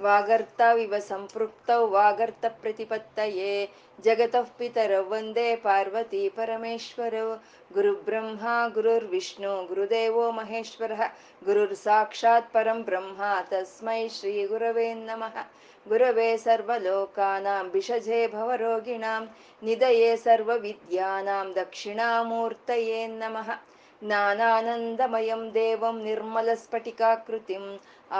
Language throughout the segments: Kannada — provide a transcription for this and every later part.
ಲಲಿತಾಂಬಿಕಾಯೈ ನಮಃ ವಾಗರ್ತಾವಿವ ಸಂಪೃಕ್ತೌ ವಾಗರ್ತ ಪ್ರತಿಪತ್ತಯೇ. ಜಗತಃ ಪಿತರೌ ವಂದೇ ಪಾರ್ವತಿ ಪರಮೇಶ್ವರೌ. ಗುರುಬ್ರಹ್ಮ, ಗುರುರ್ವಿಷ್ಣು, ಗುರುದೇವೋ ಮಹೇಶ್ವರಃ. ಗುರುರ್ ಸಾಕ್ಷಾತ್ ಪರಂ ಬ್ರಹ್ಮ, ತಸ್ಮೈ ಶ್ರೀ ಗುರವೇ ನಮಃ. ಗುರವೇ ಸರ್ವಲೋಕಾನಾಂ ವಿಷಜೇ ಭವರೋಗಿಣಾಂ. ನಿಧಯೇ ಸರ್ವವಿದ್ಯಾನಾಂ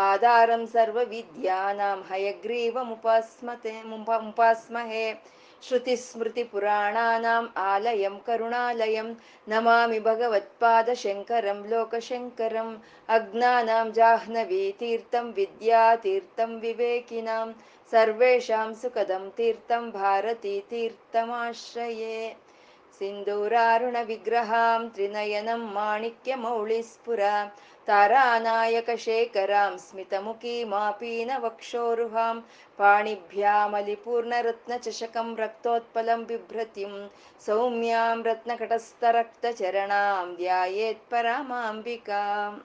आधारं सर्वविद्यानां हयग्रीवमुपास्मते मुपास्महे श्रुतिस्मृतिपुराणानाम् आलयं करुणालयं नमामि भगवत्पादशङ्करं लोकशङ्करम् अज्ञानां जाह्नवीतीर्थं विद्यातीर्थं विवेकिनां सर्वेषां सुखदं तीर्थं भारतीतीर्थमाश्रये सिन्दूरारुणविग्रहां त्रिनयनं माणिक्यमौळिस्फुरा तारानायकशेखरां स्मितमुखीमापीनवक्षोरुहां पाणिभ्यामलिपूर्णरत्नचषकं रक्तोत्पलं बिभ्रतिं सौम्यां रत्नकटस्थरक्तचरणां ಧ್ಯಾಯೇತ್ಪರಾಮಾಂಬಿಕಾಂ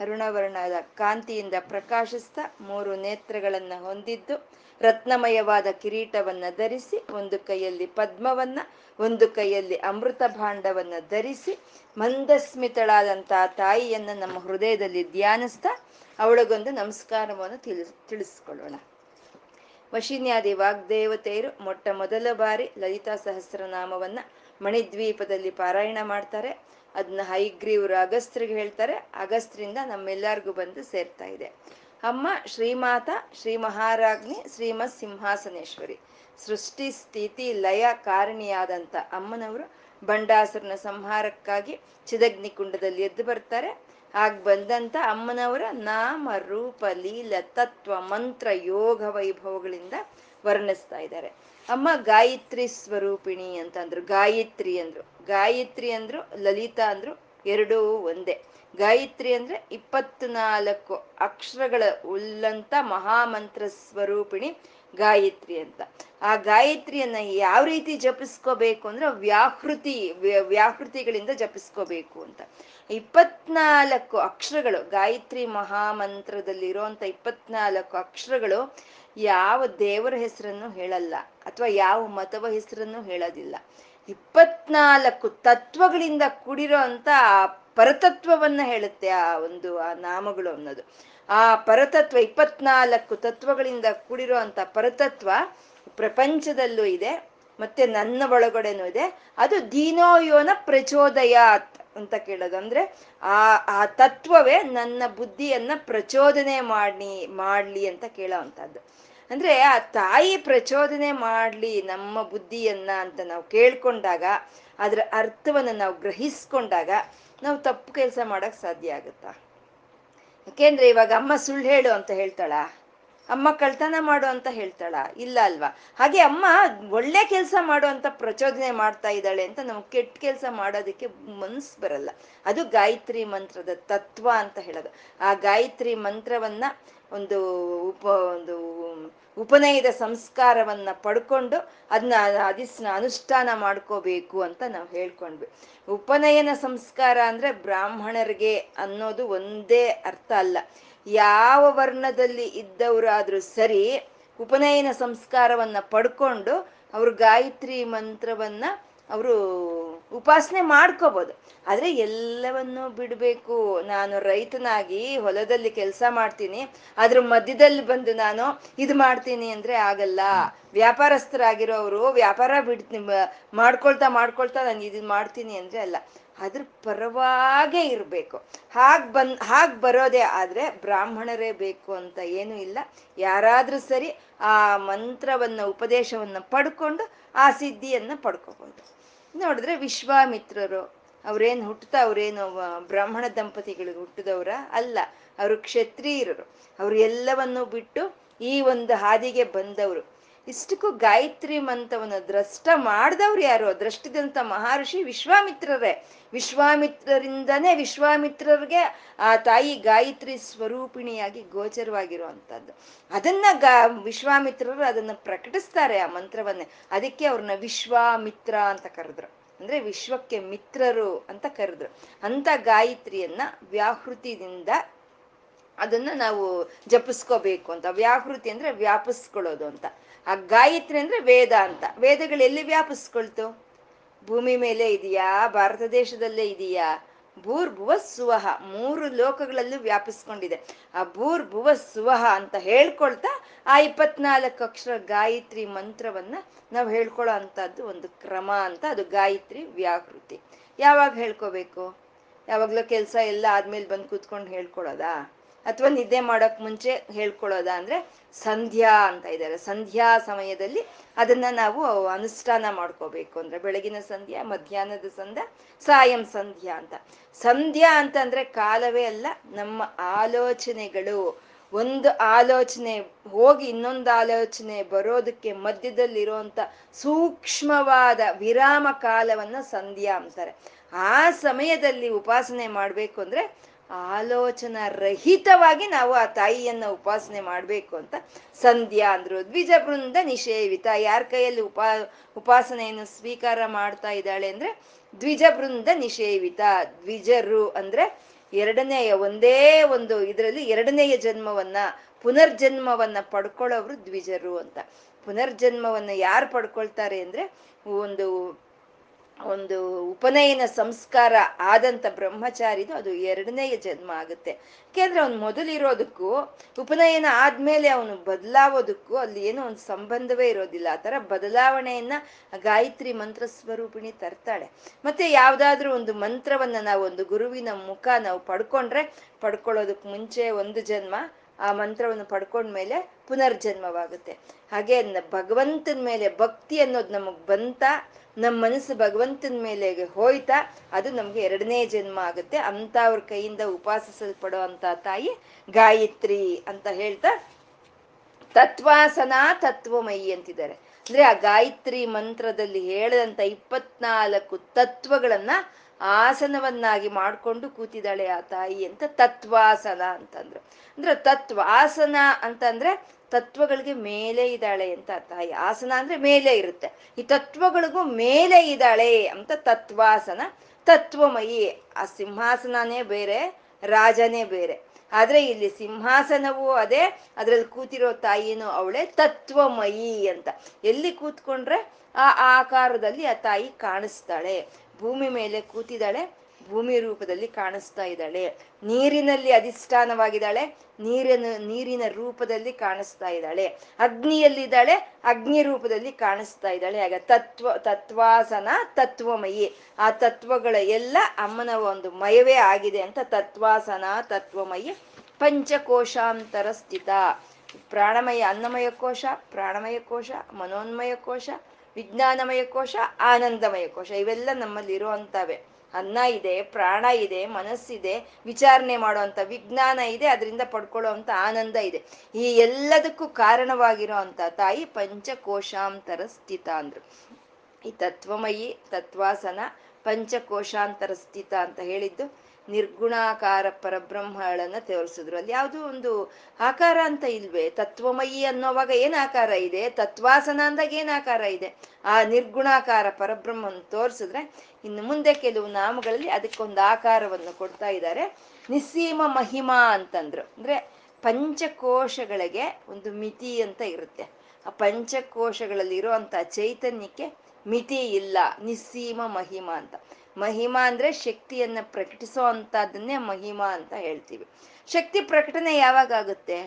ಅರುಣವರ್ಣದ ಕಾಂತಿಯಿಂದ ಪ್ರಕಾಶಿಸ್ತಾ ಮೂರು ನೇತ್ರಗಳನ್ನ ಹೊಂದಿದ್ದು ರತ್ನಮಯವಾದ ಕಿರೀಟವನ್ನ ಧರಿಸಿ, ಒಂದು ಕೈಯಲ್ಲಿ ಪದ್ಮವನ್ನ, ಒಂದು ಕೈಯಲ್ಲಿ ಅಮೃತ ಭಾಂಡವನ್ನ ಧರಿಸಿ ಮಂದಸ್ಮಿತಳಾದಂತಹ ತಾಯಿಯನ್ನ ನಮ್ಮ ಹೃದಯದಲ್ಲಿ ಧ್ಯಾನಿಸ್ತಾ ಅವಳಿಗೊಂದು ನಮಸ್ಕಾರವನ್ನು ತಿಳಿಸ್ ತಿಳಿಸ್ಕೊಳ್ಳೋಣ. ವಶಿನ್ಯಾದಿ ವಾಗ್ದೇವತೆಯರು ಮೊಟ್ಟ ಮೊದಲ ಬಾರಿ ಲಲಿತಾ ಸಹಸ್ರನಾಮವನ್ನ ಮಣಿದ್ವೀಪದಲ್ಲಿ ಪಾರಾಯಣ ಮಾಡ್ತಾರೆ. ಅದನ್ನ ಹೈಗ್ರೀವ್ರು ಅಗಸ್ತ್ರಿಗೆ ಹೇಳ್ತಾರೆ. ಅಗಸ್ತ್ರಿಂದ ನಮ್ಮೆಲ್ಲರಿಗೂ ಬಂದು ಸೇರ್ತಾ ಇದೆ. ಅಮ್ಮ, ಶ್ರೀಮಾತ ಶ್ರೀ ಮಹಾರಾಜ್ನಿ ಶ್ರೀಮತ್ ಸಿಂಹಾಸನೇಶ್ವರಿ ಸೃಷ್ಟಿ, ಸ್ಥಿತಿ, ಲಯ ಕಾರಣಿಯಾದಂಥ ಅಮ್ಮನವರು ಬಂಡಾಸುರನ ಸಂಹಾರಕ್ಕಾಗಿ ಚಿದಗ್ನಿ ಕುಂಡದಲ್ಲಿ ಎದ್ದು ಬರ್ತಾರೆ. ಆಗ ಬಂದಂತ ಅಮ್ಮನವರ ನಾಮ, ರೂಪ, ಲೀಲ, ತತ್ವ, ಮಂತ್ರ, ಯೋಗ ವೈಭವಗಳಿಂದ ವರ್ಣಿಸ್ತಾ ಇದ್ದಾರೆ. ಅಮ್ಮ, ಗಾಯತ್ರಿ ಸ್ವರೂಪಿಣಿ ಅಂತಂದ್ರು, ಗಾಯತ್ರಿ ಅಂದ್ರು. ಗಾಯತ್ರಿ ಅಂದ್ರು, ಲಲಿತಾ ಅಂದ್ರು ಎರಡೂ ಒಂದೇ. ಗಾಯತ್ರಿ ಅಂದ್ರೆ ಇಪ್ಪತ್ನಾಲ್ಕು ಅಕ್ಷರಗಳ ಉಲ್ಲಂತ ಮಹಾಮಂತ್ರ ಸ್ವರೂಪಿಣಿ ಗಾಯತ್ರಿ ಅಂತ. ಆ ಗಾಯತ್ರಿಯನ್ನ ಯಾವ ರೀತಿ ಜಪಿಸ್ಕೋಬೇಕು ಅಂದ್ರೆ ವ್ಯಾಹೃತಿ ವ್ಯಾಹೃತಿಗಳಿಂದ ಜಪಿಸ್ಕೋಬೇಕು ಅಂತ. ಇಪ್ಪತ್ನಾಲ್ಕು ಅಕ್ಷರಗಳು, ಗಾಯತ್ರಿ ಮಹಾಮಂತ್ರದಲ್ಲಿ ಇರುವಂತ ಇಪ್ಪತ್ನಾಲ್ಕು ಅಕ್ಷರಗಳು ಯಾವ ದೇವರ ಹೆಸರನ್ನು ಹೇಳಲ್ಲ ಅಥವಾ ಯಾವ ಮತವ ಹೆಸರನ್ನು ಹೇಳೋದಿಲ್ಲ. ಇಪ್ಪತ್ನಾಲ್ಕು ತತ್ವಗಳಿಂದ ಕೂಡಿರೋ ಅಂತ ಆ ಪರತತ್ವವನ್ನ ಹೇಳುತ್ತೆ ಆ ಒಂದು ಆ ನಾಮಗಳು ಅನ್ನೋದು. ಆ ಪರತತ್ವ, ಇಪ್ಪತ್ನಾಲ್ಕು ತತ್ವಗಳಿಂದ ಕೂಡಿರೋ ಅಂತ ಪರತತ್ವ ಪ್ರಪಂಚದಲ್ಲೂ ಇದೆ, ಮತ್ತೆ ನನ್ನ ಒಳಗಡೆನೂ ಇದೆ. ಅದು ದೀನೋಯೋನ ಪ್ರಚೋದಯಾತ್ ಅಂತ ಕೇಳೋದು. ಅಂದ್ರೆ ಆ ಆ ತತ್ವವೇ ನನ್ನ ಬುದ್ಧಿಯನ್ನ ಪ್ರಚೋದನೆ ಮಾಡಿ ಮಾಡ್ಲಿ ಅಂತ ಕೇಳೋ ಅಂತದ್ದು ಅಂದ್ರೆ ಆ ತಾಯಿ ಪ್ರಚೋದನೆ ಮಾಡ್ಲಿ ನಮ್ಮ ಬುದ್ಧಿಯನ್ನ ಅಂತ ನಾವು ಕೇಳ್ಕೊಂಡಾಗ, ಅದರ ಅರ್ಥವನ್ನ ನಾವು ಗ್ರಹಿಸ್ಕೊಂಡಾಗ ನಾವು ತಪ್ಪು ಕೆಲಸ ಮಾಡಕ್ ಸಾಧ್ಯ ಆಗುತ್ತಾ? ಯಾಕೆಂದ್ರೆ ಇವಾಗ ಅಮ್ಮ ಸುಳ್ಳು ಹೇಳು ಅಂತ ಹೇಳ್ತಾಳ? ಅಮ್ಮ ಕಳ್ತನ ಮಾಡು ಅಂತ ಹೇಳ್ತಾಳ. ಇಲ್ಲ ಅಲ್ವಾ? ಹಾಗೆ ಅಮ್ಮ ಒಳ್ಳೆ ಕೆಲಸ ಮಾಡು ಅಂತ ಪ್ರಚೋದನೆ ಮಾಡ್ತಾ ಇದ್ದಾಳೆ ಅಂತ ನಮ್ಗೆ ಕೆಟ್ಟ ಕೆಲಸ ಮಾಡೋದಕ್ಕೆ ಮನ್ಸ್ ಬರಲ್ಲ. ಅದು ಗಾಯತ್ರಿ ಮಂತ್ರದ ತತ್ವ ಅಂತ ಹೇಳೋದು. ಆ ಗಾಯತ್ರಿ ಮಂತ್ರವನ್ನ ಒಂದು ಉಪ, ಒಂದು ಉಪನಯದ ಸಂಸ್ಕಾರವನ್ನ ಪಡ್ಕೊಂಡು ಅದನ್ನ ಅದಿಸ್ನ ಅನುಷ್ಠಾನ ಮಾಡ್ಕೋಬೇಕು ಅಂತ ನಾವು ಹೇಳ್ಕೊಂಡ್ವಿ. ಉಪನಯನ ಸಂಸ್ಕಾರ ಅಂದ್ರೆ ಬ್ರಾಹ್ಮಣರಿಗೆ ಅನ್ನೋದು ಒಂದೇ ಅರ್ಥ ಅಲ್ಲ. ಯಾವ ವರ್ಣದಲ್ಲಿ ಇದ್ದವರಾದ್ರೂ ಸರಿ ಉಪನಯನ ಸಂಸ್ಕಾರವನ್ನ ಪಡ್ಕೊಂಡು ಅವ್ರ ಗಾಯತ್ರಿ ಮಂತ್ರವನ್ನ ಅವರು ಉಪಾಸನೆ ಮಾಡ್ಕೋಬೋದು. ಆದ್ರೆ ಎಲ್ಲವನ್ನೂ ಬಿಡಬೇಕು. ನಾನು ರೈತನಾಗಿ ಹೊಲದಲ್ಲಿ ಕೆಲಸ ಮಾಡ್ತೀನಿ ಅದ್ರ ಮಧ್ಯದಲ್ಲಿ ಬಂದು ನಾನು ಇದು ಮಾಡ್ತೀನಿ ಅಂದ್ರೆ ಆಗಲ್ಲ. ವ್ಯಾಪಾರಸ್ಥರಾಗಿರೋರು ವ್ಯಾಪಾರ ಬಿಡ್ತೀನಿ ಮಾಡ್ಕೊಳ್ತಾ ಮಾಡ್ಕೊಳ್ತಾ ನಾನು ಇದು ಮಾಡ್ತೀನಿ ಅಂದ್ರೆ ಅಲ್ಲ. ಅದ್ರ ಪರವಾಗೇ ಇರಬೇಕು. ಹಾಗ್ ಬಂದ್, ಹಾಗ್ ಬರೋದೇ ಆದ್ರೆ ಬ್ರಾಹ್ಮಣರೇ ಬೇಕು ಅಂತ ಏನೂ ಇಲ್ಲ. ಯಾರಾದ್ರೂ ಸರಿ ಆ ಮಂತ್ರವನ್ನ, ಉಪದೇಶವನ್ನ ಪಡ್ಕೊಂಡು, ಆ ಸಿದ್ಧಿಯನ್ನ ಪಡ್ಕೋಬಹುದು ನೋಡಿದ್ರೆ ವಿಶ್ವಾಮಿತ್ರರು, ಅವ್ರೇನು ಹುಟ್ಟುತ್ತಾ ಅವ್ರೇನು ಬ್ರಾಹ್ಮಣ ದಂಪತಿಗಳಿಗೆ ಹುಟ್ಟಿದವರ ಅಲ್ಲ. ಅವರು ಕ್ಷತ್ರಿಯರು. ಅವರು ಎಲ್ಲವನ್ನೂ ಬಿಟ್ಟು ಈ ಒಂದು ಹಾದಿಗೆ ಬಂದವರು. ಇಷ್ಟಕ್ಕೂ ಗಾಯತ್ರಿ ಮಂತ್ರವನ್ನು ದ್ರಷ್ಟ ಮಾಡಿದವ್ರು ಯಾರು? ದ್ರಷ್ಟಿದಂತ ಮಹರ್ಷಿ ವಿಶ್ವಾಮಿತ್ರರೇ. ವಿಶ್ವಾಮಿತ್ರರಿಂದನೇ ವಿಶ್ವಾಮಿತ್ರರಿಗೆ ಆ ತಾಯಿ ಗಾಯತ್ರಿ ಸ್ವರೂಪಿಣಿಯಾಗಿ ಗೋಚರವಾಗಿರುವಂಥದ್ದು ಅದನ್ನ ಗಾ, ವಿಶ್ವಾಮಿತ್ರರು ಅದನ್ನ ಪ್ರಕಟಿಸ್ತಾರೆ ಆ ಮಂತ್ರವನ್ನೇ. ಅದಕ್ಕೆ ಅವ್ರನ್ನ ವಿಶ್ವಾಮಿತ್ರ ಅಂತ ಕರೆದ್ರು. ಅಂದ್ರೆ ವಿಶ್ವಕ್ಕೆ ಮಿತ್ರರು ಅಂತ ಕರೆದ್ರು. ಅಂತ ಗಾಯತ್ರಿಯನ್ನ ವ್ಯಾಹೃತಿಯಿಂದ ಅದನ್ನ ನಾವು ಜಪಿಸ್ಕೋಬೇಕು ಅಂತ. ವ್ಯಾಹೃತಿ ಅಂದ್ರೆ ವ್ಯಾಪಿಸ್ಕೊಳ್ಳೋದು ಅಂತ. ಆ ಗಾಯತ್ರಿ ಅಂದ್ರೆ ವೇದ ಅಂತ. ವೇದಗಳು ಎಲ್ಲಿ ವ್ಯಾಪಿಸ್ಕೊಳ್ತು? ಭೂಮಿ ಮೇಲೆ ಇದೆಯಾ? ಭಾರತ ದೇಶದಲ್ಲೇ ಇದೆಯಾ? ಭೂರ್ ಭುವ ಸುವಹ. ಮೂರು ಲೋಕಗಳಲ್ಲೂ ವ್ಯಾಪಿಸ್ಕೊಂಡಿದೆ. ಆ ಭೂರ್ ಭುವ ಸುವಹ ಅಂತ ಹೇಳ್ಕೊಳ್ತಾ ಆ ಇಪ್ಪತ್ನಾಲ್ಕು ಅಕ್ಷರ ಗಾಯತ್ರಿ ಮಂತ್ರವನ್ನ ನಾವು ಹೇಳ್ಕೊಳ್ಳೋ ಅಂತದ್ದು ಒಂದು ಕ್ರಮ ಅಂತ ಅದು ಗಾಯತ್ರಿ ವ್ಯಾಕೃತಿ. ಯಾವಾಗ ಹೇಳ್ಕೋಬೇಕು? ಯಾವಾಗ್ಲೂ ಕೆಲಸ ಎಲ್ಲ ಆದ್ಮೇಲೆ ಬಂದು ಕೂತ್ಕೊಂಡು ಹೇಳ್ಕೊಳೋದಾ? ಅಥವಾ ನಿದ್ದೆ ಮಾಡೋಕ್ ಮುಂಚೆ ಹೇಳ್ಕೊಳ್ಳೋದಾ ಅಂದ್ರೆ ಸಂಧ್ಯಾ ಅಂತ ಇದ್ದಾರೆ. ಸಂಧ್ಯಾ ಸಮಯದಲ್ಲಿ ಅದನ್ನ ನಾವು ಅನುಷ್ಠಾನ ಮಾಡ್ಕೋಬೇಕು ಅಂದ್ರೆ ಬೆಳಗಿನ ಸಂಧ್ಯಾ, ಮಧ್ಯಾಹ್ನದ ಸಂಧ್ಯ, ಸಾಯಂ ಸಂಧ್ಯಾ ಅಂತ. ಸಂಧ್ಯಾ ಅಂತಂದ್ರೆ ಕಾಲವೇ ಅಲ್ಲ, ನಮ್ಮ ಆಲೋಚನೆಗಳು. ಒಂದು ಆಲೋಚನೆ ಹೋಗಿ ಇನ್ನೊಂದು ಆಲೋಚನೆ ಬರೋದಕ್ಕೆ ಮಧ್ಯದಲ್ಲಿರುವಂತ ಸೂಕ್ಷ್ಮವಾದ ವಿರಾಮ ಕಾಲವನ್ನ ಸಂಧ್ಯಾ ಅಂತಾರೆ. ಆ ಸಮಯದಲ್ಲಿ ಉಪಾಸನೆ ಮಾಡ್ಬೇಕು ಅಂದ್ರೆ ಆಲೋಚನಾ ರಹಿತವಾಗಿ ನಾವು ಆ ತಾಯಿಯನ್ನ ಉಪಾಸನೆ ಮಾಡ್ಬೇಕು ಅಂತ ಸಂಧ್ಯಾ ಅಂದ್ರು. ದ್ವಿಜ ಬೃಂದ ನಿಷೇವಿತ. ಯಾರ ಕೈಯಲ್ಲಿ ಉಪಾ, ಉಪಾಸನೆಯನ್ನು ಸ್ವೀಕಾರ ಮಾಡ್ತಾ ಇದ್ದಾಳೆ ಅಂದ್ರೆ ದ್ವಿಜ ಬೃಂದ ನಿಷೇವಿತ. ದ್ವಿಜರು ಅಂದ್ರೆ ಎರಡನೆಯ, ಒಂದೇ ಒಂದು ಇದರಲ್ಲಿ ಎರಡನೆಯ ಜನ್ಮವನ್ನ, ಪುನರ್ಜನ್ಮವನ್ನ ಪಡ್ಕೊಳ್ಳೋರು ದ್ವಿಜರು ಅಂತ. ಪುನರ್ಜನ್ಮವನ್ನ ಯಾರು ಪಡ್ಕೊಳ್ತಾರೆ ಅಂದ್ರೆ ಒಂದು ಒಂದು ಉಪನಯನ ಸಂಸ್ಕಾರ ಆದಂತ ಬ್ರಹ್ಮಚಾರಿದು ಅದು ಎರಡನೆಯ ಜನ್ಮ ಆಗುತ್ತೆ. ಯಾಕೆಂದ್ರೆ ಅವ್ನು ಮೊದಲಿರೋದಕ್ಕೂ, ಉಪನಯನ ಆದ್ಮೇಲೆ ಅವನು ಬದಲಾವೋದಕ್ಕೂ ಅಲ್ಲಿ ಏನೋ ಒಂದು ಸಂಬಂಧವೇ ಇರೋದಿಲ್ಲ. ಆ ತರ ಬದಲಾವಣೆಯನ್ನ ಗಾಯತ್ರಿ ಮಂತ್ರ ಸ್ವರೂಪಿಣಿ ತರ್ತಾಳೆ. ಮತ್ತೆ ಯಾವ್ದಾದ್ರೂ ಒಂದು ಮಂತ್ರವನ್ನ ನಾವು ಒಂದು ಗುರುವಿನ ಮುಖ ನಾವು ಪಡ್ಕೊಂಡ್ರೆ, ಪಡ್ಕೊಳ್ಳೋದಕ್ ಮುಂಚೆ ಒಂದು ಜನ್ಮ, ಆ ಮಂತ್ರವನ್ನು ಪಡ್ಕೊಂಡ್ಮೇಲೆ ಪುನರ್ಜನ್ಮವಾಗುತ್ತೆ. ಹಾಗೆ ಭಗವಂತನ ಮೇಲೆ ಭಕ್ತಿ ಅನ್ನೋದು ನಮಗ್ ಬಂತ ನಮ್ಮ ಮನಸ್ಸು ಭಗವಂತನ ಮೇಲೆ ಹೋಯ್ತಾ ಅದು ನಮ್ಗೆ ಎರಡನೇ ಜನ್ಮ ಆಗುತ್ತೆ. ಅಂತ ಅವ್ರ ಕೈಯಿಂದ ಉಪಾಸಿಸಲ್ಪಡೋ ಅಂತ ತಾಯಿ ಗಾಯತ್ರಿ ಅಂತ ಹೇಳ್ತಾ ತತ್ವಾಸನ ತತ್ವಮಯಿ ಅಂತಿದ್ದಾರೆ. ಅಂದ್ರೆ ಆ ಗಾಯತ್ರಿ ಮಂತ್ರದಲ್ಲಿ ಹೇಳದಂತ ಇಪ್ಪತ್ನಾಲ್ಕು ತತ್ವಗಳನ್ನ ಆಸನವನ್ನಾಗಿ ಮಾಡ್ಕೊಂಡು ಕೂತಿದ್ದಾಳೆ ಆ ತಾಯಿ ಅಂತ ತತ್ವಾಸನ ಅಂತಂದ್ರು. ಅಂದ್ರೆ ತತ್ವಾಸನ ಅಂತಂದ್ರೆ ತತ್ವಗಳಿಗೆ ಮೇಲೆ ಇದ್ದಾಳೆ ಅಂತ ತಾಯಿ ಆಸನ ಅಂದ್ರೆ ಮೇಲೆ ಇರುತ್ತೆ. ಈ ತತ್ವಗಳಿಗೂ ಮೇಲೆ ಇದ್ದಾಳೆ ಅಂತ ತತ್ವಾಸನ. ತತ್ವಮಯಿ. ಆ ಸಿಂಹಾಸನನೇ ಬೇರೆ, ರಾಜನೇ ಬೇರೆ. ಆದ್ರೆ ಇಲ್ಲಿ ಸಿಂಹಾಸನವೂ ಅದೇ, ಅದ್ರಲ್ಲಿ ಕೂತಿರೋ ತಾಯಿನೂ ಅವಳೆ ತತ್ವಮಯಿ ಅಂತ. ಎಲ್ಲಿ ಕೂತ್ಕೊಂಡ್ರೆ ಆ ಆಕಾರದಲ್ಲಿ ಆ ತಾಯಿ ಕಾಣಿಸ್ತಾಳೆ. ಭೂಮಿ ಮೇಲೆ ಕೂತಿದ್ದಾಳೆ ಭೂಮಿ ರೂಪದಲ್ಲಿ ಕಾಣಿಸ್ತಾ ಇದ್ದಾಳೆ. ನೀರಿನಲ್ಲಿ ಅಧಿಷ್ಠಾನವಾಗಿದ್ದಾಳೆ. ನೀರಿನ ನೀರಿನ ರೂಪದಲ್ಲಿ ಕಾಣಿಸ್ತಾ ಇದ್ದಾಳೆ. ಅಗ್ನಿಯಲ್ಲಿದ್ದಾಳೆ. ಅಗ್ನಿ ರೂಪದಲ್ಲಿ ಕಾಣಿಸ್ತಾ ಇದ್ದಾಳೆ. ಆಗ ತತ್ವ, ತತ್ವಾಸನ ತತ್ವಮಯಿ. ಆ ತತ್ವಗಳ ಎಲ್ಲ ಅಮ್ಮನ ಒಂದು ಮಯವೇ ಆಗಿದೆ ಅಂತ ತತ್ವಾಸನ ತತ್ವಮಯಿ ಪಂಚಕೋಶಾಂತರ ಸ್ಥಿತ ಪ್ರಾಣಮಯ ಅನ್ನಮಯ ಕೋಶ, ಪ್ರಾಣಮಯ ಕೋಶ, ಮನೋನ್ಮಯ ಕೋಶ, ವಿಜ್ಞಾನಮಯ ಕೋಶ, ಆನಂದಮಯ ಕೋಶ, ಇವೆಲ್ಲ ನಮ್ಮಲ್ಲಿ ಇರುವಂತವೆ ಅನ್ನ ಇದೆ, ಪ್ರಾಣ ಇದೆ, ಮನಸ್ಸಿದೆ, ವಿಚಾರಣೆ ಮಾಡುವಂತ ವಿಜ್ಞಾನ ಇದೆ, ಅದರಿಂದ ಪಡ್ಕೊಳ್ಳೋ ಅಂತ ಆನಂದ ಇದೆ. ಈ ಎಲ್ಲದಕ್ಕೂ ಕಾರಣವಾಗಿರೋ ಅಂತ ತಾಯಿ ಪಂಚಕೋಶಾಂತರ ಸ್ಥಿತ ಅಂದ್ರು. ಈ ತತ್ವಮಯಿ ತತ್ವಾಸನ ಪಂಚಕೋಶಾಂತರ ಸ್ಥಿತ ಅಂತ ಹೇಳಿದ್ದು ನಿರ್ಗುಣಾಕಾರ ಪರಬ್ರಹ್ಮಗಳನ್ನ ತೋರಿಸಿದ್ರು. ಅಲ್ಲಿ ಯಾವುದು ಒಂದು ಆಕಾರ ಅಂತ ಇಲ್ವೇ? ತತ್ವಮಯಿ ಅನ್ನೋವಾಗ ಏನ್ ಆಕಾರ ಇದೆ? ತತ್ವಾಸನ ಅಂದಾಗ ಏನ್ ಆಕಾರ ಇದೆ? ಆ ನಿರ್ಗುಣಾಕಾರ ಪರಬ್ರಹ್ಮನ್ ತೋರಿಸಿದ್ರೆ ಇನ್ನು ಮುಂದೆ ಕೆಲವು ನಾಮಗಳಲ್ಲಿ ಅದಕ್ಕೊಂದು ಆಕಾರವನ್ನು ಕೊಡ್ತಾ ಇದ್ದಾರೆ. ನಿಸ್ಸೀಮ ಮಹಿಮಾ ಅಂತಂದ್ರು. ಅಂದ್ರೆ ಪಂಚಕೋಶಗಳಿಗೆ ಒಂದು ಮಿತಿ ಅಂತ ಇರುತ್ತೆ. ಆ ಪಂಚಕೋಶಗಳಲ್ಲಿ ಇರುವಂತ ಚೈತನ್ಯಕ್ಕೆ ಮಿತಿ ಇಲ್ಲ. ನಿಸ್ಸೀಮ ಮಹಿಮಾ ಅಂತ. ಮಹಿಮಾ ಅಂದ್ರೆ ಶಕ್ತಿಯನ್ನ ಪ್ರಕಟಿಸೋ ಅಂತದನ್ನೇ ಮಹಿಮಾ ಅಂತ ಹೇಳ್ತೀವಿ. ಶಕ್ತಿ ಪ್ರಕಟಣೆ ಯಾವಾಗ ಆಗುತ್ತೆ?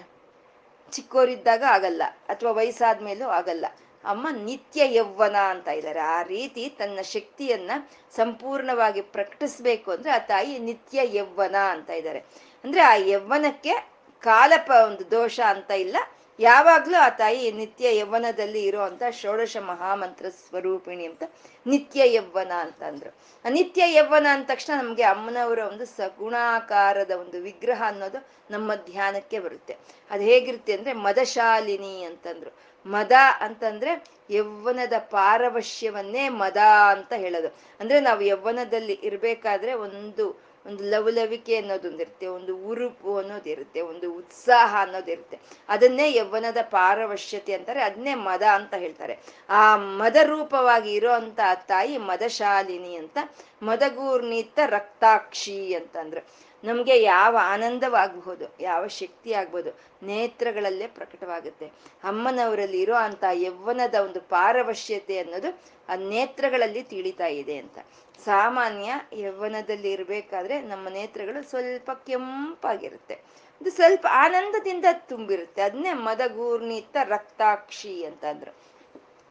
ಚಿಕ್ಕೋರಿದ್ದಾಗ ಆಗಲ್ಲ, ಅಥವಾ ವಯಸ್ಸಾದ್ಮೇಲೂ ಆಗಲ್ಲ. ಅಮ್ಮ ನಿತ್ಯ ಯೌವನ ಅಂತ ಇದ್ದಾರೆ. ಆ ರೀತಿ ತನ್ನ ಶಕ್ತಿಯನ್ನ ಸಂಪೂರ್ಣವಾಗಿ ಪ್ರಕಟಿಸ್ಬೇಕು ಅಂದ್ರೆ ಆ ತಾಯಿ ನಿತ್ಯ ಯೌವನ ಅಂತ ಇದ್ದಾರೆ. ಅಂದ್ರೆ ಆ ಯೌವನಕ್ಕೆ ಕಾಲಪ ಒಂದು ದೋಷ ಅಂತ ಇಲ್ಲ ಯಾವಾಗ್ಲೂ ಆ ತಾಯಿ ನಿತ್ಯ ಯೌವನದಲ್ಲಿ ಇರುವಂತ ಷೋಡಶ ಮಹಾಮಂತ್ರ ಸ್ವರೂಪಿಣಿ ಅಂತ ನಿತ್ಯ ಯೌವನ ಅಂತ ಅಂದ್ರು. ನಿತ್ಯ ಯೌವನ ಅಂದ ತಕ್ಷಣ ನಮ್ಗೆ ಅಮ್ಮನವರ ಒಂದು ಸಗುಣಾಕಾರದ ಒಂದು ವಿಗ್ರಹ ಅನ್ನೋದು ನಮ್ಮ ಧ್ಯಾನಕ್ಕೆ ಬರುತ್ತೆ. ಅದು ಹೇಗಿರುತ್ತೆ ಅಂದ್ರೆ ಮದಶಾಲಿನಿ ಅಂತಂದ್ರು. ಮದ ಅಂತಂದ್ರೆ ಯೌವನದ ಪಾರವಶ್ಯವನ್ನೇ ಮದ ಅಂತ ಹೇಳೋದು. ಅಂದ್ರೆ ನಾವು ಯೌವನದಲ್ಲಿ ಇರಬೇಕಾದ್ರೆ ಒಂದು ಒಂದು ಲವಲವಿಕೆ ಅನ್ನೋದೊಂದಿರುತ್ತೆ, ಒಂದು ಉರುಪು ಅನ್ನೋದಿರುತ್ತೆ, ಒಂದು ಉತ್ಸಾಹ ಅನ್ನೋದಿರುತ್ತೆ. ಅದನ್ನೇ ಯೌವನದ ಪಾರವಶ್ಯತೆ ಅಂತಾರೆ, ಅದನ್ನೇ ಮದ ಅಂತ ಹೇಳ್ತಾರೆ. ಆ ಮದ ರೂಪವಾಗಿ ಇರೋ ಅಂತ ತಾಯಿ ಮದಶಾಲಿನಿ ಅಂತ ಮದಗೂರ್ನಿತ ರಕ್ತಾಕ್ಷಿ ಅಂತಂದ್ರು. ನಮ್ಗೆ ಯಾವ ಆನಂದವಾಗಬಹುದು ಯಾವ ಶಕ್ತಿ ಆಗ್ಬೋದು ನೇತ್ರಗಳಲ್ಲೇ ಪ್ರಕಟವಾಗುತ್ತೆ. ಅಮ್ಮನವರಲ್ಲಿ ಇರೋ ಅಂತ ಯೌವನದ ಒಂದು ಪಾರವಶ್ಯತೆ ಅನ್ನೋದು ಆ ನೇತ್ರಗಳಲ್ಲಿ ತಿಳಿತಾ ಇದೆ ಅಂತ. ಸಾಮಾನ್ಯ ಯೌವನದಲ್ಲಿ ಇರಬೇಕಾದ್ರೆ ನಮ್ಮ ನೇತ್ರಗಳು ಸ್ವಲ್ಪ ಕೆಂಪಾಗಿರುತ್ತೆ. ಅದು ಸ್ವಲ್ಪ ಆನಂದದಿಂದ ತುಂಬಿರುತ್ತೆ. ಅದನ್ನೇ ಮದಗೂರ್ಣಿತ ರಕ್ತಾಕ್ಷಿ ಅಂತಂದ್ರು.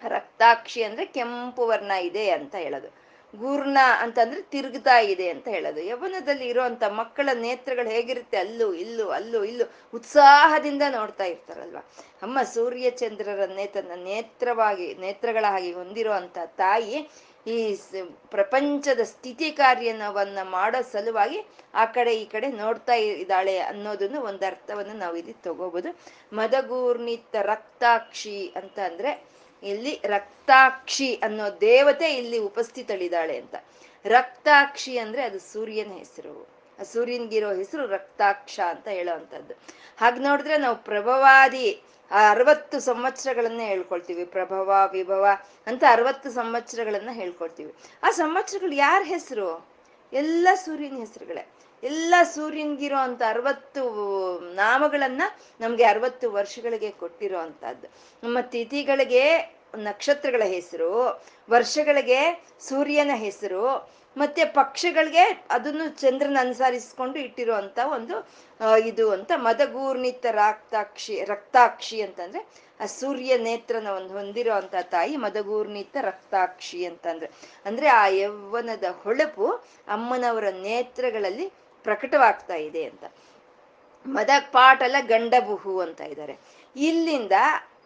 ರಕ್ತಾಕ್ಷಿ ಅಂದ್ರೆ ಕೆಂಪು ವರ್ಣ ಇದೆ ಅಂತ ಹೇಳೋದು. ಗೂರ್ಣ ಅಂತಂದ್ರೆ ತಿರುಗ್ತಾ ಇದೆ ಅಂತ ಹೇಳೋದು. ಯವನದಲ್ಲಿ ಇರುವಂತ ಮಕ್ಕಳ ನೇತ್ರಗಳು ಹೇಗಿರುತ್ತೆ? ಅಲ್ಲೂ, ಇಲ್ಲೂ ಅಲ್ಲೂ, ಇಲ್ಲೂ ಉತ್ಸಾಹದಿಂದ ನೋಡ್ತಾ ಇರ್ತಾರಲ್ವ? ಅಮ್ಮ ಸೂರ್ಯ ಚಂದ್ರರನ್ನೇ ತನ್ನ ನೇತ್ರವಾಗಿ ನೇತ್ರಗಳ ಹಾಗೆ ಹೊಂದಿರುವಂತ ತಾಯಿ ಈ ಪ್ರಪಂಚದ ಸ್ಥಿತಿ ಕಾರ್ಯವನ್ನ ಮಾಡೋ ಸಲುವಾಗಿ ಆ ಕಡೆ ಈ ಕಡೆ ನೋಡ್ತಾ ಇದ್ದಾಳೆ ಅನ್ನೋದನ್ನು ಒಂದು ಅರ್ಥವನ್ನು ನಾವು ಇಲ್ಲಿ ತಗೋಬಹುದು ಮದಗೂರ್ಣಿತ ರಕ್ತಾಕ್ಷಿ ಅಂತ ಅಂದ್ರೆ ಇಲ್ಲಿ ರಕ್ತಾಕ್ಷಿ ಅನ್ನೋ ದೇವತೆ ಇಲ್ಲಿ ಉಪಸ್ಥಿತಳಿದಾಳೆ ಅಂತ. ರಕ್ತಾಕ್ಷಿ ಅಂದ್ರೆ ಅದು ಸೂರ್ಯನ ಹೆಸರು. ಸೂರ್ಯನ್ಗಿರೋ ಹೆಸರು ರಕ್ತಾಕ್ಷ ಅಂತ ಹೇಳೋವಂಥದ್ದು. ಹಾಗೆ ನೋಡಿದ್ರೆ ನಾವು ಪ್ರಭವಾದಿ ಅರವತ್ತು ಸಂವತ್ಸರಗಳನ್ನ ಹೇಳ್ಕೊಳ್ತೀವಿ. ಪ್ರಭವ, ವಿಭವ ಅಂತ ಅರವತ್ತು ಸಂವತ್ಸರಗಳನ್ನ ಹೇಳ್ಕೊಳ್ತೀವಿ. ಆ ಸಂವತ್ಸರಗಳು ಯಾರ ಹೆಸರು? ಎಲ್ಲ ಸೂರ್ಯನ ಹೆಸರುಗಳೇ. ಎಲ್ಲ ಸೂರ್ಯನ್ಗಿರೋ ಅಂತ ಅರವತ್ತು ನಾಮಗಳನ್ನ ನಮ್ಗೆ ಅರವತ್ತು ವರ್ಷಗಳಿಗೆ ಕೊಟ್ಟಿರೋ ಅಂತದ್ದು ನಮ್ಮ ತಿಥಿಗಳಿಗೆ ನಕ್ಷತ್ರಗಳ ಹೆಸರು, ವರ್ಷಗಳಿಗೆ ಸೂರ್ಯನ ಹೆಸರು ಮತ್ತೆ ಪಕ್ಷಿಗಳಿಗೆ ಅದನ್ನು ಚಂದ್ರನ ಅನುಸರಿಸ್ಕೊಂಡು ಇಟ್ಟಿರುವಂತ ಒಂದು ಇದು ಅಂತ ಮದಗೂರ್ಣಿತ ರಕ್ತಾಕ್ಷಿ ರಕ್ತಾಕ್ಷಿ ಅಂತಂದ್ರೆ, ಆ, ಸೂರ್ಯ ನೇತ್ರನ ಒಂದು ಹೊಂದಿರೋ ಅಂತ ತಾಯಿ ಮದಗೂರ್ಣಿತ ರಕ್ತಾಕ್ಷಿ ಅಂತಂದ್ರೆ. ಅಂದ್ರೆ ಆ ಯೌವನದ ಹೊಳಪು ಅಮ್ಮನವರ ನೇತ್ರಗಳಲ್ಲಿ ಪ್ರಕಟವಾಗ್ತಾ ಇದೆ ಅಂತ. ಮದ ಪಾಟಲ ಗಂಡಬುಹು ಅಂತ ಇದ್ದಾರೆ. ಇಲ್ಲಿಂದ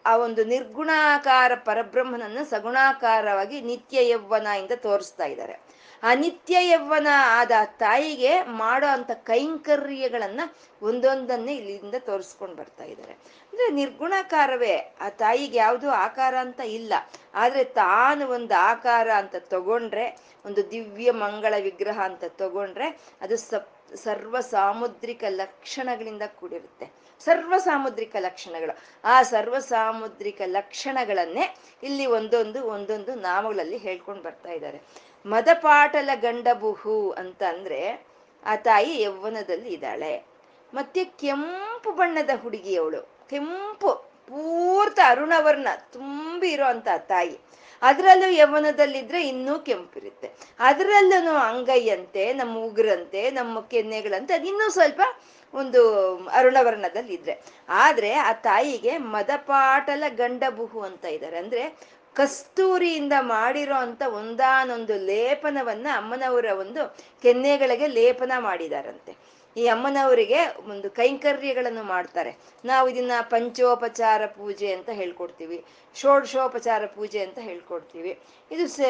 ಆ ಒಂದು ನಿರ್ಗುಣಾಕಾರ ಪರಬ್ರಹ್ಮನನ್ನು ಸಗುಣಾಕಾರವಾಗಿ ನಿತ್ಯ ಯೌವನ ಇಂದ ತೋರಿಸ್ತಾ ಇದ್ದಾರೆ. ಆ ಯವ್ವನ ಆದ ತಾಯಿಗೆ ಮಾಡೋ ಅಂತ ಕೈಂಕರ್ಯಗಳನ್ನ ಒಂದೊಂದನ್ನೇ ಇಲ್ಲಿಂದ ತೋರಿಸ್ಕೊಂಡು ಬರ್ತಾ ಇದ್ದಾರೆ. ಅಂದ್ರೆ ನಿರ್ಗುಣಾಕಾರವೇ, ಆ ತಾಯಿಗೆ ಯಾವುದು ಆಕಾರ ಅಂತ ಇಲ್ಲ. ಆದ್ರೆ ತಾನು ಒಂದು ಆಕಾರ ಅಂತ ತಗೊಂಡ್ರೆ, ಒಂದು ದಿವ್ಯ ಮಂಗಳ ವಿಗ್ರಹ ಅಂತ ತಗೊಂಡ್ರೆ, ಅದು ಸಪ್, ಸರ್ವ ಸಾಮುದ್ರಿಕ ಲಕ್ಷಣಗಳಿಂದ ಕೂಡಿರುತ್ತೆ. ಸರ್ವ ಸಾಮುದ್ರಿಕ ಲಕ್ಷಣಗಳು. ಆ ಸರ್ವ ಸಾಮುದ್ರಿಕ ಲಕ್ಷಣಗಳನ್ನೇ ಇಲ್ಲಿ ಒಂದೊಂದು ಒಂದೊಂದು ನಾಮಗಳಲ್ಲಿ ಹೇಳ್ಕೊಂಡು ಬರ್ತಾ ಇದ್ದಾರೆ. ಮದಪಾಟಲ ಗಂಡಬುಹು ಅಂತ ಅಂದ್ರೆ ಆ ತಾಯಿ ಯೌವನದಲ್ಲಿ ಇದ್ದಾಳೆ. ಮತ್ತೆ ಕೆಂಪು ಬಣ್ಣದ ಹುಡುಗಿ ಅವಳು ಕೆಂಪು, ಪೂರ್ತ ಅರುಣವರ್ಣ ತುಂಬಿ ಇರೋಂತ ತಾಯಿ. ಅದರಲ್ಲೂ ಯೌವನದಲ್ಲಿದ್ರೆ ಇನ್ನೂ ಕೆಂಪಿರುತ್ತೆ. ಅದರಲ್ಲೂ ಅಂಗೈಯಂತೆ, ನಮ್ಮ ಉಗ್ರಂತೆ, ನಮ್ಮ ಕೆನ್ನೆಗಳಂತೆ, ಅದು ಇನ್ನೂ ಸ್ವಲ್ಪ ಒಂದು ಅರುಣವರ್ಣದಲ್ಲಿ ಇದ್ರೆ ಆದ್ರೆ ಆ ತಾಯಿಗೆ ಮದಪಾಟಲ ಗಂಡಬುಹು ಅಂತ ಇದ್ದಾರೆ ಅಂದ್ರೆ ಕಸ್ತೂರಿಯಿಂದ ಮಾಡಿರೋ ಅಂತ ಒಂದಾನೊಂದು ಲೇಪನವನ್ನ ಅಮ್ಮನವರ ಒಂದು ಕೆನ್ನೆಗಳಿಗೆ ಲೇಪನ ಮಾಡಿದಾರಂತೆ. ಈ ಅಮ್ಮನವರಿಗೆ ಒಂದು ಕೈಂಕರ್ಯಗಳನ್ನು ಮಾಡ್ತಾರೆ. ನಾವು ಇದನ್ನ ಪಂಚೋಪಚಾರ ಪೂಜೆ ಅಂತ ಹೇಳ್ಕೊಡ್ತೀವಿ, ಷೋಡಶೋಪಚಾರ ಪೂಜೆ ಅಂತ ಹೇಳ್ಕೊಡ್ತೀವಿ. ಇದು ಸ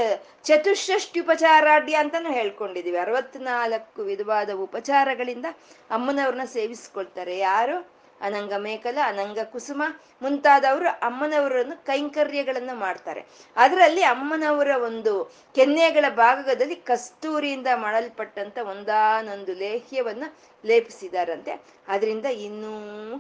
ಚತುಷ್ಷಷ್ಟಿ ಉಪಚಾರಾಢ್ಯ ಅಂತಾನು ಹೇಳ್ಕೊಂಡಿದೀವಿ. ಅರವತ್ನಾಲ್ಕು ವಿಧವಾದ ಉಪಚಾರಗಳಿಂದ ಅಮ್ಮನವ್ರನ್ನ ಸೇವಿಸ್ಕೊಳ್ತಾರೆ. ಯಾರು? ಅನಂಗ ಮೇಕಲ, ಅನಂಗ ಕುಸುಮ ಮುಂತಾದವರು ಅಮ್ಮನವರನ್ನು ಕೈಂಕರ್ಯಗಳನ್ನ ಮಾಡ್ತಾರೆ. ಅದರಲ್ಲಿ ಅಮ್ಮನವರ ಒಂದು ಕೆನ್ನೆಗಳ ಭಾಗದಲ್ಲಿ ಕಸ್ತೂರಿಯಿಂದ ಮಾಡಲ್ಪಟ್ಟಂತ ಒಂದಾನೊಂದು ಲೇಹ್ಯವನ್ನ ಲೇಪಿಸಿದಾರಂತೆ. ಅದರಿಂದ ಇನ್ನೂ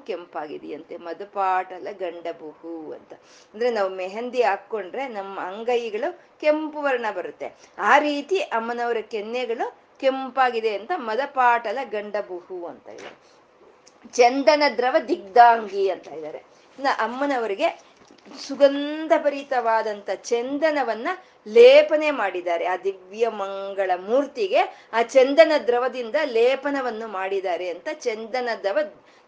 ಕೆಂಪಾಗಿದೆಯಂತೆ ಮದಪಾಟಲ ಗಂಡಬಹು ಅಂತ. ಅಂದ್ರೆ ನಾವು ಮೆಹಂದಿ ಹಾಕೊಂಡ್ರೆ ನಮ್ಮ ಅಂಗೈಗಳು ಕೆಂಪು ವರ್ಣ ಬರುತ್ತೆ. ಆ ರೀತಿ ಅಮ್ಮನವರ ಕೆನ್ನೆಗಳು ಕೆಂಪಾಗಿದೆ ಅಂತ ಮದಪಾಟಲ ಗಂಡಬಹು ಅಂತ ಇದೆ ಚಂದನ ದ್ರವ ದಿಗ್ಧಾಂಗಿ ಅಂತ ಇದ್ದಾರೆ. ಅಮ್ಮನವರಿಗೆ ಸುಗಂಧ ಭರಿತವಾದಂತ ಚಂದನವನ್ನ ಲೇಪನೆ ಮಾಡಿದ್ದಾರೆ. ಆ ದಿವ್ಯ ಮಂಗಳ ಮೂರ್ತಿಗೆ ಆ ಚಂದನ ದ್ರವದಿಂದ ಲೇಪನವನ್ನು ಮಾಡಿದ್ದಾರೆ ಅಂತ ಚಂದನ ದ್ರವ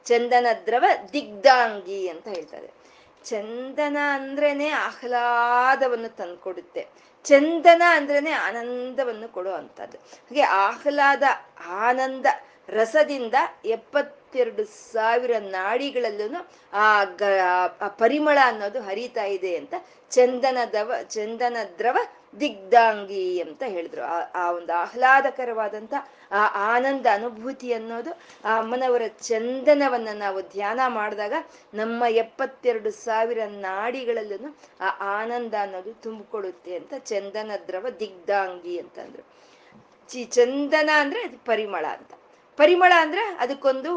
ಚಂದನ ದ್ರವ ದಿಗ್ಧಾಂಗಿ ಅಂತ ಹೇಳ್ತಾರೆ. ಚಂದನ ಅಂದ್ರೇನೆ ಆಹ್ಲಾದವನ್ನು ತಂದ್ಕೊಡುತ್ತೆ. ಚಂದನ ಅಂದ್ರೇನೆ ಆನಂದವನ್ನು ಕೊಡುವಂಥದ್ದು. ಹಾಗೆ ಆಹ್ಲಾದ, ಆನಂದ ರಸದಿಂದ ಎಪ್ಪತ್ತೆರಡು ಸಾವಿರ ನಾಡಿಗಳಲ್ಲೂ ಆ ಗ, ಆ ಪರಿಮಳ ಅನ್ನೋದು ಹರಿತಾ ಇದೆ ಅಂತ ಚಂದನದವ ಚಂದನ ದ್ರವ ದಿಗ್ಧಾಂಗಿ ಅಂತ ಹೇಳಿದ್ರು. ಆ ಒಂದು ಆಹ್ಲಾದಕರವಾದಂತ ಆ ಆನಂದ ಅನುಭೂತಿ ಅನ್ನೋದು ಆ ಅಮ್ಮನವರ ಚಂದನವನ್ನ ನಾವು ಧ್ಯಾನ ಮಾಡಿದಾಗ ನಮ್ಮ ಎಪ್ಪತ್ತೆರಡು ಸಾವಿರ ನಾಡಿಗಳಲ್ಲೂ ಆ ಆನಂದ ಅನ್ನೋದು ತುಂಬಿಕೊಳ್ಳುತ್ತೆ ಅಂತ ಚಂದನ ದ್ರವ ದಿಗ್ಧಾಂಗಿ ಅಂತಂದ್ರು. ಚಿ, ಚಂದನ ಅಂದ್ರೆ ಅದು ಪರಿಮಳ ಅಂತ. ಪರಿಮಳ ಅಂದ್ರೆ ಅದಕ್ಕೊಂದು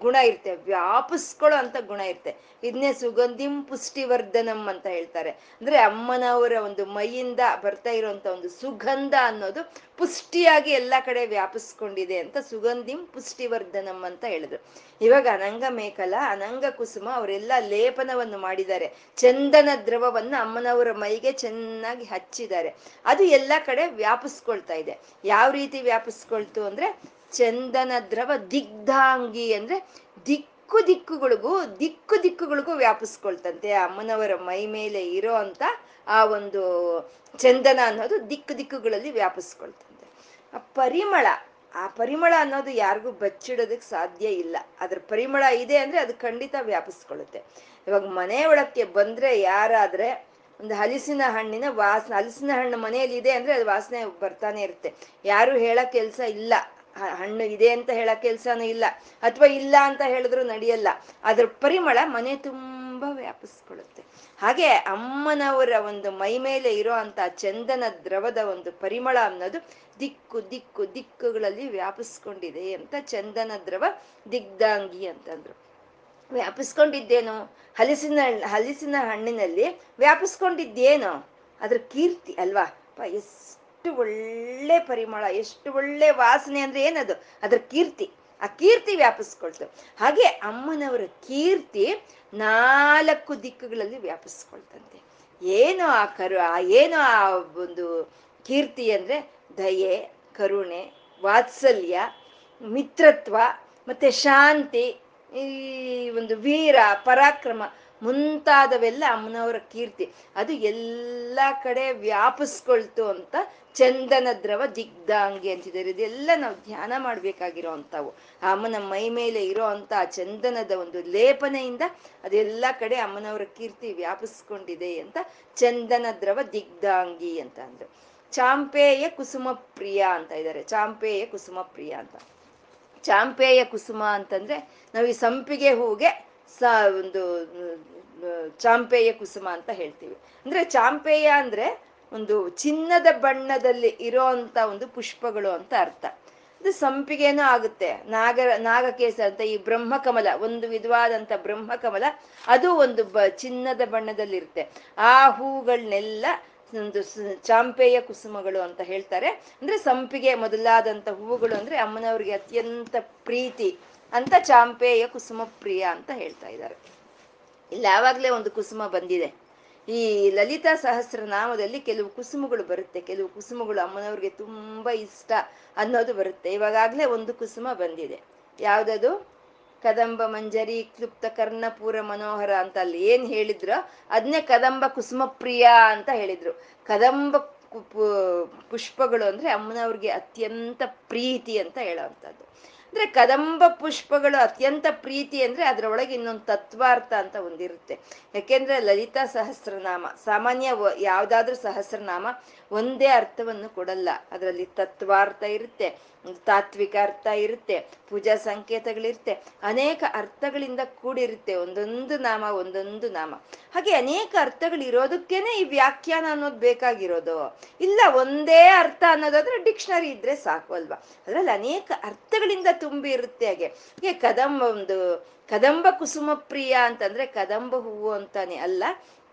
ಗುಣ ಇರುತ್ತೆ. ವ್ಯಾಪಿಸ್ಕೊಳ್ಳೋ ಅಂತ ಗುಣ ಇರುತ್ತೆ. ಇದನ್ನೇ ಸುಗಂಧಿಂ ಪುಷ್ಟಿವರ್ಧನಂ ಅಂತ ಹೇಳ್ತಾರೆ. ಅಂದ್ರೆ ಅಮ್ಮನವರ ಒಂದು ಮೈಯಿಂದ ಬರ್ತಾ ಇರುವಂತ ಒಂದು ಸುಗಂಧ ಅನ್ನೋದು ಪುಷ್ಟಿಯಾಗಿ ಎಲ್ಲ ಕಡೆ ವ್ಯಾಪಿಸ್ಕೊಂಡಿದೆ ಅಂತ ಸುಗಂಧಿಂ ಪುಷ್ಟಿವರ್ಧನಂ ಅಂತ ಹೇಳಿದ್ರು. ಇವಾಗ ಅನಂಗ ಮೇಕಲ, ಅನಂಗ ಕುಸುಮ ಅವರೆಲ್ಲ ಲೇಪನವನ್ನು ಮಾಡಿದ್ದಾರೆ. ಚಂದನ ದ್ರವವನ್ನು ಅಮ್ಮನವರ ಮೈಗೆ ಚೆನ್ನಾಗಿ ಹಚ್ಚಿದ್ದಾರೆ. ಅದು ಎಲ್ಲ ಕಡೆ ವ್ಯಾಪಿಸ್ಕೊಳ್ತಾ ಇದೆ. ಯಾವ ರೀತಿ ವ್ಯಾಪಿಸ್ಕೊಳ್ತು ಅಂದ್ರೆ ಚಂದನ ದ್ರವ ದಿಗ್ಧಾಂಗಿ ಅಂದ್ರೆ ದಿಕ್ಕು ದಿಕ್ಕುಗಳಿಗೂ ದಿಕ್ಕು ದಿಕ್ಕುಗಳಿಗೂ ವ್ಯಾಪಿಸ್ಕೊಳ್ತಂತೆ ಅಮ್ಮನವರ ಮೈ ಮೇಲೆ ಇರೋ ಅಂತ ಆ ಒಂದು ಚಂದನ ಅನ್ನೋದು ದಿಕ್ಕು ದಿಕ್ಕುಗಳಲ್ಲಿ ವ್ಯಾಪಿಸ್ಕೊಳ್ತಂತೆ. ಆ ಪರಿಮಳ ಆ ಪರಿಮಳ ಅನ್ನೋದು ಯಾರಿಗೂ ಬಚ್ಚಿಡೋದಕ್ಕೆ ಸಾಧ್ಯ ಇಲ್ಲ. ಅದ್ರ ಪರಿಮಳ ಇದೆ ಅಂದ್ರೆ ಅದು ಖಂಡಿತ ವ್ಯಾಪಿಸ್ಕೊಳ್ಳುತ್ತೆ. ಇವಾಗ ಮನೆ ಒಳಕ್ಕೆ ಬಂದ್ರೆ ಯಾರಾದ್ರೆ ಒಂದು ಹಲಸಿನ ಹಣ್ಣಿನ ವಾಸನೆ, ಹಲಸಿನ ಹಣ್ಣು ಮನೆಯಲ್ಲಿ ಇದೆ ಅಂದ್ರೆ ಅದು ವಾಸನೆ ಬರ್ತಾನೆ ಇರುತ್ತೆ. ಯಾರು ಹೇಳೋ ಕೆಲಸ ಇಲ್ಲ. ಹಣ್ಣು ಇದೆ ಅಂತ ಹೇಳೋ ಕೆಲ್ಸನೂ ಇಲ್ಲ. ಅಥವಾ ಇಲ್ಲ ಅಂತ ಹೇಳಿದ್ರು ನಡೆಯಲ್ಲ. ಅದ್ರ ಪರಿಮಳ ಮನೆ ತುಂಬಾ ವ್ಯಾಪಿಸ್ಕೊಳ್ಳುತ್ತೆ. ಹಾಗೆ ಅಮ್ಮನವರ ಒಂದು ಮೈ ಮೇಲೆ ಇರೋ ಅಂತ ಚಂದನ ದ್ರವದ ಒಂದು ಪರಿಮಳ ಅನ್ನೋದು ದಿಕ್ಕು ದಿಕ್ಕು, ದಿಕ್ಕುಗಳಲ್ಲಿ ವ್ಯಾಪಿಸ್ಕೊಂಡಿದೆ ಅಂತ ಚಂದನ ದ್ರವ ದಿಗ್ಧಾಂಗಿ ಅಂತಂದ್ರು. ವ್ಯಾಪಿಸ್ಕೊಂಡಿದ್ದೇನು? ಹಲಸಿನ ಹಲಸಿನ ಹಣ್ಣಿನಲ್ಲಿ ವ್ಯಾಪಿಸ್ಕೊಂಡಿದ್ದೇನು? ಅದ್ರ ಕೀರ್ತಿ ಅಲ್ವಾ? ಎಷ್ಟು ಒಳ್ಳೆ ಪರಿಮಳ, ಎಷ್ಟು ಒಳ್ಳೆ ವಾಸನೆ ಅಂದ್ರೆ ಏನದು? ಅದ್ರ ಕೀರ್ತಿ. ಆ ಕೀರ್ತಿ ವ್ಯಾಪಿಸ್ಕೊಳ್ತು. ಹಾಗೆ ಅಮ್ಮನವರ ಕೀರ್ತಿ ನಾಲ್ಕು ದಿಕ್ಕುಗಳಲ್ಲಿ ವ್ಯಾಪಿಸ್ಕೊಳ್ತಂತೆ. ಏನು ಆ ಕರು, ಆ ಏನು ಆ ಒಂದು ಕೀರ್ತಿ ಅಂದ್ರೆ ದಯೆ, ಕರುಣೆ, ವಾತ್ಸಲ್ಯ, ಮಿತ್ರತ್ವ, ಮತ್ತೆ ಶಾಂತಿ, ಈ ಒಂದು ವೀರ, ಪರಾಕ್ರಮ ಮುಂತಾದವೆಲ್ಲ ಅಮ್ಮನವರ ಕೀರ್ತಿ. ಅದು ಎಲ್ಲ ಕಡೆ ವ್ಯಾಪಿಸ್ಕೊಳ್ತು ಅಂತ ಚಂದನ ದ್ರವ ದಿಗ್ಧಾಂಗಿ ಅಂತಿದ್ದಾರೆ. ಇದೆಲ್ಲ ನಾವು ಧ್ಯಾನ ಮಾಡ್ಬೇಕಾಗಿರೋ ಅಂಥವು. ಅಮ್ಮನ ಮೈ ಮೇಲೆ ಇರೋ ಅಂತ ಚಂದನದ ಒಂದು ಲೇಪನೆಯಿಂದ ಅದೆಲ್ಲ ಕಡೆ ಅಮ್ಮನವರ ಕೀರ್ತಿ ವ್ಯಾಪಿಸ್ಕೊಂಡಿದೆ ಅಂತ ಚಂದನ ದ್ರವ ದಿಗ್ಧಾಂಗಿ ಅಂತ ಅಂದ್ರು. ಚಾಂಪೇಯ ಕುಸುಮ ಪ್ರಿಯ ಅಂತ ಇದ್ದಾರೆ. ಚಾಂಪೇಯ ಕುಸುಮ ಪ್ರಿಯ ಅಂತ. ಚಾಂಪೇಯ ಕುಸುಮ ಅಂತಂದ್ರೆ ನಾವು ಈ ಸಂಪಿಗೆ ಹೂಗೆ ಸ, ಒಂದು ಚಾಂಪೇಯ ಕುಸುಮ ಅಂತ ಹೇಳ್ತೀವಿ. ಅಂದ್ರೆ ಚಾಂಪೇಯ ಅಂದ್ರೆ ಒಂದು ಚಿನ್ನದ ಬಣ್ಣದಲ್ಲಿ ಇರೋ ಒಂದು ಪುಷ್ಪಗಳು ಅಂತ ಅರ್ಥ. ಅದು ಸಂಪಿಗೆನೂ ಆಗುತ್ತೆ. ನಾಗರ ನಾಗಕೇಸ ಅಂತ ಈ ಬ್ರಹ್ಮಕಮಲ, ಒಂದು ವಿಧವಾದಂತ ಬ್ರಹ್ಮಕಮಲ, ಅದು ಒಂದು ಬ, ಚಿನ್ನದ ಬಣ್ಣದಲ್ಲಿರುತ್ತೆ. ಆ ಹೂಗಳನ್ನೆಲ್ಲ ಒಂದು ಚಾಂಪೇಯ ಕುಸುಮಗಳು ಅಂತ ಹೇಳ್ತಾರೆ. ಅಂದ್ರೆ ಸಂಪಿಗೆ ಮೊದಲಾದಂತ ಹೂವುಗಳು ಅಂದ್ರೆ ಅಮ್ಮನವ್ರಿಗೆ ಅತ್ಯಂತ ಪ್ರೀತಿ. ಅಂತ ಚಾಂಪೇಯ ಕುಸುಮ ಪ್ರಿಯ ಅಂತ ಹೇಳ್ತಾ ಇದ್ದಾರೆ. ಇಲ್ಲಿ ಯಾವಾಗಲೇ ಒಂದು ಕುಸುಮ ಬಂದಿದೆ. ಈ ಲಲಿತಾ ಸಹಸ್ರನಾಮದಲ್ಲಿ ಕೆಲವು ಕುಸುಮಗಳು ಬರುತ್ತೆ. ಕೆಲವು ಕುಸುಮಗಳು ಅಮ್ಮನವ್ರಿಗೆ ತುಂಬಾ ಇಷ್ಟ ಅನ್ನೋದು ಬರುತ್ತೆ. ಇವಾಗಾಗ್ಲೇ ಒಂದು ಕುಸುಮ ಬಂದಿದೆ. ಯಾವ್ದದು? ಕದಂಬ ಮಂಜರಿ, ಕ್ಲುಪ್ತ ಕರ್ಣಪೂರ ಮನೋಹರ ಅಂತ ಅಲ್ಲಿ ಏನ್ ಹೇಳಿದ್ರು ಅದನ್ನೇ ಕದಂಬ ಕುಸುಮ ಪ್ರಿಯ ಅಂತ ಹೇಳಿದ್ರು. ಕದಂಬ ಪುಷ್ಪಗಳು ಅಂದ್ರೆ ಅಮ್ಮನವ್ರಿಗೆ ಅತ್ಯಂತ ಪ್ರೀತಿ ಅಂತ ಹೇಳೋವಂಥದ್ದು. ಅಂದ್ರೆ ಕದಂಬ ಪುಷ್ಪಗಳು ಅತ್ಯಂತ ಪ್ರೀತಿ ಅಂದ್ರೆ ಅದರೊಳಗೆ ಇನ್ನೊಂದು ತತ್ವಾರ್ಥ ಅಂತ ಒಂದಿರುತ್ತೆ. ಯಾಕೆಂದ್ರೆ ಲಲಿತಾ ಸಹಸ್ರನಾಮ, ಸಾಮಾನ್ಯ ಯಾವ್ದಾದ್ರೂ ಸಹಸ್ರನಾಮ ಒಂದೇ ಅರ್ಥವನ್ನು ಕೊಡಲ್ಲ. ಅದರಲ್ಲಿ ತತ್ವಾರ್ಥ ಇರುತ್ತೆ, ತಾತ್ವಿಕ ಅರ್ಥ ಇರುತ್ತೆ, ಪೂಜಾ ಸಂಕೇತಗಳಿರುತ್ತೆ. ಅನೇಕ ಅರ್ಥಗಳಿಂದ ಕೂಡಿರುತ್ತೆ. ಒಂದೊಂದು ನಾಮ ಒಂದೊಂದು ನಾಮ. ಹಾಗೆ ಅನೇಕ ಅರ್ಥಗಳು ಇರೋದಕ್ಕೇನೆ ಈ ವ್ಯಾಖ್ಯಾನ ಅನ್ನೋದು ಬೇಕಾಗಿರೋದು. ಇಲ್ಲ, ಒಂದೇ ಅರ್ಥ ಅನ್ನೋದಾದ್ರೆ ಡಿಕ್ಷನರಿ ಇದ್ರೆ ಸಾಕು ಅಲ್ವಾ? ಅದ್ರಲ್ಲಿ ಅನೇಕ ಅರ್ಥಗಳಿಂದ ತುಂಬಿ ಇರುತ್ತೆ ಹಾಗೆ. ಹೀಗೆ ಕದಂಬ ಒಂದು, ಕದಂಬ ಕುಸುಮ ಪ್ರಿಯ ಅಂತಂದ್ರೆ ಕದಂಬ ಹೂವು ಅಂತಾನೆ ಅಲ್ಲ?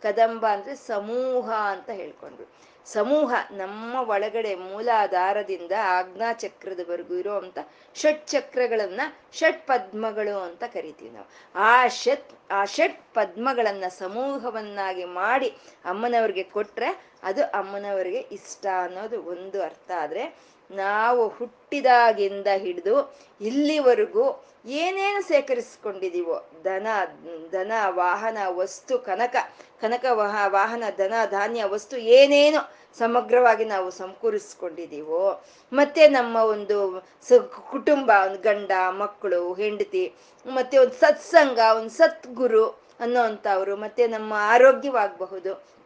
ಕದಂಬ ಅಂದ್ರೆ ಸಮೂಹ ಅಂತ ಹೇಳ್ಕೊಂಡ್ರು. ಸಮೂಹ ನಮ್ಮ ಒಳಗಡೆ ಮೂಲಾಧಾರದಿಂದ ಆಜ್ಞಾ ಚಕ್ರದವರೆಗೂ ಇರುವಂತ ಷಟ್ ಚಕ್ರಗಳನ್ನ ಷಟ್ ಪದ್ಮಗಳು ಅಂತ ಕರಿತೀವಿ ನಾವು. ಆ ಷಟ್ ಆ ಷಟ್ ಪದ್ಮಗಳನ್ನ ಸಮೂಹವನ್ನಾಗಿ ಮಾಡಿ ಅಮ್ಮನವ್ರಿಗೆ ಕೊಟ್ರೆ ಅದು ಅಮ್ಮನವರಿಗೆ ಇಷ್ಟ ಅನ್ನೋದು ಒಂದು ಅರ್ಥ. ಆದ್ರೆ ನಾವು ಹುಟ್ಟಿದಾಗಿಂದ ಹಿಡಿದು ಇಲ್ಲಿವರೆಗೂ ಏನೇನು ಸೇಕರಿಸ್ಕೊಂಡಿದೀವೋ ದನ ದನ, ವಾಹನ, ವಸ್ತು, ಕನಕ ಕನಕ ವಾಹ, ವಾಹನ, ದನ, ಧಾನ್ಯ, ವಸ್ತು ಏನೇನು ಸಮಗ್ರವಾಗಿ ನಾವು ಸಂಕುರಿಸ್ಕೊಂಡಿದ್ದೀವೋ, ಮತ್ತೆ ನಮ್ಮ ಒಂದು ಸ, ಕುಟುಂಬ, ಒಂದು ಗಂಡ, ಮಕ್ಕಳು, ಹೆಂಡತಿ, ಮತ್ತೆ ಒಂದು ಸತ್ಸಂಗ, ಒಂದು ಸತ್ಗುರು ಅನ್ನೋ ಅಂಥವ್ರು ಮತ್ತೆ ನಮ್ಮ ಆರೋಗ್ಯವಾಗಬಹುದು.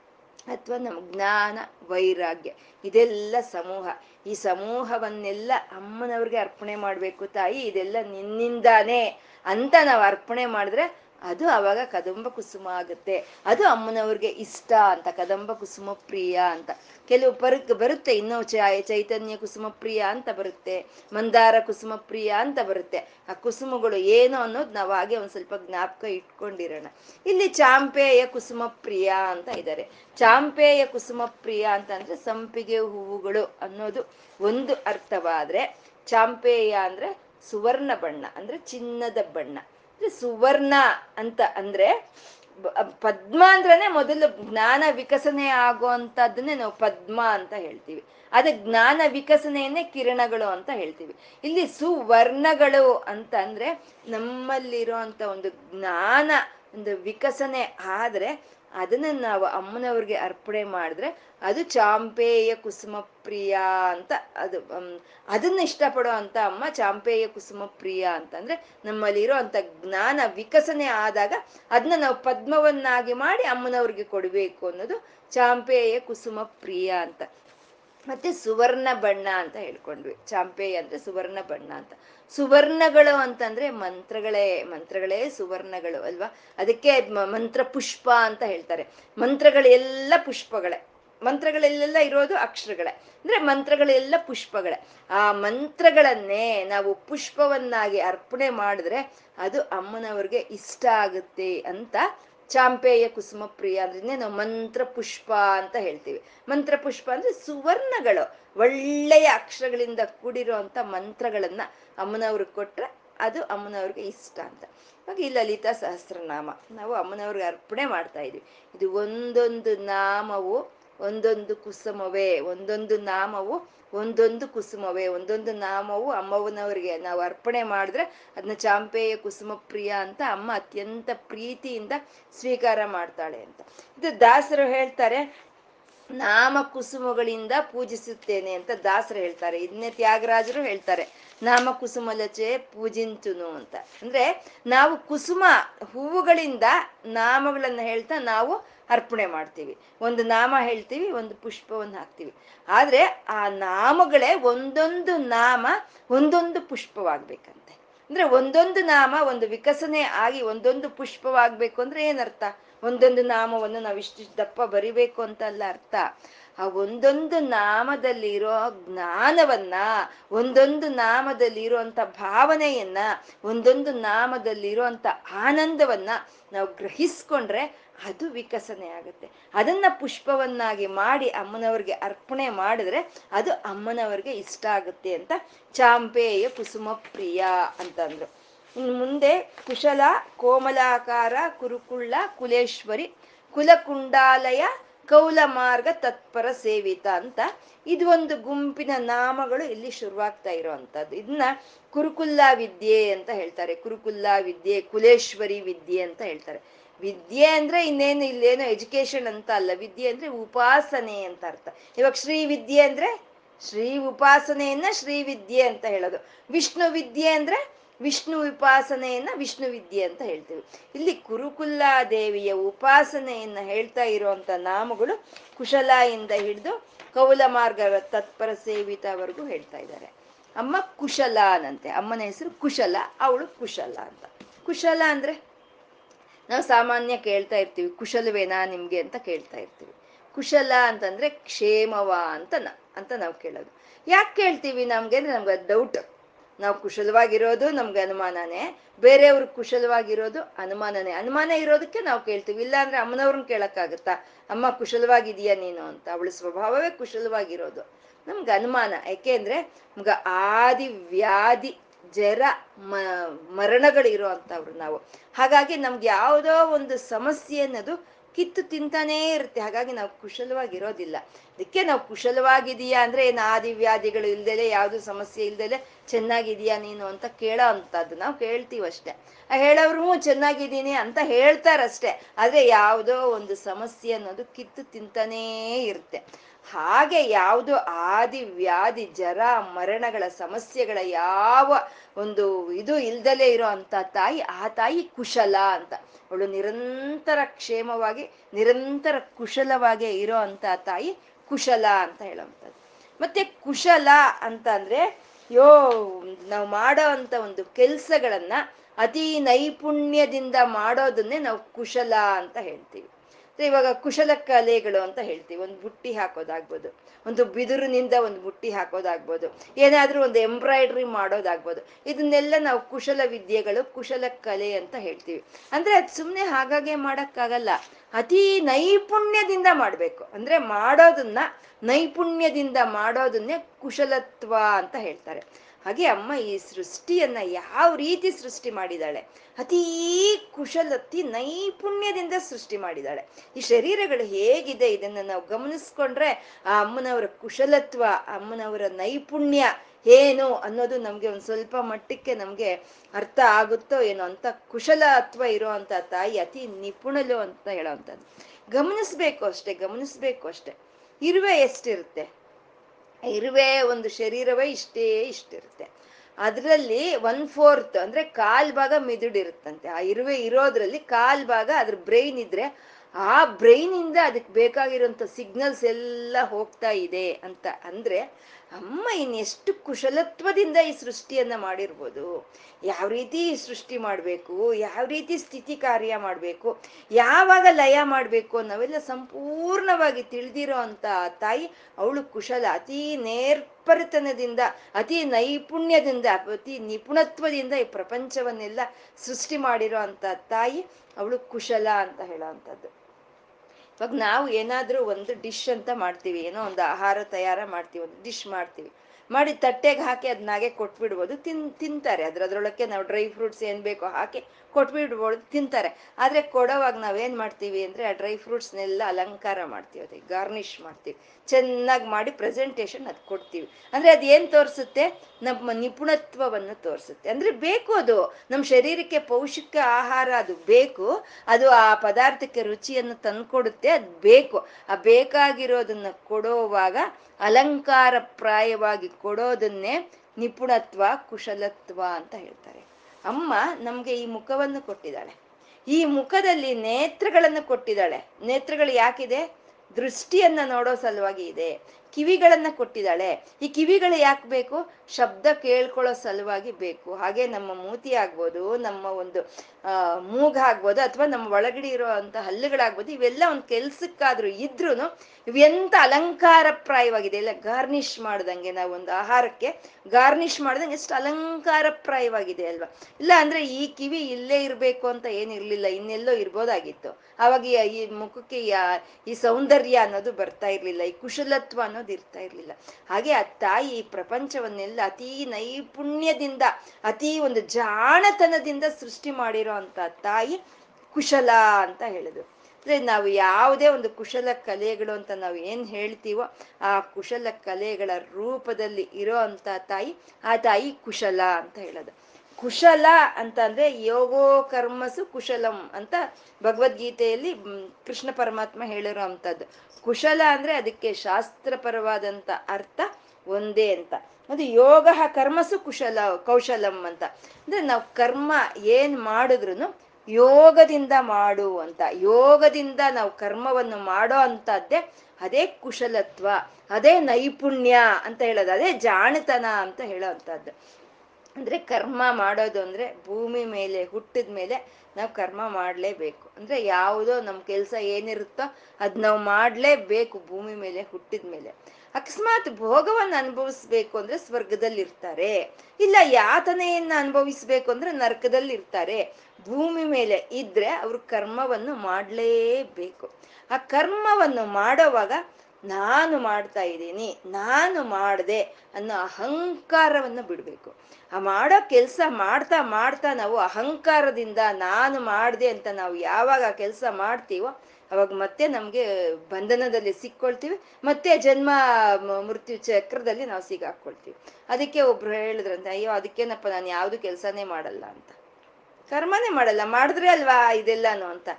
ಅಥವಾ ನಮ್ಮ ಜ್ಞಾನ, ವೈರಾಗ್ಯ, ಇದೆಲ್ಲ ಸಮೂಹ. ಈ ಸಮೂಹವನ್ನೆಲ್ಲ ಅಮ್ಮನವ್ರಿಗೆ ಅರ್ಪಣೆ ಮಾಡ್ಬೇಕು ತಾಯಿ, ಇದೆಲ್ಲ ನಿನ್ನಿಂದಾನೇ ಅಂತ ನಾವು ಅರ್ಪಣೆ ಮಾಡಿದ್ರೆ ಅದು ಅವಾಗ ಕದಂಬ ಕುಸುಮ ಆಗುತ್ತೆ. ಅದು ಅಮ್ಮನವ್ರಿಗೆ ಇಷ್ಟ ಅಂತ, ಕದಂಬ ಕುಸುಮ ಪ್ರಿಯ ಅಂತ. ಕೆಲವು ಪರಕ್ ಬರುತ್ತೆ, ಇನ್ನೂ ಚೈತನ್ಯ ಕುಸುಮ ಪ್ರಿಯ ಅಂತ ಬರುತ್ತೆ, ಮಂದಾರ ಕುಸುಮ ಪ್ರಿಯ ಅಂತ ಬರುತ್ತೆ. ಆ ಕುಸುಮಗಳು ಏನು ಅನ್ನೋದು ನಾವು ಹಾಗೆ ಒಂದ್ ಸ್ವಲ್ಪ ಜ್ಞಾಪಕ ಇಟ್ಕೊಂಡಿರೋಣ. ಇಲ್ಲಿ ಚಾಂಪೇಯ ಕುಸುಮ ಪ್ರಿಯ ಅಂತ ಇದ್ದಾರೆ ಚಾಂಪೇಯ ಕುಸುಮ ಪ್ರಿಯ ಅಂತ ಅಂದ್ರೆ ಸಂಪಿಗೆ ಹೂವುಗಳು ಅನ್ನೋದು ಒಂದು ಅರ್ಥವಾದ್ರೆ, ಚಾಂಪೇಯ ಅಂದ್ರೆ ಸುವರ್ಣ ಬಣ್ಣ, ಅಂದ್ರೆ ಚಿನ್ನದ ಬಣ್ಣ. ಸುವರ್ಣ ಅಂತ ಅಂದ್ರೆ ಪದ್ಮ ಅಂದ್ರೆ ಮೊದಲು ಜ್ಞಾನ ವಿಕಸನೆ ಆಗುವಂತದ್ದನ್ನೇ ನಾವು ಪದ್ಮ ಅಂತ ಹೇಳ್ತೀವಿ. ಅದೇ ಜ್ಞಾನ ವಿಕಸನೆಯನ್ನೇ ಕಿರಣಗಳು ಅಂತ ಹೇಳ್ತೀವಿ. ಇಲ್ಲಿ ಸುವರ್ಣಗಳು ಅಂತ ಅಂದ್ರೆ ನಮ್ಮಲ್ಲಿರುವಂತ ಒಂದು ಜ್ಞಾನ, ಒಂದು ವಿಕಸನೆ ಆದ್ರೆ ಅದನ್ನ ನಾವು ಅಮ್ಮನವ್ರಿಗೆ ಅರ್ಪಣೆ ಮಾಡಿದ್ರೆ ಅದು ಚಾಂಪೇಯ ಕುಸುಮ ಪ್ರಿಯ ಅಂತ ಅದು ಅದನ್ನ ಇಷ್ಟಪಡೋ ಅಂತ ಅಮ್ಮ ಚಾಂಪೇಯ ಕುಸುಮ ಪ್ರಿಯ ಅಂತಂದ್ರೆ ನಮ್ಮಲ್ಲಿರೋ ಅಂತ ಜ್ಞಾನ ವಿಕಸನೆ ಆದಾಗ ಅದನ್ನ ನಾವು ಪದ್ಮವನ್ನಾಗಿ ಮಾಡಿ ಅಮ್ಮನವ್ರಿಗೆ ಕೊಡ್ಬೇಕು ಅನ್ನೋದು ಚಾಂಪೇಯ ಕುಸುಮ ಪ್ರಿಯ ಅಂತ. ಮತ್ತೆ ಸುವರ್ಣ ಬಣ್ಣ ಅಂತ ಹೇಳ್ಕೊಂಡ್ವಿ. ಚಾಂಪೇಯ ಅಂದ್ರೆ ಸುವರ್ಣ ಬಣ್ಣ ಅಂತ. ಸುವರ್ಣಗಳು ಅಂತಂದ್ರೆ ಮಂತ್ರಗಳೇ ಮಂತ್ರಗಳೇ ಸುವರ್ಣಗಳು ಅಲ್ವಾ? ಅದಕ್ಕೆ ಮಂತ್ರ ಪುಷ್ಪ ಅಂತ ಹೇಳ್ತಾರೆ. ಮಂತ್ರಗಳೆಲ್ಲ ಪುಷ್ಪಗಳೇ. ಮಂತ್ರಗಳಲ್ಲೆಲ್ಲ ಇರೋದು ಅಕ್ಷರಗಳೇ. ಅಂದ್ರೆ ಮಂತ್ರಗಳೆಲ್ಲ ಪುಷ್ಪಗಳೇ. ಆ ಮಂತ್ರಗಳನ್ನೇ ನಾವು ಪುಷ್ಪವನ್ನಾಗಿ ಅರ್ಪಣೆ ಮಾಡಿದ್ರೆ ಅದು ಅಮ್ಮನವ್ರಿಗೆ ಇಷ್ಟ ಆಗುತ್ತೆ ಅಂತ ಚಾಂಪೇಯ ಕುಸುಮ ಪ್ರಿಯ ಅಂದ್ರೆ ನಾವು ಮಂತ್ರ ಪುಷ್ಪ ಅಂತ ಹೇಳ್ತೀವಿ. ಮಂತ್ರ ಪುಷ್ಪ ಅಂದ್ರೆ ಸುವರ್ಣಗಳು, ಒಳ್ಳೆಯ ಅಕ್ಷರಗಳಿಂದ ಕೂಡಿರುವಂತ ಮಂತ್ರಗಳನ್ನ ಅಮ್ಮನವ್ರಿಗೆ ಕೊಟ್ರೆ ಅದು ಅಮ್ಮನವ್ರಿಗೆ ಇಷ್ಟ ಅಂತ. ಹಾಗೆ ಈ ಲಲಿತಾ ಸಹಸ್ರನಾಮ ನಾವು ಅಮ್ಮನವ್ರಿಗೆ ಅರ್ಪಣೆ ಮಾಡ್ತಾ ಇದೀವಿ. ಇದು ಒಂದೊಂದು ನಾಮವು ಒಂದೊಂದು ಕುಸುಮವೇ, ಒಂದೊಂದು ನಾಮವು ಒಂದೊಂದು ಕುಸುಮವೇ, ಒಂದೊಂದು ನಾಮವು ಅಮ್ಮವನವರಿಗೆ ನಾವು ಅರ್ಪಣೆ ಮಾಡಿದ್ರೆ ಅದನ್ನ ಚಾಂಪೇಯ ಕುಸುಮ ಪ್ರಿಯ ಅಂತ ಅಮ್ಮ ಅತ್ಯಂತ ಪ್ರೀತಿಯಿಂದ ಸ್ವೀಕಾರ ಮಾಡ್ತಾಳೆ ಅಂತ. ಇದು ದಾಸರು ಹೇಳ್ತಾರೆ ನಾಮ ಕುಸುಮಗಳಿಂದ ಪೂಜಿಸುತ್ತೇನೆ ಅಂತ ದಾಸರು ಹೇಳ್ತಾರೆ. ಇದನ್ನೇ ತ್ಯಾಗರಾಜರು ಹೇಳ್ತಾರೆ. ನಾಮ ಕುಸುಮಲಚೆ ಪೂಜಿಂತುನು ಅಂತ. ಅಂದ್ರೆ ನಾವು ಕುಸುಮ ಹೂವುಗಳಿಂದ ನಾಮಗಳನ್ನ ಹೇಳ್ತಾ ನಾವು ಅರ್ಪಣೆ ಮಾಡ್ತೀವಿ. ಒಂದು ನಾಮ ಹೇಳ್ತೀವಿ, ಒಂದು ಪುಷ್ಪವನ್ನು ಹಾಕ್ತೀವಿ. ಆದ್ರೆ ಆ ನಾಮಗಳೇ ಒಂದೊಂದು ನಾಮ ಒಂದೊಂದು ಪುಷ್ಪವಾಗ್ಬೇಕಂತೆ. ಅಂದ್ರೆ ಒಂದೊಂದು ನಾಮ ಒಂದು ವಿಕಸನೆ ಆಗಿ ಒಂದೊಂದು ಪುಷ್ಪವಾಗ್ಬೇಕು ಅಂದ್ರೆ ಏನರ್ಥ? ಒಂದೊಂದು ನಾಮವನ್ನು ನಾವು ಇಷ್ಟು ದಪ್ಪ ಬರಿಬೇಕು ಅಂತ ಅಲ್ಲ ಅರ್ಥ. ಆ ಒಂದೊಂದು ನಾಮದಲ್ಲಿರೋ ಜ್ಞಾನವನ್ನ, ಒಂದೊಂದು ನಾಮದಲ್ಲಿ ಇರುವಂತ ಭಾವನೆಯನ್ನ, ಒಂದೊಂದು ನಾಮದಲ್ಲಿರುವಂತ ಆನಂದವನ್ನ ನಾವು ಗ್ರಹಿಸ್ಕೊಂಡ್ರೆ ಅದು ವಿಕಸನೆ ಆಗುತ್ತೆ. ಅದನ್ನ ಪುಷ್ಪವನ್ನಾಗಿ ಮಾಡಿ ಅಮ್ಮನವ್ರಿಗೆ ಅರ್ಪಣೆ ಮಾಡಿದ್ರೆ ಅದು ಅಮ್ಮನವ್ರಿಗೆ ಇಷ್ಟ ಆಗುತ್ತೆ ಅಂತ ಚಾಂಪೇಯ ಕುಸುಮ ಪ್ರಿಯ ಅಂತಂದ್ರು. ಇನ್ನು ಮುಂದೆ ಕುಶಲ, ಕೋಮಲಾಕಾರ, ಕುರುಕುಳ್ಳ, ಕುಲೇಶ್ವರಿ, ಕುಲಕುಂಡಾಲಯ ಕೌಲ ಮಾರ್ಗ ತತ್ಪರ ಸೇವಿತ ಅಂತ ಇದು ಒಂದು ಗುಂಪಿನ ನಾಮಗಳು ಇಲ್ಲಿ ಶುರುವಾಗ್ತಾ ಇರೋವಂಥದ್ದು. ಇದನ್ನ ಕುರುಕುಲ್ಲ ವಿದ್ಯೆ ಅಂತ ಹೇಳ್ತಾರೆ. ಕುರುಕುಲ್ಲ ವಿದ್ಯೆ, ಕುಲೇಶ್ವರಿ ವಿದ್ಯೆ ಅಂತ ಹೇಳ್ತಾರೆ. ವಿದ್ಯೆ ಅಂದ್ರೆ ಇನ್ನೇನು, ಇಲ್ಲೇನು ಎಜುಕೇಶನ್ ಅಂತ ಅಲ್ಲ. ವಿದ್ಯೆ ಅಂದ್ರೆ ಉಪಾಸನೆ ಅಂತ ಅರ್ಥ. ಇವಾಗ ಶ್ರೀ ವಿದ್ಯೆ ಅಂದ್ರೆ ಶ್ರೀ ಉಪಾಸನೆಯನ್ನ ಶ್ರೀ ವಿದ್ಯೆ ಅಂತ ಹೇಳೋದು. ವಿಷ್ಣು ವಿದ್ಯೆ ಅಂದ್ರೆ ವಿಷ್ಣು ಉಪಾಸನೆಯನ್ನ ವಿಷ್ಣು ವಿದ್ಯೆ ಅಂತ ಹೇಳ್ತೀವಿ. ಇಲ್ಲಿ ಕುರುಕುಲ್ಲ ದೇವಿಯ ಉಪಾಸನೆಯನ್ನ ಹೇಳ್ತಾ ಇರುವಂತ ನಾಮಗಳು ಕುಶಲ ಇಂದ ಹಿಡಿದು ಕೌಲ ಮಾರ್ಗ ತತ್ಪರ ಸೇವಿತವರೆಗೂ ಹೇಳ್ತಾ ಇದ್ದಾರೆ. ಅಮ್ಮ ಕುಶಲಾನಂತೆ ಅಮ್ಮನ ಹೆಸರು ಕುಶಲ, ಅವಳು ಕುಶಲ ಅಂತ. ಕುಶಲ ಅಂದ್ರೆ ನಾವು ಸಾಮಾನ್ಯ ಕೇಳ್ತಾ ಇರ್ತೀವಿ, ಕುಶಲವೇನಾ ನಿಮ್ಗೆ ಅಂತ ಕೇಳ್ತಾ ಇರ್ತೀವಿ. ಕುಶಲ ಅಂತಂದ್ರೆ ಕ್ಷೇಮವ ಅಂತ ಅಂತ ನಾವು ಕೇಳೋದು. ಯಾಕೆ ಕೇಳ್ತೀವಿ ನಮ್ಗೆ ಅಂದ್ರೆ ನಮ್ಗೆ ಡೌಟ್ ನಾವು ಕುಶಲವಾಗಿರೋದು ನಮ್ಗೆ ಅನುಮಾನನೇ. ಬೇರೆಯವ್ರು ಕುಶಲವಾಗಿರೋದು ಅನುಮಾನನೇ. ಅನುಮಾನ ಇರೋದಕ್ಕೆ ನಾವು ಕೇಳ್ತೀವಿ. ಇಲ್ಲ ಅಂದ್ರೆ ಅಮ್ಮನವ್ರನ್ನ ಕೇಳಕ್ಕಾಗತ್ತಾ? ಅಮ್ಮ ಕುಶಲವಾಗಿದೀಯಾ ನೀನು ಅಂತ. ಅವಳ ಸ್ವಭಾವವೇ ಕುಶಲವಾಗಿರೋದು. ನಮ್ಗೆ ಅನುಮಾನ. ಯಾಕೆಂದ್ರೆ ನಮ್ಗೆ ಆದಿ, ವ್ಯಾಧಿ, ಜರ, ಮ ಮರಣಗಳಿರೋ ನಾವು. ಹಾಗಾಗಿ ನಮ್ಗೆ ಯಾವುದೋ ಒಂದು ಸಮಸ್ಯೆ ಅನ್ನೋದು ಕಿತ್ತು ತಿಂತಾನೇ ಇರುತ್ತೆ. ಹಾಗಾಗಿ ನಾವು ಕುಶಲವಾಗಿರೋದಿಲ್ಲ. ಅದಕ್ಕೆ ನಾವು ಕುಶಲವಾಗಿದೀಯಾ ಅಂದ್ರೆ ಏನು ಆದಿ ವ್ಯಾಧಿಗಳು ಇಲ್ದಲೆ, ಯಾವುದು ಸಮಸ್ಯೆ ಇಲ್ದಲೆ ಚೆನ್ನಾಗಿದೀಯಾ ನೀನು ಅಂತ ಕೇಳೋ ಅಂತದ್ದು ನಾವು ಕೇಳ್ತೀವಷ್ಟೇ ಆ ಹೇಳೋರು ಚೆನ್ನಾಗಿದ್ದೀನಿ ಅಂತ ಹೇಳ್ತಾರಷ್ಟೇ. ಆದ್ರೆ ಯಾವುದೋ ಒಂದು ಸಮಸ್ಯೆ ಅನ್ನೋದು ಕಿತ್ತು ತಿಂತಾನೇ ಇರುತ್ತೆ. ಹಾಗೆ ಯಾವುದು ಆದಿ ವ್ಯಾಧಿ ಜರ ಮರಣಗಳ ಸಮಸ್ಯೆಗಳ ಯಾವ ಒಂದು ಇದು ಇಲ್ದಲೆ ಇರೋ ಅಂತ ತಾಯಿ, ಆ ತಾಯಿ ಕುಶಲ ಅಂತ. ಅವಳು ನಿರಂತರ ಕ್ಷೇಮವಾಗಿ, ನಿರಂತರ ಕುಶಲವಾಗಿ ಇರೋ ಅಂತ ತಾಯಿ ಕುಶಲ ಅಂತ ಹೇಳುವಂಥದ್ದು. ಮತ್ತೆ ಕುಶಲ ಅಂತ ಅಂದ್ರೆ, ಯೋ, ನಾವು ಮಾಡೋ ಅಂತ ಒಂದು ಕೆಲ್ಸಗಳನ್ನ ಅತಿ ನೈಪುಣ್ಯದಿಂದ ಮಾಡೋದನ್ನೇ ನಾವು ಕುಶಲ ಅಂತ ಹೇಳ್ತೀವಿ. ಇವಾಗ ಕುಶಲ ಕಲೆಗಳು ಅಂತ ಹೇಳ್ತೀವಿ. ಒಂದು ಬುಟ್ಟಿ ಹಾಕೋದಾಗ್ಬೋದು, ಒಂದು ಬಿದಿರಿನಿಂದ ಒಂದು ಬುಟ್ಟಿ ಹಾಕೋದಾಗ್ಬೋದು, ಏನಾದ್ರೂ ಒಂದು ಎಂಬ್ರಾಯ್ಡ್ರಿ ಮಾಡೋದಾಗ್ಬೋದು, ಇದನ್ನೆಲ್ಲ ನಾವು ಕುಶಲ ವಿದ್ಯೆಗಳು, ಕುಶಲ ಕಲೆ ಅಂತ ಹೇಳ್ತೀವಿ. ಅಂದ್ರೆ ಅದು ಸುಮ್ಮನೆ ಹಾಗಾಗೆ ಮಾಡಕ್ಕಾಗಲ್ಲ. ಅತಿ ನೈಪುಣ್ಯದಿಂದ ಮಾಡ್ಬೇಕು. ಅಂದ್ರೆ ಮಾಡೋದನ್ನ ನೈಪುಣ್ಯದಿಂದ ಮಾಡೋದನ್ನೇ ಕುಶಲತ್ವ ಅಂತ ಹೇಳ್ತಾರೆ. ಹಾಗೆ ಅಮ್ಮ ಈ ಸೃಷ್ಟಿಯನ್ನ ಯಾವ ರೀತಿ ಸೃಷ್ಟಿ ಮಾಡಿದಾಳೆ? ಅತೀ ಕುಶಲತಿ, ನೈಪುಣ್ಯದಿಂದ ಸೃಷ್ಟಿ ಮಾಡಿದಾಳೆ. ಈ ಶರೀರಗಳು ಹೇಗಿದೆ? ಇದನ್ನ ನಾವು ಗಮನಿಸ್ಕೊಂಡ್ರೆ ಆ ಅಮ್ಮನವರ ಕುಶಲತ್ವ, ಅಮ್ಮನವರ ನೈಪುಣ್ಯ ಏನು ಅನ್ನೋದು ನಮ್ಗೆ ಒಂದ್ ಸ್ವಲ್ಪ ಮಟ್ಟಕ್ಕೆ ನಮ್ಗೆ ಅರ್ಥ ಆಗುತ್ತೋ ಏನೋ ಅಂತ ಕುಶಲತ್ವ ಇರೋ ಅಂತ ತಾಯಿ ಅತಿ ನಿಪುಣಲು ಅಂತ ಹೇಳೋವಂಥದ್ದು. ಗಮನಿಸ್ಬೇಕು ಅಷ್ಟೇ ಗಮನಿಸ್ಬೇಕು ಅಷ್ಟೇ. ಇರುವೆ ಎಷ್ಟಿರುತ್ತೆ? ಇರುವೆ ಒಂದು ಶರೀರವೇ ಇಷ್ಟೇ ಇಷ್ಟಿರುತ್ತೆ. ಅದರಲ್ಲಿ ಒನ್ ಫೋರ್ತ್ ಅಂದ್ರೆ ಕಾಲ್ ಭಾಗ ಮಿದುಡಿರುತ್ತಂತೆ. ಆ ಇರುವೆ ಇರೋದ್ರಲ್ಲಿ ಕಾಲ್ ಭಾಗ ಅದ್ರ ಬ್ರೈನ್ ಇದ್ರೆ ಆ ಬ್ರೈನ್ ಇಂದ ಅದಕ್ಕೆ ಬೇಕಾಗಿರುವಂತ ಸಿಗ್ನಲ್ಸ್ ಎಲ್ಲ ಹೋಗ್ತಾ ಇದೆ ಅಂತ. ಅಂದ್ರೆ ಅಮ್ಮ, ಇನ್ನೆಷ್ಟು ಕುಶಲತ್ವದಿಂದ ಈ ಸೃಷ್ಟಿಯನ್ನ ಮಾಡಿರ್ಬೋದು. ಯಾವ ರೀತಿ ಸೃಷ್ಟಿ ಮಾಡಬೇಕು, ಯಾವ ರೀತಿ ಸ್ಥಿತಿ ಕಾರ್ಯ ಮಾಡಬೇಕು, ಯಾವಾಗ ಲಯ ಮಾಡಬೇಕು ನಾವೆಲ್ಲ ಸಂಪೂರ್ಣವಾಗಿ ತಿಳಿದಿರೋ ಅಂತ ತಾಯಿ. ಅವಳು ಕುಶಲ, ಅತಿ ನೇರ್ಪರಿತನದಿಂದ, ಅತಿ ನೈಪುಣ್ಯದಿಂದ, ಅತಿ ನಿಪುಣತ್ವದಿಂದ ಈ ಪ್ರಪಂಚವನ್ನೆಲ್ಲ ಸೃಷ್ಟಿ ಮಾಡಿರೋ ಅಂತ ತಾಯಿ. ಅವಳು ಕುಶಲ ಅಂತ ಹೇಳೋ ಇವಾಗ ನಾವು ಏನಾದ್ರೂ ಒಂದು ಡಿಶ್ ಅಂತ ಮಾಡ್ತೀವಿ, ಏನೋ ಒಂದು ಆಹಾರ ತಯಾರ ಮಾಡ್ತೀವಿ, ಒಂದು ಡಿಶ್ ಮಾಡ್ತೀವಿ. ಮಾಡಿ ತಟ್ಟೆಗೆ ಹಾಕಿ ಅದನ್ನಾಗೆ ಕೊಟ್ಬಿಡ್ಬೋದು, ತಿನ್, ತಿಂತಾರೆ. ಅದ್ರ ಅದ್ರೊಳಕ್ಕೆ ನಾವು ಡ್ರೈ ಫ್ರೂಟ್ಸ್ ಏನ್ ಬೇಕೋ ಹಾಕಿ ಕೊಟ್ಬಿಡ್ಬೋದು, ತಿಂತಾರೆ. ಆದ್ರೆ ಕೊಡೋವಾಗ ನಾವೇನ್ ಮಾಡ್ತೀವಿ ಅಂದ್ರೆ ಆ ಡ್ರೈ ಫ್ರೂಟ್ಸ್ನೆಲ್ಲ ಅಲಂಕಾರ ಮಾಡ್ತೀವಿ ಅದಕ್ಕೆ ಗಾರ್ನಿಶ್ ಮಾಡ್ತೀವಿ. ಚೆನ್ನಾಗಿ ಮಾಡಿ ಪ್ರೆಸೆಂಟೇಶನ್ ಅದು ಕೊಡ್ತೀವಿ. ಅಂದ್ರೆ ಅದು ಏನ್ ತೋರಿಸುತ್ತೆ? ನಮ್ಮ ನಿಪುಣತ್ವವನ್ನು ತೋರಿಸುತ್ತೆ. ಅಂದ್ರೆ ಬೇಕು ಅದು. ನಮ್ಮ ಶರೀರಕ್ಕೆ ಪೌಷ್ಟಿಕ ಆಹಾರ ಅದು ಬೇಕು. ಅದು ಆ ಪದಾರ್ಥಕ್ಕೆ ರುಚಿಯನ್ನು ತಂದ್ಕೊಡುತ್ತೆ, ಅದು ಬೇಕು. ಆ ಬೇಕಾಗಿರೋದನ್ನ ಕೊಡೋವಾಗ ಅಲಂಕಾರ ಪ್ರಾಯವಾಗಿ ಕೊಡೋದನ್ನೇ ನಿಪುಣತ್ವ, ಕುಶಲತ್ವ ಅಂತ ಹೇಳ್ತಾರೆ. ಅಮ್ಮ ನಮ್ಗೆ ಈ ಮುಖವನ್ನು ಕೊಟ್ಟಿದ್ದಾಳೆ. ಈ ಮುಖದಲ್ಲಿ ನೇತ್ರಗಳನ್ನು ಕೊಟ್ಟಿದ್ದಾಳೆ. ನೇತ್ರಗಳು ಯಾಕಿದೆ? ದೃಷ್ಟಿಯನ್ನ ನೋಡೋ ಸಲುವಾಗಿ ಇದೆ. ಕಿವಿಗಳನ್ನ ಕೊಟ್ಟಿದ್ದಾಳೆ. ಈ ಕಿವಿಗಳು ಯಾಕೆ ಬೇಕು? ಶಬ್ದ ಕೇಳ್ಕೊಳ್ಳೋ ಸಲುವಾಗಿ ಬೇಕು. ಹಾಗೆ ನಮ್ಮ ಮೂತಿ ಆಗ್ಬೋದು, ನಮ್ಮ ಒಂದು ಆ, ಮೂಗಾಗ್ಬೋದು ಅಥವಾ ನಮ್ಮ ಒಳಗಡೆ ಇರೋ ಅಂತ ಹಲ್ಲುಗಳಾಗ್ಬೋದು, ಇವೆಲ್ಲ ಒಂದು ಕೆಲ್ಸಕ್ಕಾದ್ರೂ ಇದ್ರೂ ಇವೆಂತ ಅಲಂಕಾರ ಪ್ರಾಯವಾಗಿದೆ ಎಲ್ಲ ಗಾರ್ನಿಶ್ ಮಾಡ್ದಂಗೆ ನಾವು ಒಂದು ಆಹಾರಕ್ಕೆ ಗಾರ್ನಿಶ್ ಮಾಡ್ದಂಗೆ ಎಷ್ಟು ಅಲಂಕಾರ ಪ್ರಾಯವಾಗಿದೆ ಅಲ್ವಾ? ಇಲ್ಲ ಅಂದ್ರೆ ಈ ಕಿವಿ ಇಲ್ಲೇ ಇರ್ಬೇಕು ಅಂತ ಏನಿರ್ಲಿಲ್ಲ ಇನ್ನೆಲ್ಲೋ ಇರ್ಬೋದಾಗಿತ್ತು. ಅವಾಗ ಈ ಮುಖಕ್ಕೆ ಈ ಸೌಂದರ್ಯ ಅನ್ನೋದು ಬರ್ತಾ ಇರ್ಲಿಲ್ಲ, ಈ ಕುಶಲತ್ವ ಅನ್ನೋದು ಇರ್ತಾ ಇರ್ಲಿಲ್ಲ. ಹಾಗೆ ಆ ತಾಯಿ ಈ ಪ್ರಪಂಚವನ್ನೆಲ್ಲ ಅತಿ ನೈಪುಣ್ಯದಿಂದ, ಅತಿ ಒಂದು ಜಾಣತನದಿಂದ ಸೃಷ್ಟಿ ಮಾಡಿರೋ ಅಂತ ತಾಯಿ ಕುಶಲ ಅಂತ ಹೇಳಿದ್ರು. ಅಂದ್ರೆ ನಾವು ಯಾವುದೇ ಒಂದು ಕುಶಲ ಕಲೆಗಳು ಅಂತ ನಾವು ಏನ್ ಹೇಳ್ತೀವೋ ಆ ಕುಶಲ ಕಲೆಗಳ ರೂಪದಲ್ಲಿ ಇರೋ ತಾಯಿ, ಆ ತಾಯಿ ಕುಶಲ ಅಂತ ಹೇಳೋದು. ಕುಶಲ ಅಂತ ಅಂದ್ರೆ ಯೋಗೋ ಕರ್ಮಸು ಕುಶಲಂ ಅಂತ ಭಗವದ್ಗೀತೆಯಲ್ಲಿ ಕೃಷ್ಣ ಪರಮಾತ್ಮ ಹೇಳಿರೋ ಅಂಥದ್ದು ಕುಶಲ ಅಂದ್ರೆ ಅದಕ್ಕೆ ಶಾಸ್ತ್ರಪರವಾದಂಥ ಅರ್ಥ ಒಂದೇ ಅಂತ. ಅದು ಯೋಗ ಕರ್ಮಸು ಕುಶಲ, ಕೌಶಲಂ ಅಂತ. ಅಂದ್ರೆ ನಾವು ಕರ್ಮ ಏನ್ ಮಾಡಿದ್ರು ಯೋಗದಿಂದ ಮಾಡು ಅಂತ. ಯೋಗದಿಂದ ನಾವು ಕರ್ಮವನ್ನು ಮಾಡೋ ಅಂತದ್ದೇ ಅದೇ ಕುಶಲತ್ವ, ಅದೇ ನೈಪುಣ್ಯ ಅಂತ ಹೇಳೋದು, ಅದೇ ಜಾಣತನ ಅಂತ ಹೇಳೋ ಅಂತದ್ದು ಅಂದ್ರೆ ಕರ್ಮ ಮಾಡೋದು ಅಂದ್ರೆ ಭೂಮಿ ಮೇಲೆ ಹುಟ್ಟಿದ ಮೇಲೆ ನಾವು ಕರ್ಮ ಮಾಡಲೇಬೇಕು. ಅಂದ್ರೆ ಯಾವುದೋ ನಮ್ಮ ಕೆಲಸ ಏನಿರುತ್ತೋ ಅದ್ ನಾವು ಮಾಡಲೇಬೇಕು ಭೂಮಿ ಮೇಲೆ ಹುಟ್ಟಿದ ಮೇಲೆ. ಅಕಸ್ಮಾತ್ ಭೋಗವನ್ನು ಅನುಭವಿಸ್ಬೇಕು ಅಂದ್ರೆ ಸ್ವರ್ಗದಲ್ಲಿ ಇರ್ತಾರೆ ಇಲ್ಲ, ಯಾತನೆಯನ್ನ ಅನುಭವಿಸ್ಬೇಕು ಅಂದ್ರೆ ನರಕದಲ್ಲಿ ಇರ್ತಾರೆ ಭೂಮಿ ಮೇಲೆ ಇದ್ರೆ ಅವ್ರು ಕರ್ಮವನ್ನು ಮಾಡಲೇಬೇಕು. ಆ ಕರ್ಮವನ್ನು ಮಾಡೋವಾಗ ನಾನು ಮಾಡ್ತಾ ಇದ್ದೀನಿ, ನಾನು ಮಾಡಿದೆ ಅನ್ನೋ ಅಹಂಕಾರವನ್ನು ಬಿಡಬೇಕು. ಆ ಮಾಡೋ ಕೆಲಸ ಮಾಡ್ತಾ ಮಾಡ್ತಾ ನಾವು ಅಹಂಕಾರದಿಂದ ನಾನು ಮಾಡಿದೆ ಅಂತ ನಾವು ಯಾವಾಗ ಆ ಕೆಲಸ ಮಾಡ್ತೀವೋ ಅವಾಗ ಮತ್ತೆ ನಮ್ಗೆ ಬಂಧನದಲ್ಲಿ ಸಿಕ್ಕೊಳ್ತೀವಿ. ಮತ್ತೆ ಜನ್ಮ ಮೃತ್ಯು ಚಕ್ರದಲ್ಲಿ ನಾವು ಸಿಗಾಕೊಳ್ತೀವಿ. ಅದಕ್ಕೆ ಒಬ್ರು ಹೇಳಿದ್ರಂತೆ, ಅಯ್ಯೋ, ಅದಕ್ಕೇನಪ್ಪ ನಾನು ಯಾವುದು ಕೆಲಸನೇ ಮಾಡಲ್ಲ ಅಂತ. ಕರ್ಮನೇ ಮಾಡಲ್ಲ, ಮಾಡಿದ್ರೆ ಅಲ್ವಾ ಇದೆಲ್ಲಾನು ಅಂತ.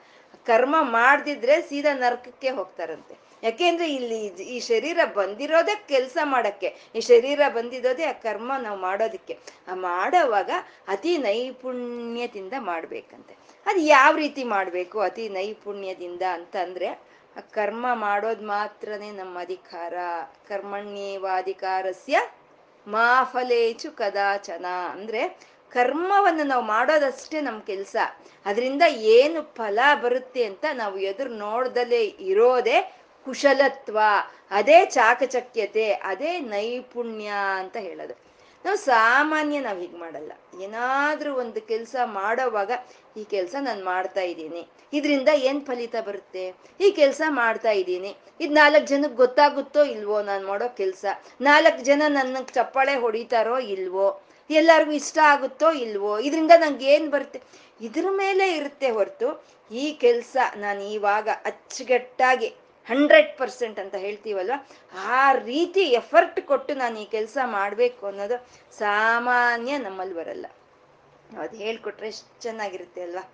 ಕರ್ಮ ಮಾಡ್ದಿದ್ರೆ ಸೀದಾ ನರಕಕ್ಕೆ ಹೋಗ್ತಾರಂತೆ. ಯಾಕೆಂದ್ರೆ ಇಲ್ಲಿ ಈ ಶರೀರ ಬಂದಿರೋದೇ ಕೆಲಸ ಮಾಡಕ್ಕೆ. ಈ ಶರೀರ ಬಂದಿರೋದೇ ಆ ಕರ್ಮ ನಾವು ಮಾಡೋದಕ್ಕೆ. ಆ ಮಾಡೋವಾಗ ಅತಿ ನೈಪುಣ್ಯದಿಂದ ಮಾಡ್ಬೇಕಂತೆ. ಅದು ಯಾವ ರೀತಿ ಮಾಡಬೇಕು ಅತಿ ನೈಪುಣ್ಯದಿಂದ ಅಂತಂದ್ರೆ ಕರ್ಮ ಮಾಡೋದು ಮಾತ್ರನೇ ನಮ್ಮ ಅಧಿಕಾರ. ಕರ್ಮಣ್ಯೇವಾಧಿಕಾರಸ್ಯ ಮಾಫಲೇಚು ಕದಾಚನ. ಅಂದ್ರೆ ಕರ್ಮವನ್ನು ನಾವು ಮಾಡೋದಷ್ಟೇ ನಮ್ಮ ಕೆಲಸ. ಅದರಿಂದ ಏನು ಫಲ ಬರುತ್ತೆ ಅಂತ ನಾವು ಎದುರು ನೋಡ್ದಲೇ ಇರೋದೇ ಕುಶಲತ್ವ. ಅದೇ ಚಾಕಚಕ್ಯತೆ, ಅದೇ ನೈಪುಣ್ಯ ಅಂತ ಹೇಳೋದು. ನಾವು ಸಾಮಾನ್ಯ ನಾವು ಹೀಗೆ ಮಾಡಲ್ಲ. ಏನಾದ್ರೂ ಒಂದು ಕೆಲಸ ಮಾಡೋವಾಗ ಈ ಕೆಲಸ ನಾನು ಮಾಡ್ತಾ ಇದ್ದೀನಿ. ಇದರಿಂದ ಏನ್ ಫಲಿತ ಬರುತ್ತೆ? ಈ ಕೆಲಸ ಮಾಡ್ತಾ ಇದ್ದೀನಿ. ಇದು ನಾಲ್ಕು ಜನಕ್ಕೆ ಗೊತ್ತಾಗುತ್ತೋ ಇಲ್ವೋ ನಾನು ಮಾಡೋ ಕೆಲಸ? ನಾಲ್ಕು ಜನ ನನ್ನ ಚಪ್ಪಾಳೆ ಹೊಡಿತಾರೋ ಇಲ್ವೋ? ಎಲ್ಲರಿಗೂ ಇಷ್ಟ ಆಗುತ್ತೋ ಇಲ್ವೋ? ಇದರಿಂದ ನಂಗೆ ಏನು ಬರುತ್ತೆ? ಇದ್ರ ಮೇಲೆ ಇರುತ್ತೆ ಹೊರತು ಈ ಕೆಲಸ ನಾನು ಇವಾಗ ಅಚ್ಚುಗಟ್ಟಾಗಿ ಹಂಡ್ರೆಡ್ ಪರ್ಸೆಂಟ್ ಅಂತ ಹೇಳ್ತೀವಲ್ವ? ಆ ರೀತಿ ಎಫರ್ಟ್ ಕೊಟ್ಟು ನಾನು ಈ ಕೆಲಸ ಮಾಡಬೇಕು ಅನ್ನೋದು ಸಾಮಾನ್ಯ ನಮ್ಮಲ್ಲಿ ಬರಲ್ಲ. ಅದು ಹೇಳ್ಕೊಟ್ರೆ ಎಷ್ಟು ಚೆನ್ನಾಗಿರುತ್ತೆ ಅಲ್ವಾ?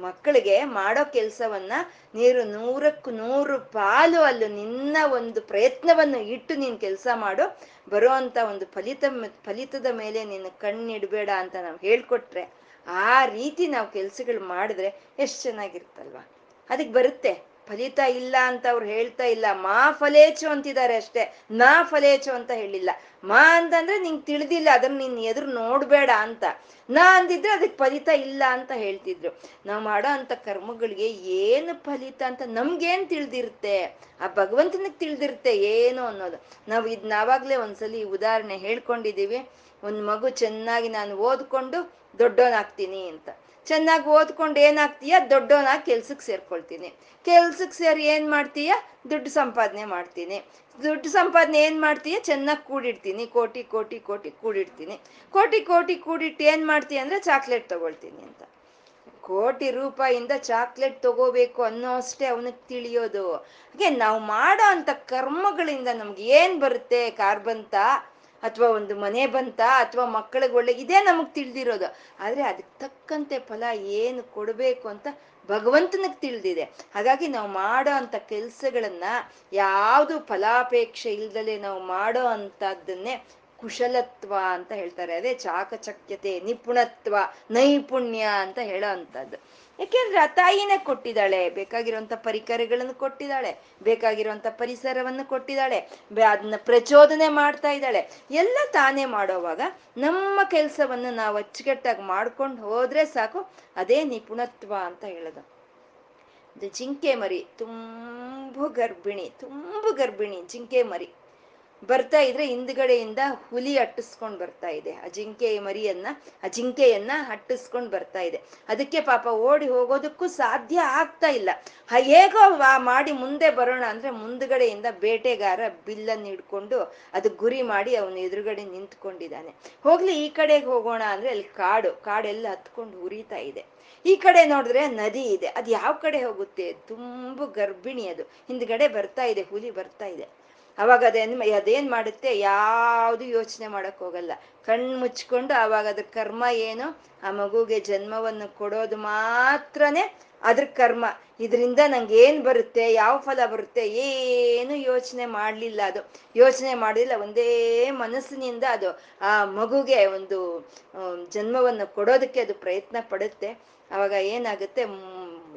ಮಕ್ಕಳಿಗೆ ಮಾಡೋ ಕೆಲಸವನ್ನ ನೀರು ನೂರಕ್ಕೂ ನೂರು ಪಾಲು ಅಲ್ಲೂ ನಿನ್ನ ಒಂದು ಪ್ರಯತ್ನವನ್ನು ಇಟ್ಟು ನೀನು ಕೆಲಸ ಮಾಡು. ಬರುವಂತ ಒಂದು ಫಲಿತ, ಫಲಿತದ ಮೇಲೆ ನೀನು ಕಣ್ಣಿಡ್ಬೇಡ ಅಂತ ನಾವು ಹೇಳ್ಕೊಟ್ರೆ ಆ ರೀತಿ ನಾವು ಕೆಲಸಗಳು ಮಾಡಿದ್ರೆ ಎಷ್ಟು ಚೆನ್ನಾಗಿರುತ್ತಲ್ವಾ? ಅದಕ್ಕೆ ಬರುತ್ತೆ. ಫಲಿತ ಇಲ್ಲ ಅಂತ ಅವ್ರು ಹೇಳ್ತಾ ಇಲ್ಲ. ಮಾ ಫಲೇಚು ಅಂತಿದ್ದಾರೆ ಅಷ್ಟೇ. ನಾ ಫಲೇಚು ಅಂತ ಹೇಳಿಲ್ಲ. ಮಾ ಅಂತಂದ್ರೆ ನಿಂಗೆ ತಿಳಿದಿಲ್ಲ, ಅದನ್ನ ನೀನ್ ಎದುರು ನೋಡ್ಬೇಡ ಅಂತ. ನಾ ಅಂದಿದ್ರೆ ಅದಕ್ಕೆ ಫಲಿತ ಇಲ್ಲ ಅಂತ ಹೇಳ್ತಿದ್ರು. ನಾವು ಮಾಡೋ ಅಂತ ಕರ್ಮಗಳಿಗೆ ಏನು ಫಲಿತ ಅಂತ ನಮ್ಗೇನ್ ತಿಳಿದಿರುತ್ತೆ? ಆ ಭಗವಂತನಿಗೆ ತಿಳಿದಿರುತ್ತೆ ಏನು ಅನ್ನೋದು. ನಾವು ಇದ್ ನಾವಾಗ್ಲೇ ಒಂದ್ಸಲಿ ಉದಾಹರಣೆ ಹೇಳ್ಕೊಂಡಿದೀವಿ. ಒಂದ್ ಮಗು ಚೆನ್ನಾಗಿ ನಾನು ಓದ್ಕೊಂಡು ದೊಡ್ಡವನಾಗ್ತೀನಿ ಅಂತ. ಚೆನ್ನಾಗಿ ಓದ್ಕೊಂಡು ಏನಾಗ್ತೀಯ? ದೊಡ್ಡವನಾಗಿ ಕೆಲ್ಸಕ್ಕೆ ಸೇರ್ಕೊಳ್ತೀನಿ. ಕೆಲ್ಸಕ್ಕೆ ಸೇರಿ ಏನ್ ಮಾಡ್ತೀಯ? ದುಡ್ಡು ಸಂಪಾದನೆ ಮಾಡ್ತೀನಿ. ದುಡ್ಡು ಸಂಪಾದನೆ ಏನ್ ಮಾಡ್ತೀಯ? ಚೆನ್ನಾಗಿ ಕೂಡಿಡ್ತೀನಿ. ಕೋಟಿ ಕೋಟಿ ಕೋಟಿ ಕೂಡಿಡ್ತೀನಿ. ಕೋಟಿ ಕೋಟಿ ಕೂಡಿಟ್ಟು ಏನ್ ಮಾಡ್ತೀಯ ಅಂದ್ರೆ ಚಾಕ್ಲೇಟ್ ತಗೊಳ್ತೀನಿ ಅಂತ. ಕೋಟಿ ರೂಪಾಯಿಂದ ಚಾಕ್ಲೇಟ್ ತಗೋಬೇಕು ಅನ್ನೋ ಅಷ್ಟೇ ಅವನಿಗೆ ತಿಳಿಯೋದು. ಹಾಗೆ ನಾವು ಮಾಡೋ ಅಂತ ಕರ್ಮಗಳಿಂದ ನಮ್ಗೆ ಏನ್ ಬರುತ್ತೆ ಕಾರ್ ಬಂತ ಅಥವಾ ಒಂದು ಮನೆ ಬಂತ ಅಥವಾ ಮಕ್ಕಳಿಗೆ ಒಳ್ಳೆ ಇದೇ ನಮಗ್ ತಿಳಿದಿರೋದು. ಆದ್ರೆ ಅದಕ್ಕೆ ತಕ್ಕಂತೆ ಫಲ ಏನು ಕೊಡಬೇಕು ಅಂತ ಭಗವಂತನಿಗೆ ತಿಳಿದಿದೆ. ಹಾಗಾಗಿ ನಾವು ಮಾಡೋ ಅಂತ ಕೆಲ್ಸಗಳನ್ನ ಯಾವುದು ಫಲಾಪೇಕ್ಷೆ ಇಲ್ದಲೆ ನಾವು ಮಾಡೋ ಅಂತದನ್ನೇ ಕುಶಲತ್ವ ಅಂತ ಹೇಳ್ತಾರೆ. ಅದೇ ಚಾಕಚಕ್ಯತೆ, ನಿಪುಣತ್ವ, ನೈಪುಣ್ಯ ಅಂತ ಹೇಳೋ ಅಂತದ್ದು ಯಾಕೆಂದ್ರೆ ಆ ತಾಯಿನೇ ಕೊಟ್ಟಿದ್ದಾಳೆ. ಬೇಕಾಗಿರುವಂತ ಪರಿಕರಗಳನ್ನು ಕೊಟ್ಟಿದ್ದಾಳೆ. ಬೇಕಾಗಿರುವಂತ ಪರಿಸರವನ್ನು ಕೊಟ್ಟಿದ್ದಾಳೆ. ಅದನ್ನ ಪ್ರಚೋದನೆ ಮಾಡ್ತಾ ಇದ್ದಾಳೆ. ಎಲ್ಲ ತಾನೇ ಮಾಡೋವಾಗ ನಮ್ಮ ಕೆಲಸವನ್ನು ನಾವು ಅಚ್ಚುಕಟ್ಟಾಗಿ ಮಾಡ್ಕೊಂಡು ಹೋದ್ರೆ ಸಾಕು. ಅದೇ ನಿಪುಣತ್ವ ಅಂತ ಹೇಳೋದು. ಜಿಂಕೆ ಮರಿ, ತುಂಬು ಗರ್ಭಿಣಿ ತುಂಬು ಗರ್ಭಿಣಿ ಜಿಂಕೆ ಮರಿ. ಬರ್ತಾ ಇದ್ರೆ ಹಿಂದ್ಗಡೆಯಿಂದ ಹುಲಿ ಅಟ್ಟಿಸ್ಕೊಂಡ್ ಬರ್ತಾ ಇದೆ. ಅಜಿಂಕೆ ಜಿಂಕೆ ಮರಿಯನ್ನ ಆ ಜಿಂಕೆಯನ್ನ ಅಟ್ಟಿಸ್ಕೊಂಡ್ ಬರ್ತಾ ಇದೆ. ಅದಕ್ಕೆ ಪಾಪ ಓಡಿ ಹೋಗೋದಕ್ಕೂ ಸಾಧ್ಯ ಆಗ್ತಾ ಇಲ್ಲ. ಹೇಗೋ ಮಾಡಿ ಮುಂದೆ ಬರೋಣ ಅಂದ್ರೆ ಮುಂದ್ಗಡೆಯಿಂದ ಬೇಟೆಗಾರ ಬಿಲ್ಲನ್ನು ಹಿಡ್ಕೊಂಡು ಅದು ಗುರಿ ಮಾಡಿ ಅವನು ಎದುರುಗಡೆ ನಿಂತ್ಕೊಂಡಿದ್ದಾನೆ. ಹೋಗ್ಲಿ, ಈ ಕಡೆಗೆ ಹೋಗೋಣ ಅಂದ್ರೆ ಅಲ್ಲಿ ಕಾಡು, ಕಾಡೆಲ್ಲ ಹತ್ಕೊಂಡು ಉರಿತಾ ಇದೆ. ಈ ಕಡೆ ನೋಡಿದ್ರೆ ನದಿ ಇದೆ. ಅದು ಯಾವ ಕಡೆ ಹೋಗುತ್ತೆ? ತುಂಬು ಗರ್ಭಿಣಿ ಅದು. ಹಿಂದ್ಗಡೆ ಬರ್ತಾ ಇದೆ, ಹುಲಿ ಬರ್ತಾ ಇದೆ. ಅವಾಗ ಅದೇನ್ ಅದೇನ್ ಮಾಡುತ್ತೆ? ಯಾವುದು ಯೋಚನೆ ಮಾಡಕ್ ಹೋಗಲ್ಲ. ಕಣ್ಣು ಮುಚ್ಕೊಂಡು ಅವಾಗ ಅದ್ರ ಕರ್ಮ ಏನು? ಆ ಮಗುಗೆ ಜನ್ಮವನ್ನು ಕೊಡೋದು ಮಾತ್ರನೇ ಅದ್ರ ಕರ್ಮ. ಇದರಿಂದ ನಂಗೆ ಏನ್ ಬರುತ್ತೆ? ಯಾವ ಫಲ ಬರುತ್ತೆ? ಏನು ಯೋಚನೆ ಮಾಡಲಿಲ್ಲ ಅದು. ಯೋಚನೆ ಮಾಡಲಿಲ್ಲ, ಒಂದೇ ಮನಸ್ಸಿನಿಂದ ಅದು ಆ ಮಗುಗೆ ಒಂದು ಜನ್ಮವನ್ನು ಕೊಡೋದಕ್ಕೆ ಅದು ಪ್ರಯತ್ನ ಪಡುತ್ತೆ. ಅವಾಗ ಏನಾಗುತ್ತೆ?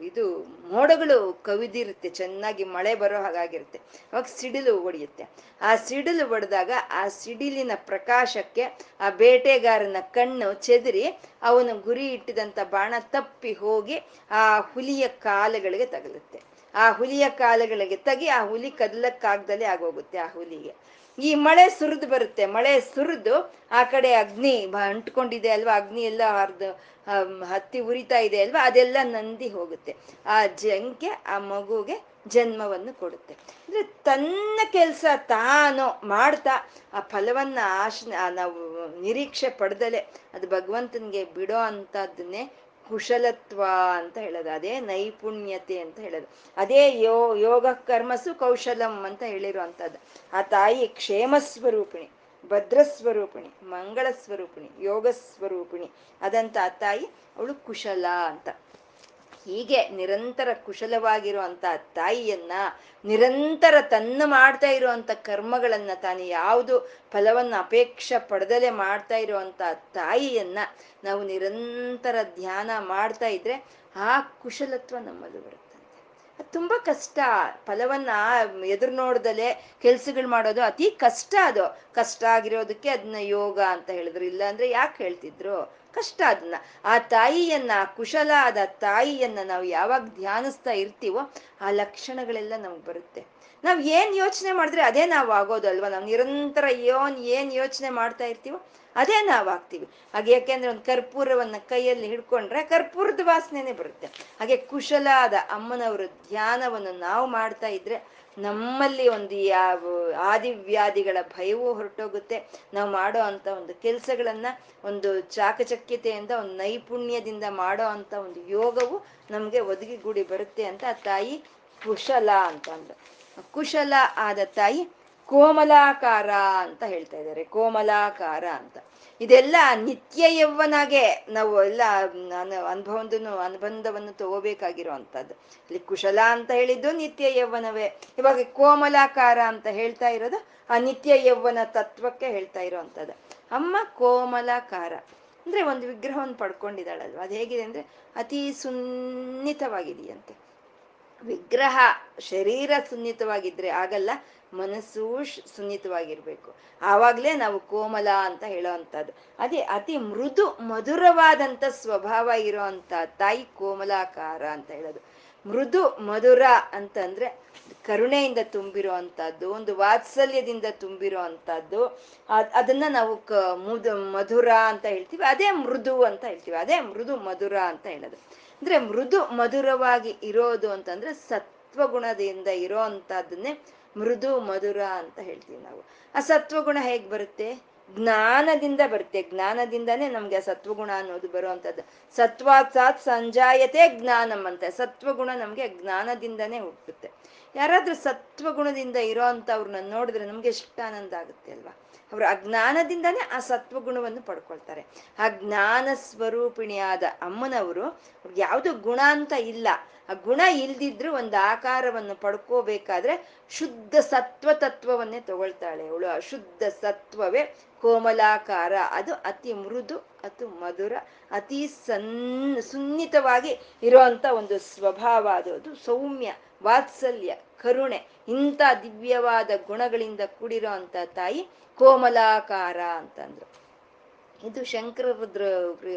ಇದು ಮೋಡಗಳು ಕವಿದಿರುತ್ತೆ, ಚೆನ್ನಾಗಿ ಮಳೆ ಬರೋ ಹಾಗಾಗಿರುತ್ತೆ. ಅವಾಗ ಸಿಡಿಲು ಹೊಡೆಯುತ್ತೆ. ಆ ಸಿಡಿಲು ಹೊಡೆದಾಗ ಆ ಸಿಡಿಲಿನ ಪ್ರಕಾಶಕ್ಕೆ ಆ ಬೇಟೆಗಾರನ ಕಣ್ಣು ಚೆದರಿ ಅವನು ಗುರಿ ಇಟ್ಟಿದಂತ ಬಾಣ ತಪ್ಪಿ ಹೋಗಿ ಆ ಹುಲಿಯ ಕಾಲುಗಳಿಗೆ ತಗಲುತ್ತೆ. ಆ ಹುಲಿಯ ಕಾಲುಗಳಿಗೆ ತಗಿ ಆ ಹುಲಿ ಕದಲಕ್ಕಾಗ್ದಲೇ ಆಗೋಗುತ್ತೆ ಆ ಹುಲಿಗೆ. ಈ ಮಳೆ ಸುರಿದು ಬರುತ್ತೆ. ಮಳೆ ಸುರಿದು ಆ ಕಡೆ ಅಗ್ನಿ ಅಂಟ್ಕೊಂಡಿದೆ ಅಲ್ವಾ? ಅಗ್ನಿ ಎಲ್ಲ ಹರಿದು ಹತ್ತಿ ಉರಿತಾ ಇದೆ ಅಲ್ವಾ? ಅದೆಲ್ಲ ನಂದಿ ಹೋಗುತ್ತೆ. ಆ ಜಂಕೆ ಆ ಮಗುಗೆ ಜನ್ಮವನ್ನು ಕೊಡುತ್ತೆ. ಅಂದ್ರೆ ತನ್ನ ಕೆಲಸ ತಾನು ಮಾಡ್ತಾ, ಆ ಫಲವನ್ನ ಆಶ್ ನಾವು ನಿರೀಕ್ಷೆ ಪಡೆದಲೆ, ಅದು ಭಗವಂತನಿಗೆ ಬಿಡೋ ಅಂತದನ್ನೇ ಕುಶಲತ್ವ ಅಂತ ಹೇಳೋದು, ಅದೇ ನೈಪುಣ್ಯತೆ ಅಂತ ಹೇಳೋದು, ಅದೇ ಯೋ, ಯೋಗ ಕರ್ಮಸು ಕೌಶಲಂ ಅಂತ ಹೇಳಿರುವಂಥದ್ದು. ಆ ತಾಯಿ ಕ್ಷೇಮ ಸ್ವರೂಪಿಣಿ ಭದ್ರಸ್ವರೂಪಿಣಿ ಮಂಗಳ ಸ್ವರೂಪಿಣಿ, ಯೋಗ ಸ್ವರೂಪಿಣಿ, ಅದಂತ ಆ ತಾಯಿ, ಅವಳು ಕುಶಲ ಅಂತ. ಹೀಗೆ ನಿರಂತರ ಕುಶಲವಾಗಿರುವಂತ ತಾಯಿಯನ್ನ ನಿರಂತರ ತನ್ನ ಮಾಡ್ತಾ ಇರುವಂತ ಕರ್ಮಗಳನ್ನ ತಾನು ಯಾವುದು ಫಲವನ್ನು ಅಪೇಕ್ಷೆ ಪಡೆದಲೆ ಮಾಡ್ತಾ ಇರುವಂತ ತಾಯಿಯನ್ನ ನಾವು ನಿರಂತರ ಧ್ಯಾನ ಮಾಡ್ತಾ ಇದ್ರೆ ಆ ಕುಶಲತ್ವ ನಮ್ಮಲ್ಲಿ ಬರುತ್ತೆ ತುಂಬಾ ಕಷ್ಟ. ಫಲವನ್ನ ಎದುರು ನೋಡ್ದಲೆ ಕೆಲ್ಸಗಳು ಮಾಡೋದು ಅತಿ ಕಷ್ಟ ಅದು. ಕಷ್ಟ ಆಗಿರೋದಕ್ಕೆ ಅದನ್ನ ಯೋಗ ಅಂತ ಹೇಳಿದ್ರು. ಇಲ್ಲ ಅಂದ್ರೆ ಯಾಕೆ ಹೇಳ್ತಿದ್ರು? ಕಷ್ಟ ಅದನ್ನ ಆ ತಾಯಿಯನ್ನ ಕುಶಲ ಆದ ತಾಯಿಯನ್ನ ನಾವು ಯಾವಾಗ ಧ್ಯಾನಿಸ್ತಾ ಇರ್ತೀವೋ ಆ ಲಕ್ಷಣಗಳೆಲ್ಲ ನಮ್ಗೆ ಬರುತ್ತೆ. ನಾವ್ ಏನ್ ಯೋಚನೆ ಮಾಡಿದ್ರೆ ಅದೇ ನಾವು ಆಗೋದಲ್ವಾ? ನಾವು ನಿರಂತರ ಯೋನ್ ಏನ್ ಯೋಚನೆ ಮಾಡ್ತಾ ಇರ್ತೀವೋ ಅದೇ ನಾವು ಆಗ್ತೀವಿ. ಹಾಗೆ ಯಾಕೆಂದ್ರೆ ಒಂದು ಕರ್ಪೂರವನ್ನ ಕೈಯಲ್ಲಿ ಹಿಡ್ಕೊಂಡ್ರೆ ಕರ್ಪೂರದ ವಾಸನೆನೆ ಬರುತ್ತೆ. ಹಾಗೆ ಕುಶಲಾದ ಅಮ್ಮನವರು ಧ್ಯಾನವನ್ನು ನಾವು ಮಾಡ್ತಾ ಇದ್ರೆ ನಮ್ಮಲ್ಲಿ ಒಂದು ಯಾವ ಆದಿವ್ಯಾಧಿಗಳ ಭಯವೂ ಹೊರಟೋಗುತ್ತೆ. ನಾವು ಮಾಡೋ ಅಂತ ಒಂದು ಕೆಲಸಗಳನ್ನ, ಒಂದು ಚಾಕಚಕ್ಯತೆಯಿಂದ, ಒಂದು ನೈಪುಣ್ಯದಿಂದ ಮಾಡೋ ಅಂತ ಒಂದು ಯೋಗವು ನಮ್ಗೆ ಒದಗಿಗೂಡಿ ಬರುತ್ತೆ ಅಂತ ತಾಯಿ ಕುಶಲ ಅಂತ ಅಂದ್ರು ಕುಶಲ ಆದ ತಾಯಿ ಕೋಮಲಾಕಾರ ಅಂತ ಹೇಳ್ತಾ ಇದ್ದಾರೆ. ಕೋಮಲಾಕಾರ ಅಂತ. ಇದೆಲ್ಲ ನಿತ್ಯ ಯೌವನಾಗೆ ನಾವು ಎಲ್ಲ ಅನುಭವದನ್ನು, ಅನುಬಂಧವನ್ನು ತಗೋಬೇಕಾಗಿರೋ ಅಂಥದ್ದು ಇಲ್ಲಿ ಕುಶಲ ಅಂತ ಹೇಳಿದ್ದು ನಿತ್ಯ ಯೌವನವೇ. ಇವಾಗ ಕೋಮಲಾಕಾರ ಅಂತ ಹೇಳ್ತಾ ಇರೋದು, ಆ ನಿತ್ಯ ಯೌವನ ತತ್ವಕ್ಕೆ ಹೇಳ್ತಾ ಇರೋ ಅಂಥದ್ದು ಅಮ್ಮ ಕೋಮಲಾಕಾರ. ಅಂದ್ರೆ ಒಂದು ವಿಗ್ರಹವನ್ನು ಪಡ್ಕೊಂಡಿದ್ದಾಳಲ್ವ? ಅದು ಹೇಗಿದೆ ಅಂದ್ರೆ ಅತಿ ಸುನ್ನಿತವಾಗಿದೆಯಂತೆ. ವಿಗ್ರಹ, ಶರೀರ ಸುನ್ನಿತವಾಗಿದ್ರೆ ಆಗಲ್ಲ ಮನಸ್ಸು ಸುನ್ನಿತವಾಗಿರ್ಬೇಕು. ಆವಾಗ್ಲೇ ನಾವು ಕೋಮಲ ಅಂತ ಹೇಳೋ ಅಂಥದ್ದು. ಅದೇ ಅತಿ ಮೃದು ಮಧುರವಾದಂಥ ಸ್ವಭಾವ ಇರೋ ತಾಯಿ ಕೋಮಲಾಕಾರ ಅಂತ ಹೇಳೋದು. ಮೃದು ಮಧುರ ಅಂತಂದ್ರೆ ಕರುಣೆಯಿಂದ ತುಂಬಿರೋ ಅಂಥದ್ದು, ಒಂದು ವಾತ್ಸಲ್ಯದಿಂದ ತುಂಬಿರೋ ಅಂಥದ್ದು ಅದನ್ನ ನಾವು ಕ ಮುದು ಮಧುರ ಅಂತ ಹೇಳ್ತೀವಿ. ಅದೇ ಮೃದು ಅಂತ ಹೇಳ್ತೀವಿ. ಅದೇ ಮೃದು ಮಧುರ ಅಂತ ಹೇಳೋದು. ಅಂದ್ರೆ ಮೃದು ಮಧುರವಾಗಿ ಇರೋದು ಅಂತಂದ್ರೆ ಸತ್ವಗುಣದಿಂದ ಇರೋ ಅಂಥದ್ದನ್ನೇ ಮೃದು ಮಧುರ ಅಂತ ಹೇಳ್ತೀವಿ ನಾವು. ಆ ಸತ್ವಗುಣ ಹೇಗ್ ಬರುತ್ತೆ? ಜ್ಞಾನದಿಂದ ಬರುತ್ತೆ. ಜ್ಞಾನದಿಂದಾನೇ ನಮ್ಗೆ ಆ ಸತ್ವಗುಣ ಅನ್ನೋದು ಬರುವಂಥದ್ದು. ಸತ್ವಾತ್ ಸಾತ್ ಸಂಜಾಯತೆ ಜ್ಞಾನಂ ಅಂತ. ಸತ್ವಗುಣ ನಮ್ಗೆ ಜ್ಞಾನದಿಂದನೇ ಹುಟ್ಟುತ್ತೆ. ಯಾರಾದ್ರೂ ಸತ್ವಗುಣದಿಂದ ಇರೋ ಅಂಥವ್ರನ್ನ ನೋಡಿದ್ರೆ ನಮ್ಗೆ ಎಷ್ಟು ಆನಂದ ಆಗುತ್ತೆ ಅಲ್ವಾ? ಅವರು ಅಜ್ಞಾನದಿಂದಾನೇ ಆ ಸತ್ವಗುಣವನ್ನು ಪಡ್ಕೊಳ್ತಾರೆ. ಆ ಜ್ಞಾನ ಸ್ವರೂಪಿಣಿಯಾದ ಅಮ್ಮನವರು ಯಾವುದು ಗುಣ ಅಂತ ಇಲ್ಲ. ಆ ಗುಣ ಇಲ್ದಿದ್ರು ಒಂದು ಆಕಾರವನ್ನು ಪಡ್ಕೋಬೇಕಾದ್ರೆ ಶುದ್ಧ ಸತ್ವ ತತ್ವವನ್ನೇ ತಗೊಳ್ತಾಳೆ. ಅವಳು ಅಶುದ್ಧ ಸತ್ವವೇ ಕೋಮಲಾಕಾರ. ಅದು ಅತಿ ಮೃದು, ಅತಿ ಮಧುರ, ಅತಿ ಸನ್, ಸುನ್ನಿತವಾಗಿ ಇರುವಂತ ಒಂದು ಸ್ವಭಾವ ಅದು. ಅದು ಸೌಮ್ಯ ವಾತ್ಸಲ್ಯ, ಕರುಣೆ ಇಂಥ ದಿವ್ಯವಾದ ಗುಣಗಳಿಂದ ಕೂಡಿರೋ ಅಂತ ತಾಯಿ ಕೋಮಲಾಕಾರ ಅಂತಂದ್ರು. ಇದು ಶಂಕರ ರುದ್ರ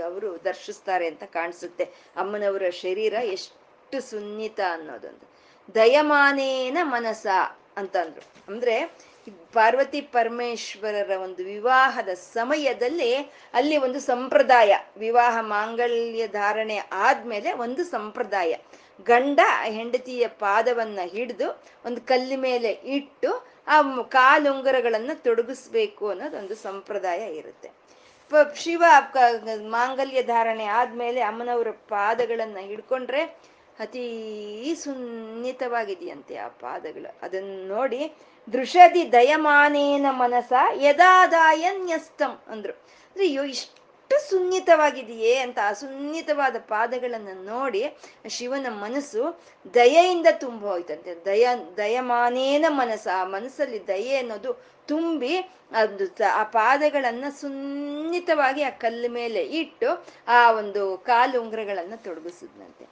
ಅವರು ದರ್ಶಿಸ್ತಾರೆ ಅಂತ ಕಾಣಿಸುತ್ತೆ. ಅಮ್ಮನವರ ಶರೀರ ಎಷ್ಟು ಸುನ್ನಿತ ಅನ್ನೋದೊಂದು. ದಯಮಾನೇನ ಮನಸ ಅಂತಂದ್ರು. ಅಂದ್ರೆ ಪಾರ್ವತಿ ಪರಮೇಶ್ವರರ ಒಂದು ವಿವಾಹದ ಸಮಯದಲ್ಲಿ ಅಲ್ಲಿ ಒಂದು ಸಂಪ್ರದಾಯ, ವಿವಾಹ ಮಾಂಗಲ್ಯ ಧಾರಣೆ ಆದ್ಮೇಲೆ ಒಂದು ಸಂಪ್ರದಾಯ. ಗಂಡ ಹೆಂಡತಿಯ ಪಾದವನ್ನ ಹಿಡಿದು ಒಂದು ಕಲ್ಲಿ ಮೇಲೆ ಇಟ್ಟು ಆ ಕಾಲುಂಗರಗಳನ್ನ ತೊಡಗಿಸ್ಬೇಕು ಅನ್ನೋದೊಂದು ಸಂಪ್ರದಾಯ ಇರುತ್ತೆ. ಶಿವ ಮಾಂಗಲ್ಯ ಧಾರಣೆ ಆದ್ಮೇಲೆ ಅಮ್ಮನವರ ಪಾದಗಳನ್ನ ಹಿಡ್ಕೊಂಡ್ರೆ ಅತೀ ಸುನ್ನಿತವಾಗಿದೆಯಂತೆ ಆ ಪಾದಗಳು. ಅದನ್ನ ನೋಡಿ ದೃಷದಿ ದಯಮಾನೇನ ಮನಸ ಯದಾದಾಯನ್ಯಸ್ತಂ ಅಂದ್ರು. ಅಂದ್ರೆ ಅಯ್ಯೋ ಇಷ್ಟು ಸುನ್ನಿತವಾಗಿದೆಯೇ ಅಂತ ಆ ಸುನ್ನಿತವಾದ ಪಾದಗಳನ್ನು ನೋಡಿ ಶಿವನ ಮನಸ್ಸು ದಯೆಯಿಂದ ತುಂಬ ಹೋಯ್ತಂತೆ ದಯ, ದಯಮಾನೇನ ಮನಸ್ಸು, ಆ ಮನಸ್ಸಲ್ಲಿ ದಯೆ ಅನ್ನೋದು ತುಂಬಿ ಅದು ಆ ಪಾದಗಳನ್ನ ಸುನ್ನಿತವಾಗಿ ಆ ಕಲ್ಲು ಮೇಲೆ ಇಟ್ಟು ಆ ಒಂದು ಕಾಲು ಉಂಗ್ರಗಳನ್ನ ತೊಡಗಿಸಿದ್ನಂತೆ.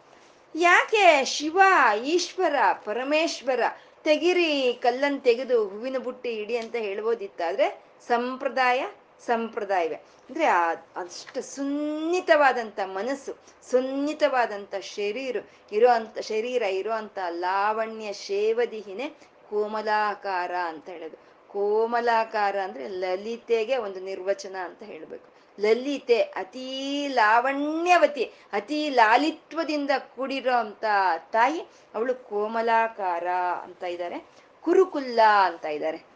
ಯಾಕೆ ಶಿವ, ಈಶ್ವರ, ಪರಮೇಶ್ವರ ತೆಗಿರಿ ಕಲ್ಲನ್ನು ತೆಗೆದು ಹೂವಿನ ಬುಟ್ಟಿ ಇಡಿ ಅಂತ ಹೇಳ್ಬೋದಿತ್ತಾದ್ರೆ ಸಂಪ್ರದಾಯ? ಸಂಪ್ರದಾಯವೇ. ಅಂದ್ರೆ ಅಷ್ಟು ಸುನ್ನಿತವಾದಂಥ ಮನಸ್ಸು, ಸುನ್ನಿತವಾದಂಥ ಶರೀರ, ಇರೋ ಅಂಥ, ಶರೀರ ಇರೋ ಅಂಥ ಲಾವಣ್ಯ ಶೇವದಿಹಿನೇ ಕೋಮಲಾಕಾರ ಅಂತ ಹೇಳೋದು. ಕೋಮಲಾಕಾರ ಅಂದ್ರೆ ಲಲಿತೆಗೆ ಒಂದು ನಿರ್ವಚನ ಅಂತ ಹೇಳ್ಬೇಕು. ಲಲಿತೆ ಅತೀ ಲಾವಣ್ಯವತಿ, ಅತೀ ಲಾಲಿತ್ವದಿಂದ ಕೂಡಿರೋ ಅಂತ ತಾಯಿ, ಅವಳು ಕೋಮಲಾಕಾರ ಅಂತ ಇದ್ದಾರೆ. ಕುರುಕುಲ್ಲ ಅಂತ ಇದ್ದಾರೆ.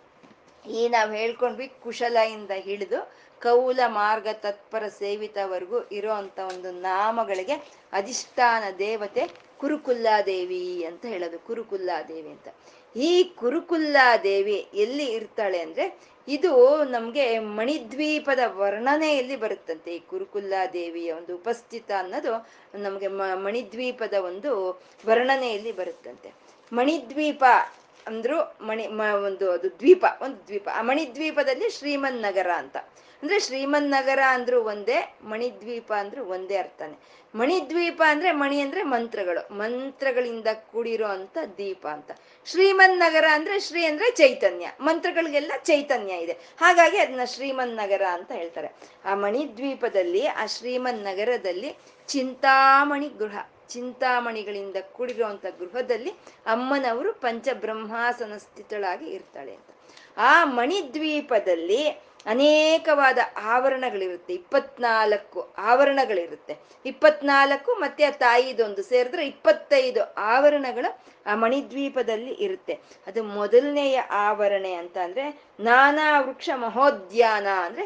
ಈ ನಾವು ಹೇಳ್ಕೊಂಡ್ವಿ ಕುಶಲೆಯಿಂದ ಹಿಡಿದು ಕೌಲ ಮಾರ್ಗ ತತ್ಪರ ಸೇವಿತವರೆಗೂ ಇರೋ ಅಂತ ಒಂದು ನಾಮಗಳಿಗೆ ಅಧಿಷ್ಠಾನ ದೇವತೆ ಕುರುಕುಲ್ಲಾದೇವಿ ಅಂತ ಹೇಳೋದು ಕುರುಕುಲ್ಲಾದೇವಿ ಅಂತ. ಈ ಕುರುಕುಲ್ಲಾದೇವಿ ಎಲ್ಲಿ ಇರ್ತಾಳೆ ಅಂದ್ರೆ ಇದು ನಮ್ಗೆ ಮಣಿದ್ವೀಪದ ವರ್ಣನೆಯಲ್ಲಿ ಬರುತ್ತಂತೆ? ಈ ಕುರುಕುಲ್ಲಾದೇವಿಯ ಒಂದು ಉಪಸ್ಥಿತ ಅನ್ನೋದು ನಮ್ಗೆ ಮಣಿದ್ವೀಪದ ಒಂದು ವರ್ಣನೆಯಲ್ಲಿ ಬರುತ್ತಂತೆ? ಮಣಿದ್ವೀಪ ಅಂದ್ರು ಮಣಿ ಒಂದು ಅದು ದ್ವೀಪ, ಒಂದು ದ್ವೀಪ. ಆ ಮಣಿದ್ವೀಪದಲ್ಲಿ ಶ್ರೀಮನ್ ನಗರ ಅಂತ. ಅಂದ್ರೆ ಶ್ರೀಮನ್ ನಗರ ಅಂದ್ರು ಒಂದೇ, ಮಣಿದ್ವೀಪ ಅಂದ್ರು ಒಂದೇ ಅರ್ಥನೇ. ಮಣಿದ್ವೀಪ ಅಂದ್ರೆ ಮಣಿ ಅಂದ್ರೆ ಮಂತ್ರಗಳು. ಮಂತ್ರಗಳಿಂದ ಕೂಡಿರೋ ಅಂತ ದೀಪ ಅಂತ. ಶ್ರೀಮನ್ ನಗರ ಅಂದ್ರೆ ಶ್ರೀ ಅಂದ್ರೆ ಚೈತನ್ಯ. ಮಂತ್ರಗಳಿಗೆಲ್ಲ ಚೈತನ್ಯ ಇದೆ. ಹಾಗಾಗಿ ಅದನ್ನ ಶ್ರೀಮನ್ ನಗರ ಅಂತ ಹೇಳ್ತಾರೆ. ಆ ಮಣಿದ್ವೀಪದಲ್ಲಿ, ಆ ಶ್ರೀಮನ್ ನಗರದಲ್ಲಿ ಚಿಂತಾಮಣಿ ಗೃಹ. ಚಿಂತಾಮಣಿಗಳಿಂದ ಕೂಡಿರುವಂತ ಗೃಹದಲ್ಲಿ ಅಮ್ಮನವರು ಪಂಚಬ್ರಹ್ಮಾಸನ ಸ್ಥಿತಳಾಗಿ ಇರ್ತಾಳೆ ಅಂತ. ಆ ಮಣಿದ್ವೀಪದಲ್ಲಿ ಅನೇಕವಾದ ಆವರಣಗಳಿರುತ್ತೆ. ಇಪ್ಪತ್ನಾಲ್ಕು ಆವರಣಗಳಿರುತ್ತೆ. ಇಪ್ಪತ್ನಾಲ್ಕು ಮತ್ತೆ ಆ ತಾಯಿದೊಂದು ಸೇರಿದ್ರೆ ಇಪ್ಪತ್ತೈದು ಆವರಣಗಳು ಆ ಮಣಿದ್ವೀಪದಲ್ಲಿ ಇರುತ್ತೆ. ಅದು ಮೊದಲನೆಯ ಆವರಣೆ ಅಂತ ಅಂದ್ರೆ ನಾನಾ ವೃಕ್ಷ ಮಹೋದ್ಯಾನ ಅಂದ್ರೆ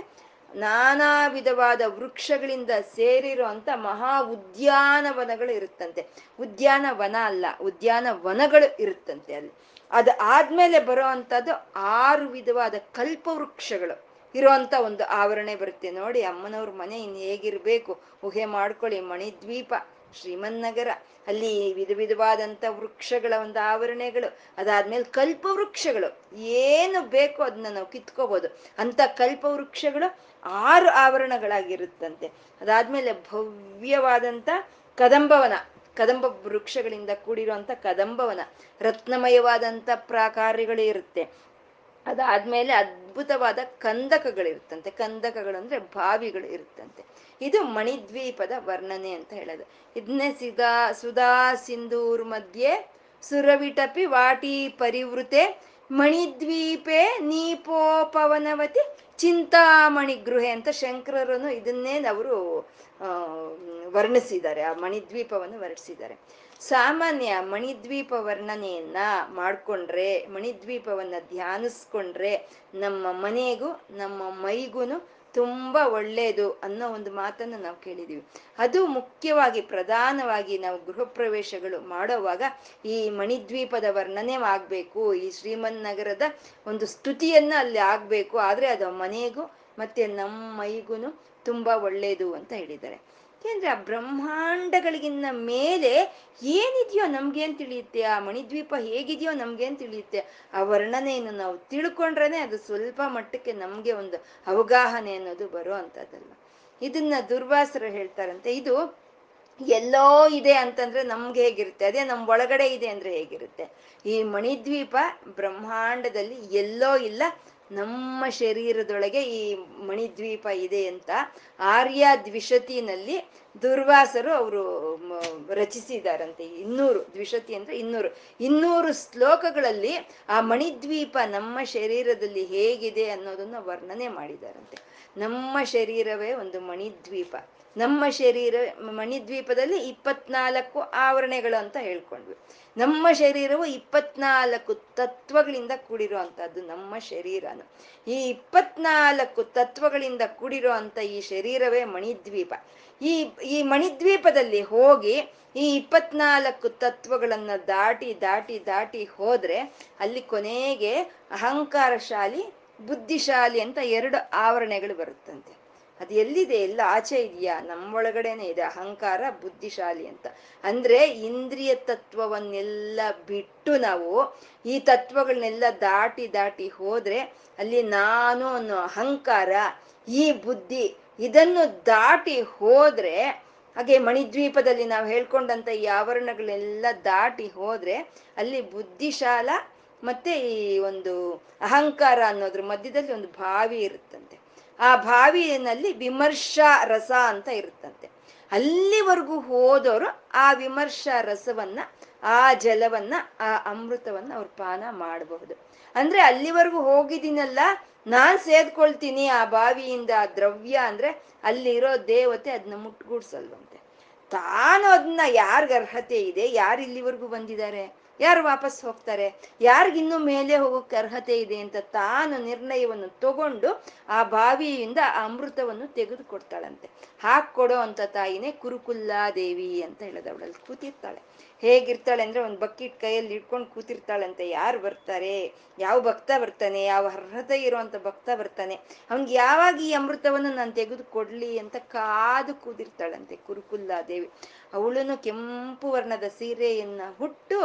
ನಾನಾ ವಿಧವಾದ ವೃಕ್ಷಗಳಿಂದ ಸೇರಿರುವಂತ ಮಹಾ ಉದ್ಯಾನವನಗಳು ಇರುತ್ತಂತೆ. ಉದ್ಯಾನವನ ಅಲ್ಲ, ಉದ್ಯಾನವನಗಳು ಇರುತ್ತಂತೆ ಅಲ್ಲಿ. ಅದು ಆದ್ಮೇಲೆ ಬರೋ ಅಂಥದ್ದು ಆರು ವಿಧವಾದ ಕಲ್ಪವೃಕ್ಷಗಳು. ಇರೋಂಥ ಒಂದು ಆವರಣೆ ಬರುತ್ತೆ. ನೋಡಿ, ಅಮ್ಮನವ್ರ ಮನೆ ಇನ್ನು ಹೇಗಿರ್ಬೇಕು. ಊಹೆ ಮಾಡ್ಕೊಳ್ಳಿ, ಮಣಿದ್ವೀಪ, ಶ್ರೀಮನ್ನಗರ. ಅಲ್ಲಿ ವಿಧ ವಿಧವಾದಂಥ ವೃಕ್ಷಗಳ ಒಂದು ಆವರಣೆಗಳು. ಅದಾದ್ಮೇಲೆ ಕಲ್ಪವೃಕ್ಷಗಳು. ಏನು ಬೇಕೋ ಅದನ್ನ ನಾವು ಕಿತ್ಕೋಬಹುದು ಅಂತ ಕಲ್ಪವೃಕ್ಷಗಳು ಆರು ಆವರಣಗಳಾಗಿರುತ್ತಂತೆ. ಅದಾದ್ಮೇಲೆ ಭವ್ಯವಾದಂತ ಕದಂಬವನ, ಕದಂಬ ವೃಕ್ಷಗಳಿಂದ ಕೂಡಿರುವಂತ ಕದಂಬವನ, ರತ್ನಮಯವಾದಂತ ಪ್ರಾಕಾರಗಳು ಇರುತ್ತೆ. ಅದಾದ್ಮೇಲೆ ಅದ್ಭುತವಾದ ಕಂದಕಗಳಿರುತ್ತಂತೆ. ಕಂದಕಗಳು ಅಂದ್ರೆ ಬಾವಿಗಳು ಇರುತ್ತಂತೆ. ಇದು ಮಣಿದ್ವೀಪದ ವರ್ಣನೆ ಅಂತ ಹೇಳೋದು. ಇದನ್ನೇ ಸಿದಾ ಸುಧಾ ಸಿಂಧೂರ್ ಮಧ್ಯೆ ಸುರವಿಟಪಿ ವಾಟಿ ಪರಿವೃತೆ ಮಣಿದ್ವೀಪೆ ನೀಪೋಪವನವತಿ ಚಿಂತಾಮಣಿ ಗೃಹೆ ಅಂತ ಶಂಕರರನ್ನು ಇದನ್ನೇ ಅವರು ವರ್ಣಿಸಿದ್ದಾರೆ. ಆ ಮಣಿದ್ವೀಪವನ್ನು ವರ್ಣಿಸಿದ್ದಾರೆ. ಸಾಮಾನ್ಯ ಮಣಿದ್ವೀಪ ವರ್ಣನೆಯನ್ನ ಮಾಡ್ಕೊಂಡ್ರೆ, ಮಣಿದ್ವೀಪವನ್ನ ಧ್ಯಾನಿಸ್ಕೊಂಡ್ರೆ ನಮ್ಮ ಮನೆಗೂ, ನಮ್ಮ ಮೈಗೂನು ತುಂಬಾ ಒಳ್ಳೆಯದು ಅನ್ನೋ ಒಂದು ಮಾತನ್ನು ನಾವು ಕೇಳಿದೀವಿ ಅದು ಮುಖ್ಯವಾಗಿ ಪ್ರಧಾನವಾಗಿ ನಾವು ಗೃಹ ಪ್ರವೇಶಗಳು ಮಾಡೋವಾಗ ಈ ಮಣಿದ್ವೀಪದ ವರ್ಣನೆ ಆಗ್ಬೇಕು, ಈ ಶ್ರೀಮನ್ ನಗರದ ಒಂದು ಸ್ತುತಿಯನ್ನ ಅಲ್ಲಿ ಆಗ್ಬೇಕು. ಆದ್ರೆ ಅದು ಮನೆಗೂ ಮತ್ತೆ ನಮ್ಮ ಮೈಗೂನು ತುಂಬಾ ಒಳ್ಳೇದು ಅಂತ ಹೇಳಿದ್ದಾರೆ. ಯಾಕೆಂದ್ರೆ ಆ ಬ್ರಹ್ಮಾಂಡಗಳಿಗಿನ್ನ ಮೇಲೆ ಏನಿದೆಯೋ ನಮ್ಗೇನ್ ತಿಳಿಯುತ್ತೆ? ಆ ಮಣಿದ್ವೀಪ ಹೇಗಿದೆಯೋ ನಮ್ಗೇನ್ ತಿಳಿಯುತ್ತೆ. ಆ ವರ್ಣನೆಯನ್ನು ನಾವು ತಿಳ್ಕೊಂಡ್ರೇನೆ ಅದು ಸ್ವಲ್ಪ ಮಟ್ಟಕ್ಕೆ ನಮ್ಗೆ ಒಂದು ಅವಗಾಹನೆ ಅನ್ನೋದು ಬರೋ ಅಂತದಲ್ಲ ಇದನ್ನ ದುರ್ವಾಸರು ಹೇಳ್ತಾರಂತೆ, ಇದು ಎಲ್ಲೋ ಇದೆ ಅಂತಂದ್ರೆ ನಮ್ಗೆ ಹೇಗಿರುತ್ತೆ? ಅದೇ ನಮ್ ಒಳಗಡೆ ಇದೆ ಅಂದ್ರೆ ಹೇಗಿರುತ್ತೆ? ಈ ಮಣಿದ್ವೀಪ ಬ್ರಹ್ಮಾಂಡದಲ್ಲಿ ಎಲ್ಲೋ ಇಲ್ಲ ನಮ್ಮ ಶರೀರದೊಳಗೆ ಈ ಮಣಿದ್ವೀಪ ಇದೆ ಅಂತ ಆರ್ಯ ದ್ವಿಷತಿನಲ್ಲಿ ದುರ್ವಾಸರು ಅವರು ರಚಿಸಿದಾರಂತೆ. ಇನ್ನೂರು, ದ್ವಿಷತಿ ಅಂದ್ರೆ ಇನ್ನೂರು. ಇನ್ನೂರು ಶ್ಲೋಕಗಳಲ್ಲಿ ಆ ಮಣಿದ್ವೀಪ ನಮ್ಮ ಶರೀರದಲ್ಲಿ ಹೇಗಿದೆ ಅನ್ನೋದನ್ನ ವರ್ಣನೆ ಮಾಡಿದಾರಂತೆ. ನಮ್ಮ ಶರೀರವೇ ಒಂದು ಮಣಿದ್ವೀಪ. ನಮ್ಮ ಶರೀರ, ಮಣಿದ್ವೀಪದಲ್ಲಿ ಇಪ್ಪತ್ನಾಲ್ಕು ಆವರಣೆಗಳು ಅಂತ ಹೇಳ್ಕೊಂಡ್ವಿ. ನಮ್ಮ ಶರೀರವು ಇಪ್ಪತ್ನಾಲ್ಕು ತತ್ವಗಳಿಂದ ಕೂಡಿರುವಂತಹದ್ದು ನಮ್ಮ ಶರೀರನು. ಈ ಇಪ್ಪತ್ನಾಲ್ಕು ತತ್ವಗಳಿಂದ ಕೂಡಿರೋ ಅಂತ ಈ ಶರೀರವೇ ಮಣಿದ್ವೀಪ. ಈ ಈ ಮಣಿದ್ವೀಪದಲ್ಲಿ ಹೋಗಿ ಈ ಇಪ್ಪತ್ನಾಲ್ಕು ತತ್ವಗಳನ್ನ ದಾಟಿ ದಾಟಿ ದಾಟಿ ಹೋದ್ರೆ ಅಲ್ಲಿ ಕೊನೆಗೆ ಅಹಂಕಾರಶಾಲಿ, ಬುದ್ಧಿಶಾಲಿ ಅಂತ ಎರಡು ಆವರಣೆಗಳು ಬರುತ್ತಂತೆ. ಅದು ಎಲ್ಲಿದೆ? ಎಲ್ಲ ಆಚೆ ಇದೆಯಾ? ನಮ್ಮೊಳಗಡೆನೆ ಇದೆ. ಅಹಂಕಾರ ಬುದ್ಧಿಶಾಲಿ ಅಂತ. ಅಂದ್ರೆ ಇಂದ್ರಿಯ ತತ್ವವನ್ನೆಲ್ಲ ಬಿಟ್ಟು ನಾವು ಈ ತತ್ವಗಳನ್ನೆಲ್ಲ ದಾಟಿ ದಾಟಿ ಹೋದ್ರೆ ಅಲ್ಲಿ ನಾನು ಅನ್ನೋ ಅಹಂಕಾರ, ಈ ಬುದ್ಧಿ ಇದನ್ನು ದಾಟಿ ಹೋದ್ರೆ, ಹಾಗೆ ಮಣಿದ್ವೀಪದಲ್ಲಿ ನಾವು ಹೇಳ್ಕೊಂಡಂತ ಈ ಆವರಣಗಳೆಲ್ಲ ದಾಟಿ ಹೋದ್ರೆ ಅಲ್ಲಿ ಬುದ್ಧಿಶಾಲ ಮತ್ತೆ ಈ ಒಂದು ಅಹಂಕಾರ ಅನ್ನೋದ್ರ ಮಧ್ಯದಲ್ಲಿ ಒಂದು ಬಾವಿ ಇರುತ್ತಂತೆ. ಆ ಬಾವಿಯಲ್ಲಿ ವಿಮರ್ಶಾ ರಸ ಅಂತ ಇರುತ್ತಂತೆ. ಅಲ್ಲಿವರೆಗೂ ಹೋದವರು ಆ ವಿಮರ್ಶಾ ರಸವನ್ನ, ಆ ಜಲವನ್ನ, ಆ ಅಮೃತವನ್ನ ಅವ್ರು ಪಾನ ಮಾಡಬಹುದು. ಅಂದ್ರೆ ಅಲ್ಲಿವರೆಗೂ ಹೋಗಿದ್ದೀನಲ್ಲ, ನಾನ್ ಸೇದ್ಕೊಳ್ತೀನಿ ಆ ಬಾವಿಯಿಂದ ಆ ದ್ರವ್ಯ ಅಂದ್ರೆ ಅಲ್ಲಿರೋ ದೇವತೆ ಅದನ್ನ ಮುಟ್ಗೂಡ್ಸಲ್ವಂತೆ. ತಾನು ಅದನ್ನ ಯಾರಿಗ ಅರ್ಹತೆ ಇದೆ, ಯಾರು ಇಲ್ಲಿವರೆಗೂ ಬಂದಿದ್ದಾರೆ? ಯಾರು ವಾಪಸ್ ಹೋಗ್ತಾರೆ? ಯಾರಿಗಿನ್ನೂ ಮೇಲೆ ಹೋಗೋಕೆ ಅರ್ಹತೆ ಇದೆ ಅಂತ ತಾನು ನಿರ್ಣಯವನ್ನು ತಗೊಂಡು ಆ ಬಾವಿಯಿಂದ ಆ ಅಮೃತವನ್ನು ತೆಗೆದು ಕೊಡ್ತಾಳಂತೆ ಹಾಕೊಡೋ ಅಂತ ತಾಯಿನೇ ಕುರುಕುಲ್ಲಾದೇವಿ ಅಂತ ಹೇಳೋದು ಅವಳಲ್ಲಿ ಕೂತಿರ್ತಾಳೆ. ಹೇಗಿರ್ತಾಳೆ ಅಂದ್ರೆ ಒಂದು ಬಕ್ಕಿಟ್ ಕೈಯಲ್ಲಿ ಇಟ್ಕೊಂಡು ಕೂತಿರ್ತಾಳಂತೆ. ಯಾರು ಬರ್ತಾರೆ? ಯಾವ ಭಕ್ತ ಬರ್ತಾನೆ? ಯಾವ ಅರ್ಹತೆ ಇರುವಂತ ಭಕ್ತ ಬರ್ತಾನೆ? ಅವ್ನಿಗೆ ಯಾವಾಗ ಈ ಅಮೃತವನ್ನು ನಾನು ತೆಗೆದು ಕೊಡ್ಲಿ ಅಂತ ಕಾದು ಕೂದಿರ್ತಾಳಂತೆ ಕುರುಕುಲ್ಲಾದೇವಿ ಅವಳನ್ನು ಕೆಂಪು ವರ್ಣದ ಸೀರೆಯನ್ನ ಹುಟ್ಟು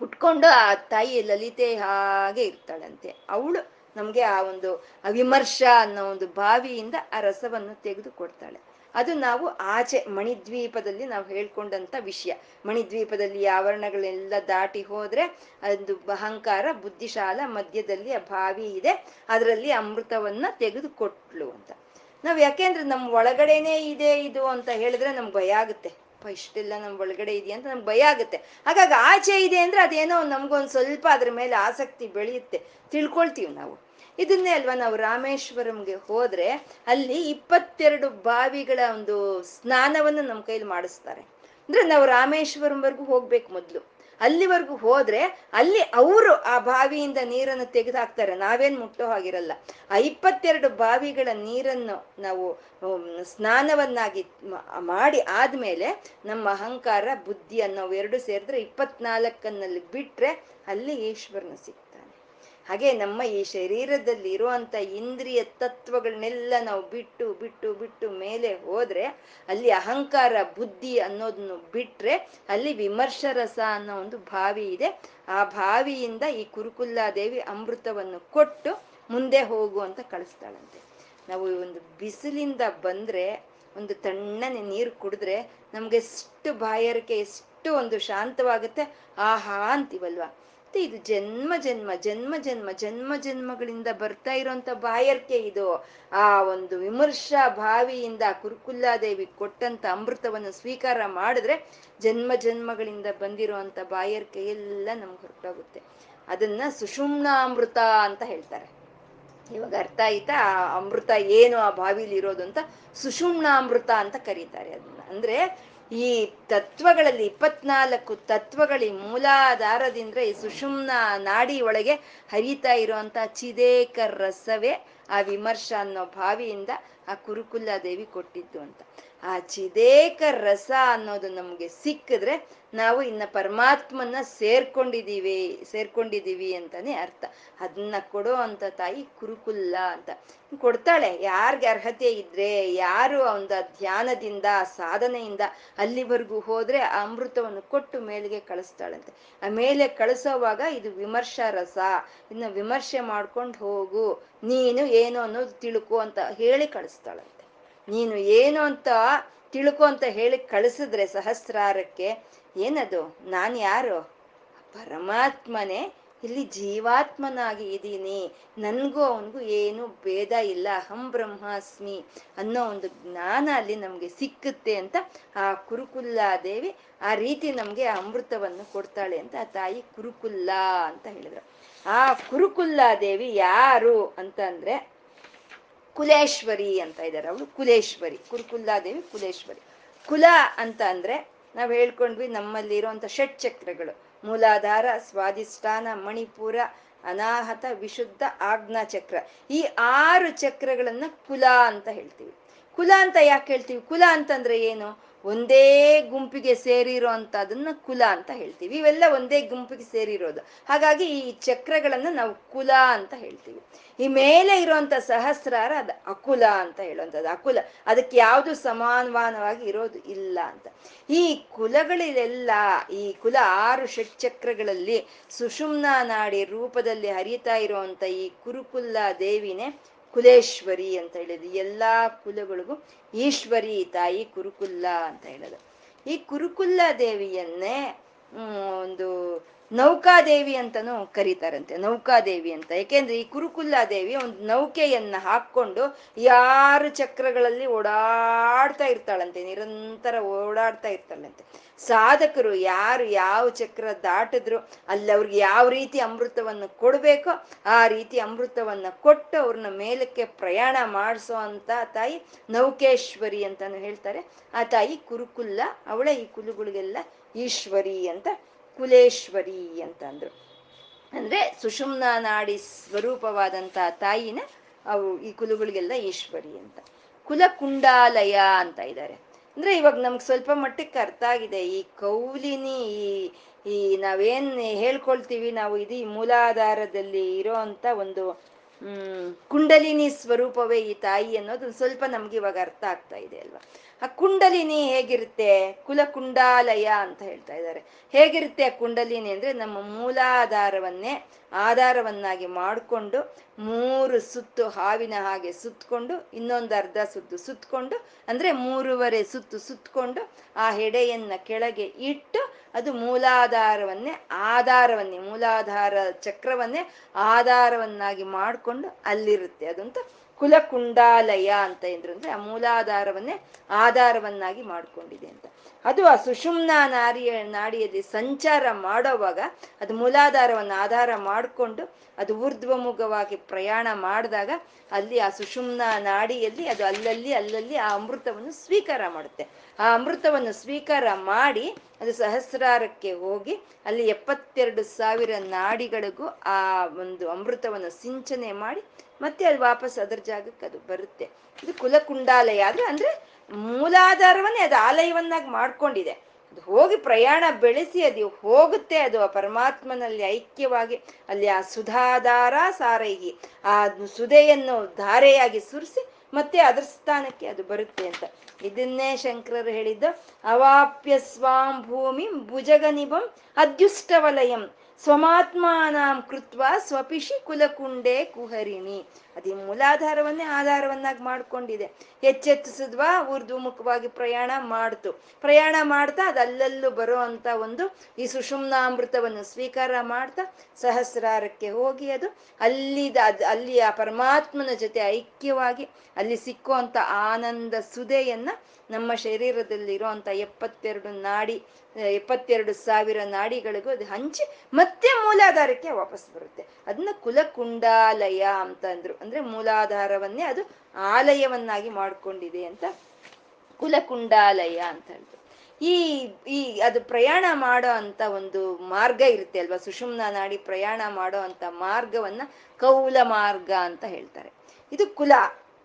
ಹುಟ್ಕೊಂಡು ಆ ತಾಯಿ ಲಲಿತೆ ಹಾಗೆ ಇರ್ತಾಳಂತೆ. ಅವಳು ನಮ್ಗೆ ಆ ಒಂದು ಅವಿಮರ್ಶ ಅನ್ನೋ ಒಂದು ಬಾವಿಯಿಂದ ಆ ರಸವನ್ನು ತೆಗೆದು ಕೊಡ್ತಾಳೆ ಅದು ನಾವು ಆಚೆ ಮಣಿದ್ವೀಪದಲ್ಲಿ ನಾವು ಹೇಳ್ಕೊಂಡಂತ ವಿಷಯ. ಮಣಿದ್ವೀಪದಲ್ಲಿ ಆವರಣಗಳೆಲ್ಲ ದಾಟಿ ಹೋದ್ರೆ ಅದು ಅಹಂಕಾರ, ಬುದ್ಧಿಶಾಲ ಮಧ್ಯದಲ್ಲಿ ಆ ಬಾವಿ ಇದೆ. ಅದರಲ್ಲಿ ಅಮೃತವನ್ನ ತೆಗೆದು ಕೊಟ್ಲು ಅಂತ. ನಾವ್ ಯಾಕೆಂದ್ರೆ ನಮ್ ಒಳಗಡೆನೆ ಇದೆ ಇದು ಅಂತ ಹೇಳಿದ್ರೆ ನಮ್ಗೆ ಭಯ ಆಗುತ್ತೆ. ಇಷ್ಟೆಲ್ಲ ನಮ್ ಒಳಗಡೆ ಇದೆಯಾ ಅಂತ ನಮ್ಗೆ ಭಯ ಆಗುತ್ತೆ. ಹಾಗಾಗಿ ಆಚೆ ಇದೆ ಅಂದ್ರೆ ಅದೇನೋ ನಮ್ಗೊಂದ್ ಸ್ವಲ್ಪ ಅದ್ರ ಮೇಲೆ ಆಸಕ್ತಿ ಬೆಳೆಯುತ್ತೆ. ತಿಳ್ಕೊಳ್ತೀವಿ ನಾವು. ಇದನ್ನೇ ಅಲ್ವಾ ನಾವು ರಾಮೇಶ್ವರಂಗೆ ಹೋದ್ರೆ ಅಲ್ಲಿ ಇಪ್ಪತ್ತೆರಡು ಬಾವಿಗಳ ಒಂದು ಸ್ನಾನವನ್ನು ನಮ್ಮ ಕೈಲಿ ಮಾಡಿಸ್ತಾರೆ. ಅಂದ್ರೆ ನಾವು ರಾಮೇಶ್ವರಂವರೆಗೂ ಹೋಗ್ಬೇಕು ಮೊದ್ಲು. ಅಲ್ಲಿವರೆಗೂ ಹೋದ್ರೆ ಅಲ್ಲಿ ಅವರು ಆ ಬಾವಿಯಿಂದ ನೀರನ್ನು ತೆಗೆದು ಹಾಕ್ತಾರೆ ನಾವೇನ್ ಮುಟ್ಟೋ ಹಾಗಿರಲ್ಲ. ಆ ಇಪ್ಪತ್ತೆರಡು ಬಾವಿಗಳ ನೀರನ್ನು ನಾವು ಸ್ನಾನವನ್ನಾಗಿ ಮಾಡಿ ಆದ್ಮೇಲೆ ನಮ್ಮ ಅಹಂಕಾರ ಬುದ್ಧಿ ಅನ್ನೋ ಎರಡು ಸೇರಿದ್ರೆ ಇಪ್ಪತ್ನಾಲ್ಕನ್ನಲ್ಲಿ ಬಿಟ್ರೆ ಅಲ್ಲಿ ಈಶ್ವರನ ಹಾಗೆ ನಮ್ಮ ಈ ಶರೀರದಲ್ಲಿ ಇರುವಂತ ಇಂದ್ರಿಯ ತತ್ವಗಳನ್ನೆಲ್ಲ ನಾವು ಬಿಟ್ಟು ಬಿಟ್ಟು ಬಿಟ್ಟು ಮೇಲೆ ಹೋದ್ರೆ ಅಲ್ಲಿ ಅಹಂಕಾರ, ಬುದ್ಧಿ ಅನ್ನೋದನ್ನು ಬಿಟ್ರೆ ಅಲ್ಲಿ ವಿಮರ್ಶರಸ ಅನ್ನೋ ಒಂದು ಭಾವಿ ಇದೆ. ಆ ಭಾವಿಯಿಂದ ಈ ಕುರುಕುಲ್ಲಾದೇವಿ ಅಮೃತವನ್ನು ಕೊಟ್ಟು ಮುಂದೆ ಹೋಗು ಅಂತ ಕಳಿಸ್ತಾಳಂತೆ. ನಾವು ಒಂದು ಬಿಸಿಲಿಂದ ಬಂದ್ರೆ, ಒಂದು ತಣ್ಣನೆ ನೀರು ಕುಡಿದ್ರೆ ನಮ್ಗೆ ಎಷ್ಟು ಬಾಯಾರಿಕೆ, ಎಷ್ಟು ಒಂದು ಶಾಂತವಾಗುತ್ತೆ. ಆಹಾ ಅಂತೀವಲ್ವಾ? ಮತ್ತೆ ಇದು ಜನ್ಮ ಜನ್ಮ ಜನ್ಮ ಜನ್ಮ ಜನ್ಮ, ಜನ್ಮಗಳಿಂದ ಬರ್ತಾ ಇರೋಂಥ ಬಾಯರ್ಕೆ ಇದು. ಆ ಒಂದು ವಿಮರ್ಶಾ ಭಾವಿಯಿಂದ ಕುರುಕುಲ್ಲಾದೇವಿ ಕೊಟ್ಟಂತ ಅಮೃತವನ್ನು ಸ್ವೀಕಾರ ಮಾಡಿದ್ರೆ ಜನ್ಮ, ಜನ್ಮಗಳಿಂದ ಬಂದಿರುವಂತ ಬಾಯರ್ಕೆ ಎಲ್ಲ ನಮ್ಗೆ ಹೊರಟೋಗುತ್ತೆ. ಅದನ್ನ ಸುಷುಮ್ನಾಮೃತ ಅಂತ ಹೇಳ್ತಾರೆ. ಇವಾಗ ಅರ್ಥ ಆಯ್ತಾ? ಆ ಅಮೃತ ಏನು ಆ ಬಾವಿಲಿ ಇರೋದು ಅಂತ ಸುಷುಮ್ನಾಮೃತ ಅಂತ ಕರೀತಾರೆ ಅದನ್ನ. ಅಂದ್ರೆ ಈ ತತ್ವಗಳಲ್ಲಿ, ಇಪ್ಪತ್ನಾಲ್ಕು ತತ್ವಗಳಿ ಮೂಲಾಧಾರದಿಂದ ಈ ಸುಷುಮ್ನ ನಾಡಿ ಒಳಗೆ ಹರಿತಾ ಇರುವಂತ ಚಿದೇಕ ರಸವೇ ಆ ವಿಮರ್ಶ ಅನ್ನೋ ಭಾವಿಯಿಂದ ಆ ಕುರುಕುಲ ದೇವಿ ಕೊಟ್ಟಿದ್ದು ಅಂತ. ಆ ಚಿದೇಕ ರಸ ಅನ್ನೋದು ನಮ್ಗೆ ಸಿಕ್ಕಿದ್ರೆ ನಾವು ಇನ್ನ ಪರಮಾತ್ಮನ ಸೇರ್ಕೊಂಡಿದೀವಿ ಸೇರ್ಕೊಂಡಿದೀವಿ ಅಂತಾನೆ ಅರ್ಥ. ಅದನ್ನ ಕೊಡೋ ಅಂತ ತಾಯಿ ಕುರುಕುಲ್ಲ ಅಂತ. ಕೊಡ್ತಾಳೆ, ಯಾರ್ಗೆ ಅರ್ಹತೆ ಇದ್ರೆ, ಯಾರು ಅವನ ಧ್ಯಾನದಿಂದ, ಸಾಧನೆಯಿಂದ ಅಲ್ಲಿವರೆಗೂ ಹೋದ್ರೆ ಆ ಅಮೃತವನ್ನು ಕೊಟ್ಟು ಮೇಲೆಗೆ ಕಳಿಸ್ತಾಳಂತೆ. ಆ ಮೇಲೆ ಕಳಿಸೋವಾಗ ಇದು ವಿಮರ್ಶಾ ರಸ. ಇನ್ನ ವಿಮರ್ಶೆ ಮಾಡ್ಕೊಂಡು ಹೋಗು, ನೀನು ಏನು ಅನ್ನೋದು ತಿಳ್ಕೊ ಅಂತ ಹೇಳಿ ಕಳಿಸ್ತಾಳಂತೆ. ನೀನು ಏನು ಅಂತ ತಿಳ್ಕೊ ಅಂತ ಹೇಳಿ ಕಳಿಸಿದ್ರೆ ಸಹಸ್ರಾರಕ್ಕೆ, ಏನದು? ನಾನು ಯಾರು? ಪರಮಾತ್ಮನೇ, ಇಲ್ಲಿ ಜೀವಾತ್ಮನಾಗಿ ಇದ್ದೀನಿ. ನನಗೂ ಅವನಿಗೂ ಏನು ಭೇದ ಇಲ್ಲ. ಅಹಂ ಬ್ರಹ್ಮಾಸ್ಮಿ ಅನ್ನೋ ಒಂದು ಜ್ಞಾನ ಅಲ್ಲಿ ನಮಗೆ ಸಿಕ್ಕುತ್ತೆ ಅಂತ ಆ ಕುರುಕುಲ್ಲಾದೇವಿ ಆ ರೀತಿ ನಮಗೆ ಅಮೃತವನ್ನು ಕೊಡ್ತಾಳೆ ಅಂತ ಆ ತಾಯಿ ಕುರುಕುಲ್ಲ ಅಂತ ಹೇಳಿದ್ರು. ಆ ಕುರುಕುಲ್ಲಾದೇವಿ ಯಾರು ಅಂತ ಅಂದ್ರೆ ಕುಲೇಶ್ವರಿ ಅಂತ ಇದ್ದಾರೆ ಅವಳು ಕುಲೇಶ್ವರಿ ಕುರುಕುಲ್ಲಾದೇವಿ ಕುಲೇಶ್ವರಿ. ಕುಲ ಅಂತ ಅಂದ್ರೆ ನಾವು ಹೇಳ್ಕೊಂಡ್ವಿ ನಮ್ಮಲ್ಲಿ ಇರುವಂತ ಷಟ್ ಚಕ್ರಗಳು ಮೂಲಾಧಾರ, ಸ್ವಾಧಿಷ್ಠಾನ, ಮಣಿಪುರ, ಅನಾಹತ, ವಿಶುದ್ಧ, ಆಜ್ಞಾ ಚಕ್ರ. ಈ ಆರು ಚಕ್ರಗಳನ್ನ ಕುಲ ಅಂತ ಹೇಳ್ತೀವಿ. ಕುಲ ಅಂತ ಯಾಕೆ ಹೇಳ್ತೀವಿ? ಕುಲ ಅಂತಂದ್ರೆ ಏನು? ಒಂದೇ ಗುಂಪಿಗೆ ಸೇರಿರೋ ಅದನ್ನ ಕುಲ ಅಂತ ಹೇಳ್ತೀವಿ. ಇವೆಲ್ಲ ಒಂದೇ ಗುಂಪಿಗೆ ಸೇರಿರೋದು. ಹಾಗಾಗಿ ಈ ಚಕ್ರಗಳನ್ನ ನಾವು ಕುಲ ಅಂತ ಹೇಳ್ತೀವಿ. ಈ ಮೇಲೆ ಇರುವಂತ ಸಹಸ್ರಾರ ಅದು ಅಕುಲ ಅಂತ ಹೇಳುವಂಥದ್ದು. ಅಕುಲ. ಅದಕ್ಕೆ ಯಾವುದು ಸಮಾನವಾನವಾಗಿ ಇರೋದು ಇಲ್ಲ ಅಂತ. ಈ ಕುಲಗಳಿಲೆಲ್ಲ, ಈ ಕುಲ ಆರು ಷಟ್ಚಕ್ರಗಳಲ್ಲಿ ಸುಷುಮ್ನ ನಾಡಿ ರೂಪದಲ್ಲಿ ಹರಿತಾ ಇರುವಂತ ಈ ಕುರುಕುಲ್ಲ ದೇವಿನೇ ಕುಲೇಶ್ವರಿ ಅಂತ ಹೇಳಿದ್ರು. ಎಲ್ಲಾ ಕುಲಗಳಿಗೂ ಈಶ್ವರಿ ತಾಯಿ ಕುರುಕುಲ್ಲ ಅಂತ ಹೇಳೋದು ಈ ಕುರುಕುಲ್ಲ ದೇವಿಯನ್ನೇ ಒಂದು ನೌಕಾದೇವಿ ಅಂತಾನು ಕರೀತಾರಂತೆ. ನೌಕಾದೇವಿ ಅಂತ. ಯಾಕೆಂದ್ರೆ ಈ ಕುರುಕುಲ್ಲಾದೇವಿ ಒಂದು ನೌಕೆಯನ್ನ ಹಾಕೊಂಡು ಯಾರು ಚಕ್ರಗಳಲ್ಲಿ ಓಡಾಡ್ತಾ ಇರ್ತಾಳಂತೆ, ನಿರಂತರ ಓಡಾಡ್ತಾ ಇರ್ತಾಳಂತೆ. ಸಾಧಕರು ಯಾರು ಯಾವ ಚಕ್ರ ದಾಟಿದ್ರು ಅಲ್ಲಿ ಅವ್ರಿಗೆ ಯಾವ ರೀತಿ ಅಮೃತವನ್ನು ಕೊಡ್ಬೇಕೋ ಆ ರೀತಿ ಅಮೃತವನ್ನ ಕೊಟ್ಟು ಅವ್ರನ್ನ ಮೇಲಕ್ಕೆ ಪ್ರಯಾಣ ಮಾಡಿಸೋ ಅಂತ ತಾಯಿ ನೌಕೇಶ್ವರಿ ಅಂತಾನು ಹೇಳ್ತಾರೆ. ಆ ತಾಯಿ ಕುರುಕುಲ್ಲ, ಅವಳ ಈ ಕುಲುಗಳಿಗೆಲ್ಲ ಈಶ್ವರಿ ಅಂತ, ಕುಲೇಶ್ವರಿ ಅಂತ ಅಂದ್ರು. ಅಂದ್ರೆ ಸುಷುಮ್ನ ನಾಡಿ ಸ್ವರೂಪವಾದಂತ ತಾಯಿನ ಅವು ಈ ಕುಲುಗಳಿಗೆಲ್ಲ ಈಶ್ವರಿ ಅಂತ. ಕುಲ ಕುಂಡಾಲಯ ಅಂತ ಇದ್ದಾರೆ. ಅಂದ್ರೆ ಇವಾಗ ನಮ್ಗೆ ಸ್ವಲ್ಪ ಮಟ್ಟಕ್ಕೆ ಅರ್ಥ ಆಗಿದೆ. ಈ ಕೌಲಿನಿ, ಈ ಈ ನಾವೇನ್ ಹೇಳ್ಕೊಳ್ತೀವಿ, ನಾವು ಇದು ಮೂಲಾಧಾರದಲ್ಲಿ ಇರೋ ಅಂತ ಒಂದು ಕುಂಡಲಿನಿ ಸ್ವರೂಪವೇ ಈ ತಾಯಿ ಅನ್ನೋದು ಸ್ವಲ್ಪ ನಮ್ಗೆ ಇವಾಗ ಅರ್ಥ ಆಗ್ತಾ ಇದೆ ಅಲ್ವಾ? ಆ ಕುಂಡಲಿನಿ ಹೇಗಿರುತ್ತೆ? ಕುಲ ಕುಂಡಾಲಯ ಅಂತ ಹೇಳ್ತಾ ಇದ್ದಾರೆ. ಹೇಗಿರುತ್ತೆ ಆ ಕುಂಡಲಿನಿ ಅಂದ್ರೆ ನಮ್ಮ ಮೂಲಾಧಾರವನ್ನೇ ಆಧಾರವನ್ನಾಗಿ ಮಾಡಿಕೊಂಡು ಮೂರು ಸುತ್ತು ಹಾವಿನ ಹಾಗೆ ಸುತ್ತಕೊಂಡು ಇನ್ನೊಂದು ಅರ್ಧ ಸುತ್ತು ಸುತ್ತಕೊಂಡು ಅಂದ್ರೆ ಮೂರುವರೆ ಸುತ್ತು ಸುತ್ತಕೊಂಡು ಆ ಹೆಡೆಯನ್ನ ಕೆಳಗೆ ಇಟ್ಟು ಅದು ಮೂಲಾಧಾರವನ್ನೇ ಆಧಾರವನ್ನೇ, ಮೂಲಾಧಾರ ಚಕ್ರವನ್ನೇ ಆಧಾರವನ್ನಾಗಿ ಮಾಡಿಕೊಂಡು ಅಲ್ಲಿರುತ್ತೆ. ಅದಂತ ಕುಲಕುಂಡಾಲಯ ಅಂತ ಏನಂದ್ರೆ ಆ ಮೂಲಾಧಾರವನ್ನೇ ಆಧಾರವನ್ನಾಗಿ ಮಾಡ್ಕೊಂಡಿದೆ ಅಂತ. ಅದು ಆ ಸುಷುಮ್ನ ನಾರಿಯ ನಾಡಿಯಲ್ಲಿ ಸಂಚಾರ ಮಾಡೋವಾಗ ಅದು ಮೂಲಾಧಾರವನ್ನು ಆಧಾರ ಮಾಡಿಕೊಂಡು ಅದು ಊರ್ಧ್ವಮುಖವಾಗಿ ಪ್ರಯಾಣ ಮಾಡಿದಾಗ ಅಲ್ಲಿ ಆ ಸುಷುಮ್ನ ನಾಡಿಯಲ್ಲಿ ಅದು ಅಲ್ಲಲ್ಲಿ ಅಲ್ಲಲ್ಲಿ ಆ ಅಮೃತವನ್ನು ಸ್ವೀಕಾರ ಮಾಡುತ್ತೆ. ಆ ಅಮೃತವನ್ನು ಸ್ವೀಕಾರ ಮಾಡಿ ಅದು ಸಹಸ್ರಾರಕ್ಕೆ ಹೋಗಿ ಅಲ್ಲಿ ಎಪ್ಪತ್ತೆರಡು ಸಾವಿರ ನಾಡಿಗಳಿಗೂ ಆ ಒಂದು ಅಮೃತವನ್ನು ಸಿಂಚನೆ ಮಾಡಿ ಮತ್ತೆ ಅದು ವಾಪಸ್ ಅದರ ಜಾಗಕ್ಕೆ ಅದು ಬರುತ್ತೆ. ಇದು ಕುಲಕುಂಡಾಲಯ ಆದ್ರೆ ಅಂದ್ರೆ ಮೂಲಾಧಾರವನ್ನೇ ಅದು ಆಲಯವನ್ನಾಗಿ ಮಾಡ್ಕೊಂಡಿದೆ. ಅದು ಹೋಗಿ ಪ್ರಯಾಣ ಬೆಳೆಸಿ, ಅದು ಹೋಗುತ್ತೆ, ಅದು ಆ ಪರಮಾತ್ಮನಲ್ಲಿ ಐಕ್ಯವಾಗಿ, ಅಲ್ಲಿ ಆ ಸುಧಾಧಾರ ಸಾರೈಗಿ, ಆ ಸುಧೆಯನ್ನು ಧಾರೆಯಾಗಿ ಸುರಿಸಿ, ಮತ್ತೆ ಅದರ ಸ್ಥಾನಕ್ಕೆ ಅದು ಬರುತ್ತೆ ಅಂತ. ಇದನ್ನೇ ಶಂಕರರು ಹೇಳಿದ್ದು, ಅವಾಪ್ಯ ಸ್ವಾಂ ಭೂಮಿ ಭುಜಗನಿಭಂ ಅದ್ಯುಷ್ಟವಲಯಂ, ಸ್ವಮಾತ್ಮಾನಾಂ ಕೃತ್ವ ಸ್ವಪಿಶಿ ಕುಲಕುಂಡೆ ಕುಹರಿಣಿ. ಅದೇ ಮೂಲಾಧಾರವನ್ನೇ ಆಧಾರವನ್ನಾಗಿ ಮಾಡ್ಕೊಂಡಿದೆ. ಎಚ್ಚೆತ್ತಿಸಿದ್ವಾ ಊರ್ಧ್ವಮುಖವಾಗಿ ಪ್ರಯಾಣ ಮಾಡ್ತು. ಪ್ರಯಾಣ ಮಾಡ್ತಾ ಅದು ಅಲ್ಲಲ್ಲೂ ಬರೋ ಅಂತ ಒಂದು ಈ ಸುಷುಮ್ನಾಮೃತವನ್ನು ಸ್ವೀಕಾರ ಮಾಡ್ತಾ ಸಹಸ್ರಾರಕ್ಕೆ ಹೋಗಿ ಅದು ಅಲ್ಲಿದ ಅಲ್ಲಿ ಆ ಪರಮಾತ್ಮನ ಜೊತೆ ಐಕ್ಯವಾಗಿ ಅಲ್ಲಿ ಸಿಕ್ಕುವಂತ ಆನಂದ ಸುದೆಯನ್ನ ನಮ್ಮ ಶರೀರದಲ್ಲಿರುವಂಥ ಎಪ್ಪತ್ತೆರಡು ನಾಡಿ, ಎಪ್ಪತ್ತೆರಡು ಸಾವಿರ ನಾಡಿಗಳಿಗೂ ಅದು ಹಂಚಿ ಮತ್ತೆ ಮೂಲಾಧಾರಕ್ಕೆ ವಾಪಸ್ ಬರುತ್ತೆ. ಅದನ್ನ ಕುಲಕುಂಡಾಲಯ ಅಂತ ಅಂದ್ರು ಮೂಲಾಧಾರವನ್ನೇ ಅದು ಆಲಯವನ್ನಾಗಿ ಮಾಡ್ಕೊಂಡಿದೆ ಅಂತ ಕುಲಕುಂಡಾಲಯ ಅಂತ ಹೇಳ್ತು ಈ ಈ ಅದು ಪ್ರಯಾಣ ಮಾಡೋ ಅಂತ ಒಂದು ಮಾರ್ಗ ಇರುತ್ತೆ ಅಲ್ವಾ? ಸುಷುಮ್ನ ನಾಡಿ ಪ್ರಯಾಣ ಮಾಡೋ ಅಂತ ಮಾರ್ಗವನ್ನ ಕೌಲ ಮಾರ್ಗ ಅಂತ ಹೇಳ್ತಾರೆ. ಇದು ಕುಲ.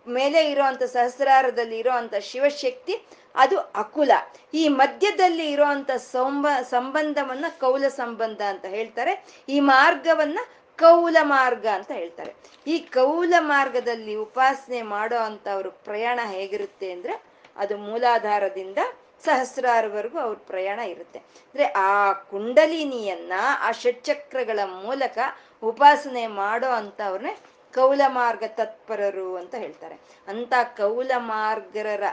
ಮೇಲೆ ಇರೋವಂಥ ಸಹಸ್ರಾರದಲ್ಲಿ ಅಂತ ಶಿವಶಕ್ತಿ, ಅದು ಅಕುಲ. ಈ ಮಧ್ಯದಲ್ಲಿ ಇರೋಂಥ ಸಂಬ, ಸಂಬಂಧವನ್ನ ಕೌಲ ಸಂಬಂಧ ಅಂತ ಹೇಳ್ತಾರೆ. ಈ ಮಾರ್ಗವನ್ನ ಕೌಲ ಮಾರ್ಗ ಅಂತ ಹೇಳ್ತಾರೆ. ಈ ಕೌಲ ಮಾರ್ಗದಲ್ಲಿ ಉಪಾಸನೆ ಮಾಡೋ ಅಂಥವ್ರ ಪ್ರಯಾಣ ಹೇಗಿರುತ್ತೆ ಅಂದ್ರೆ, ಅದು ಮೂಲಾಧಾರದಿಂದ ಸಹಸ್ರಾರವರೆಗೂ ಅವ್ರ ಪ್ರಯಾಣ ಇರುತ್ತೆ. ಅಂದ್ರೆ ಆ ಕುಂಡಲಿನಿಯನ್ನ, ಆ ಷಟ್ಚಕ್ರಗಳ ಮೂಲಕ ಉಪಾಸನೆ ಮಾಡೋ ಅಂಥವ್ರನ್ನೇ ಕೌಲ ಮಾರ್ಗ ತತ್ಪರರು ಅಂತ ಹೇಳ್ತಾರೆ. ಅಂತ ಕೌಲ ಮಾರ್ಗರ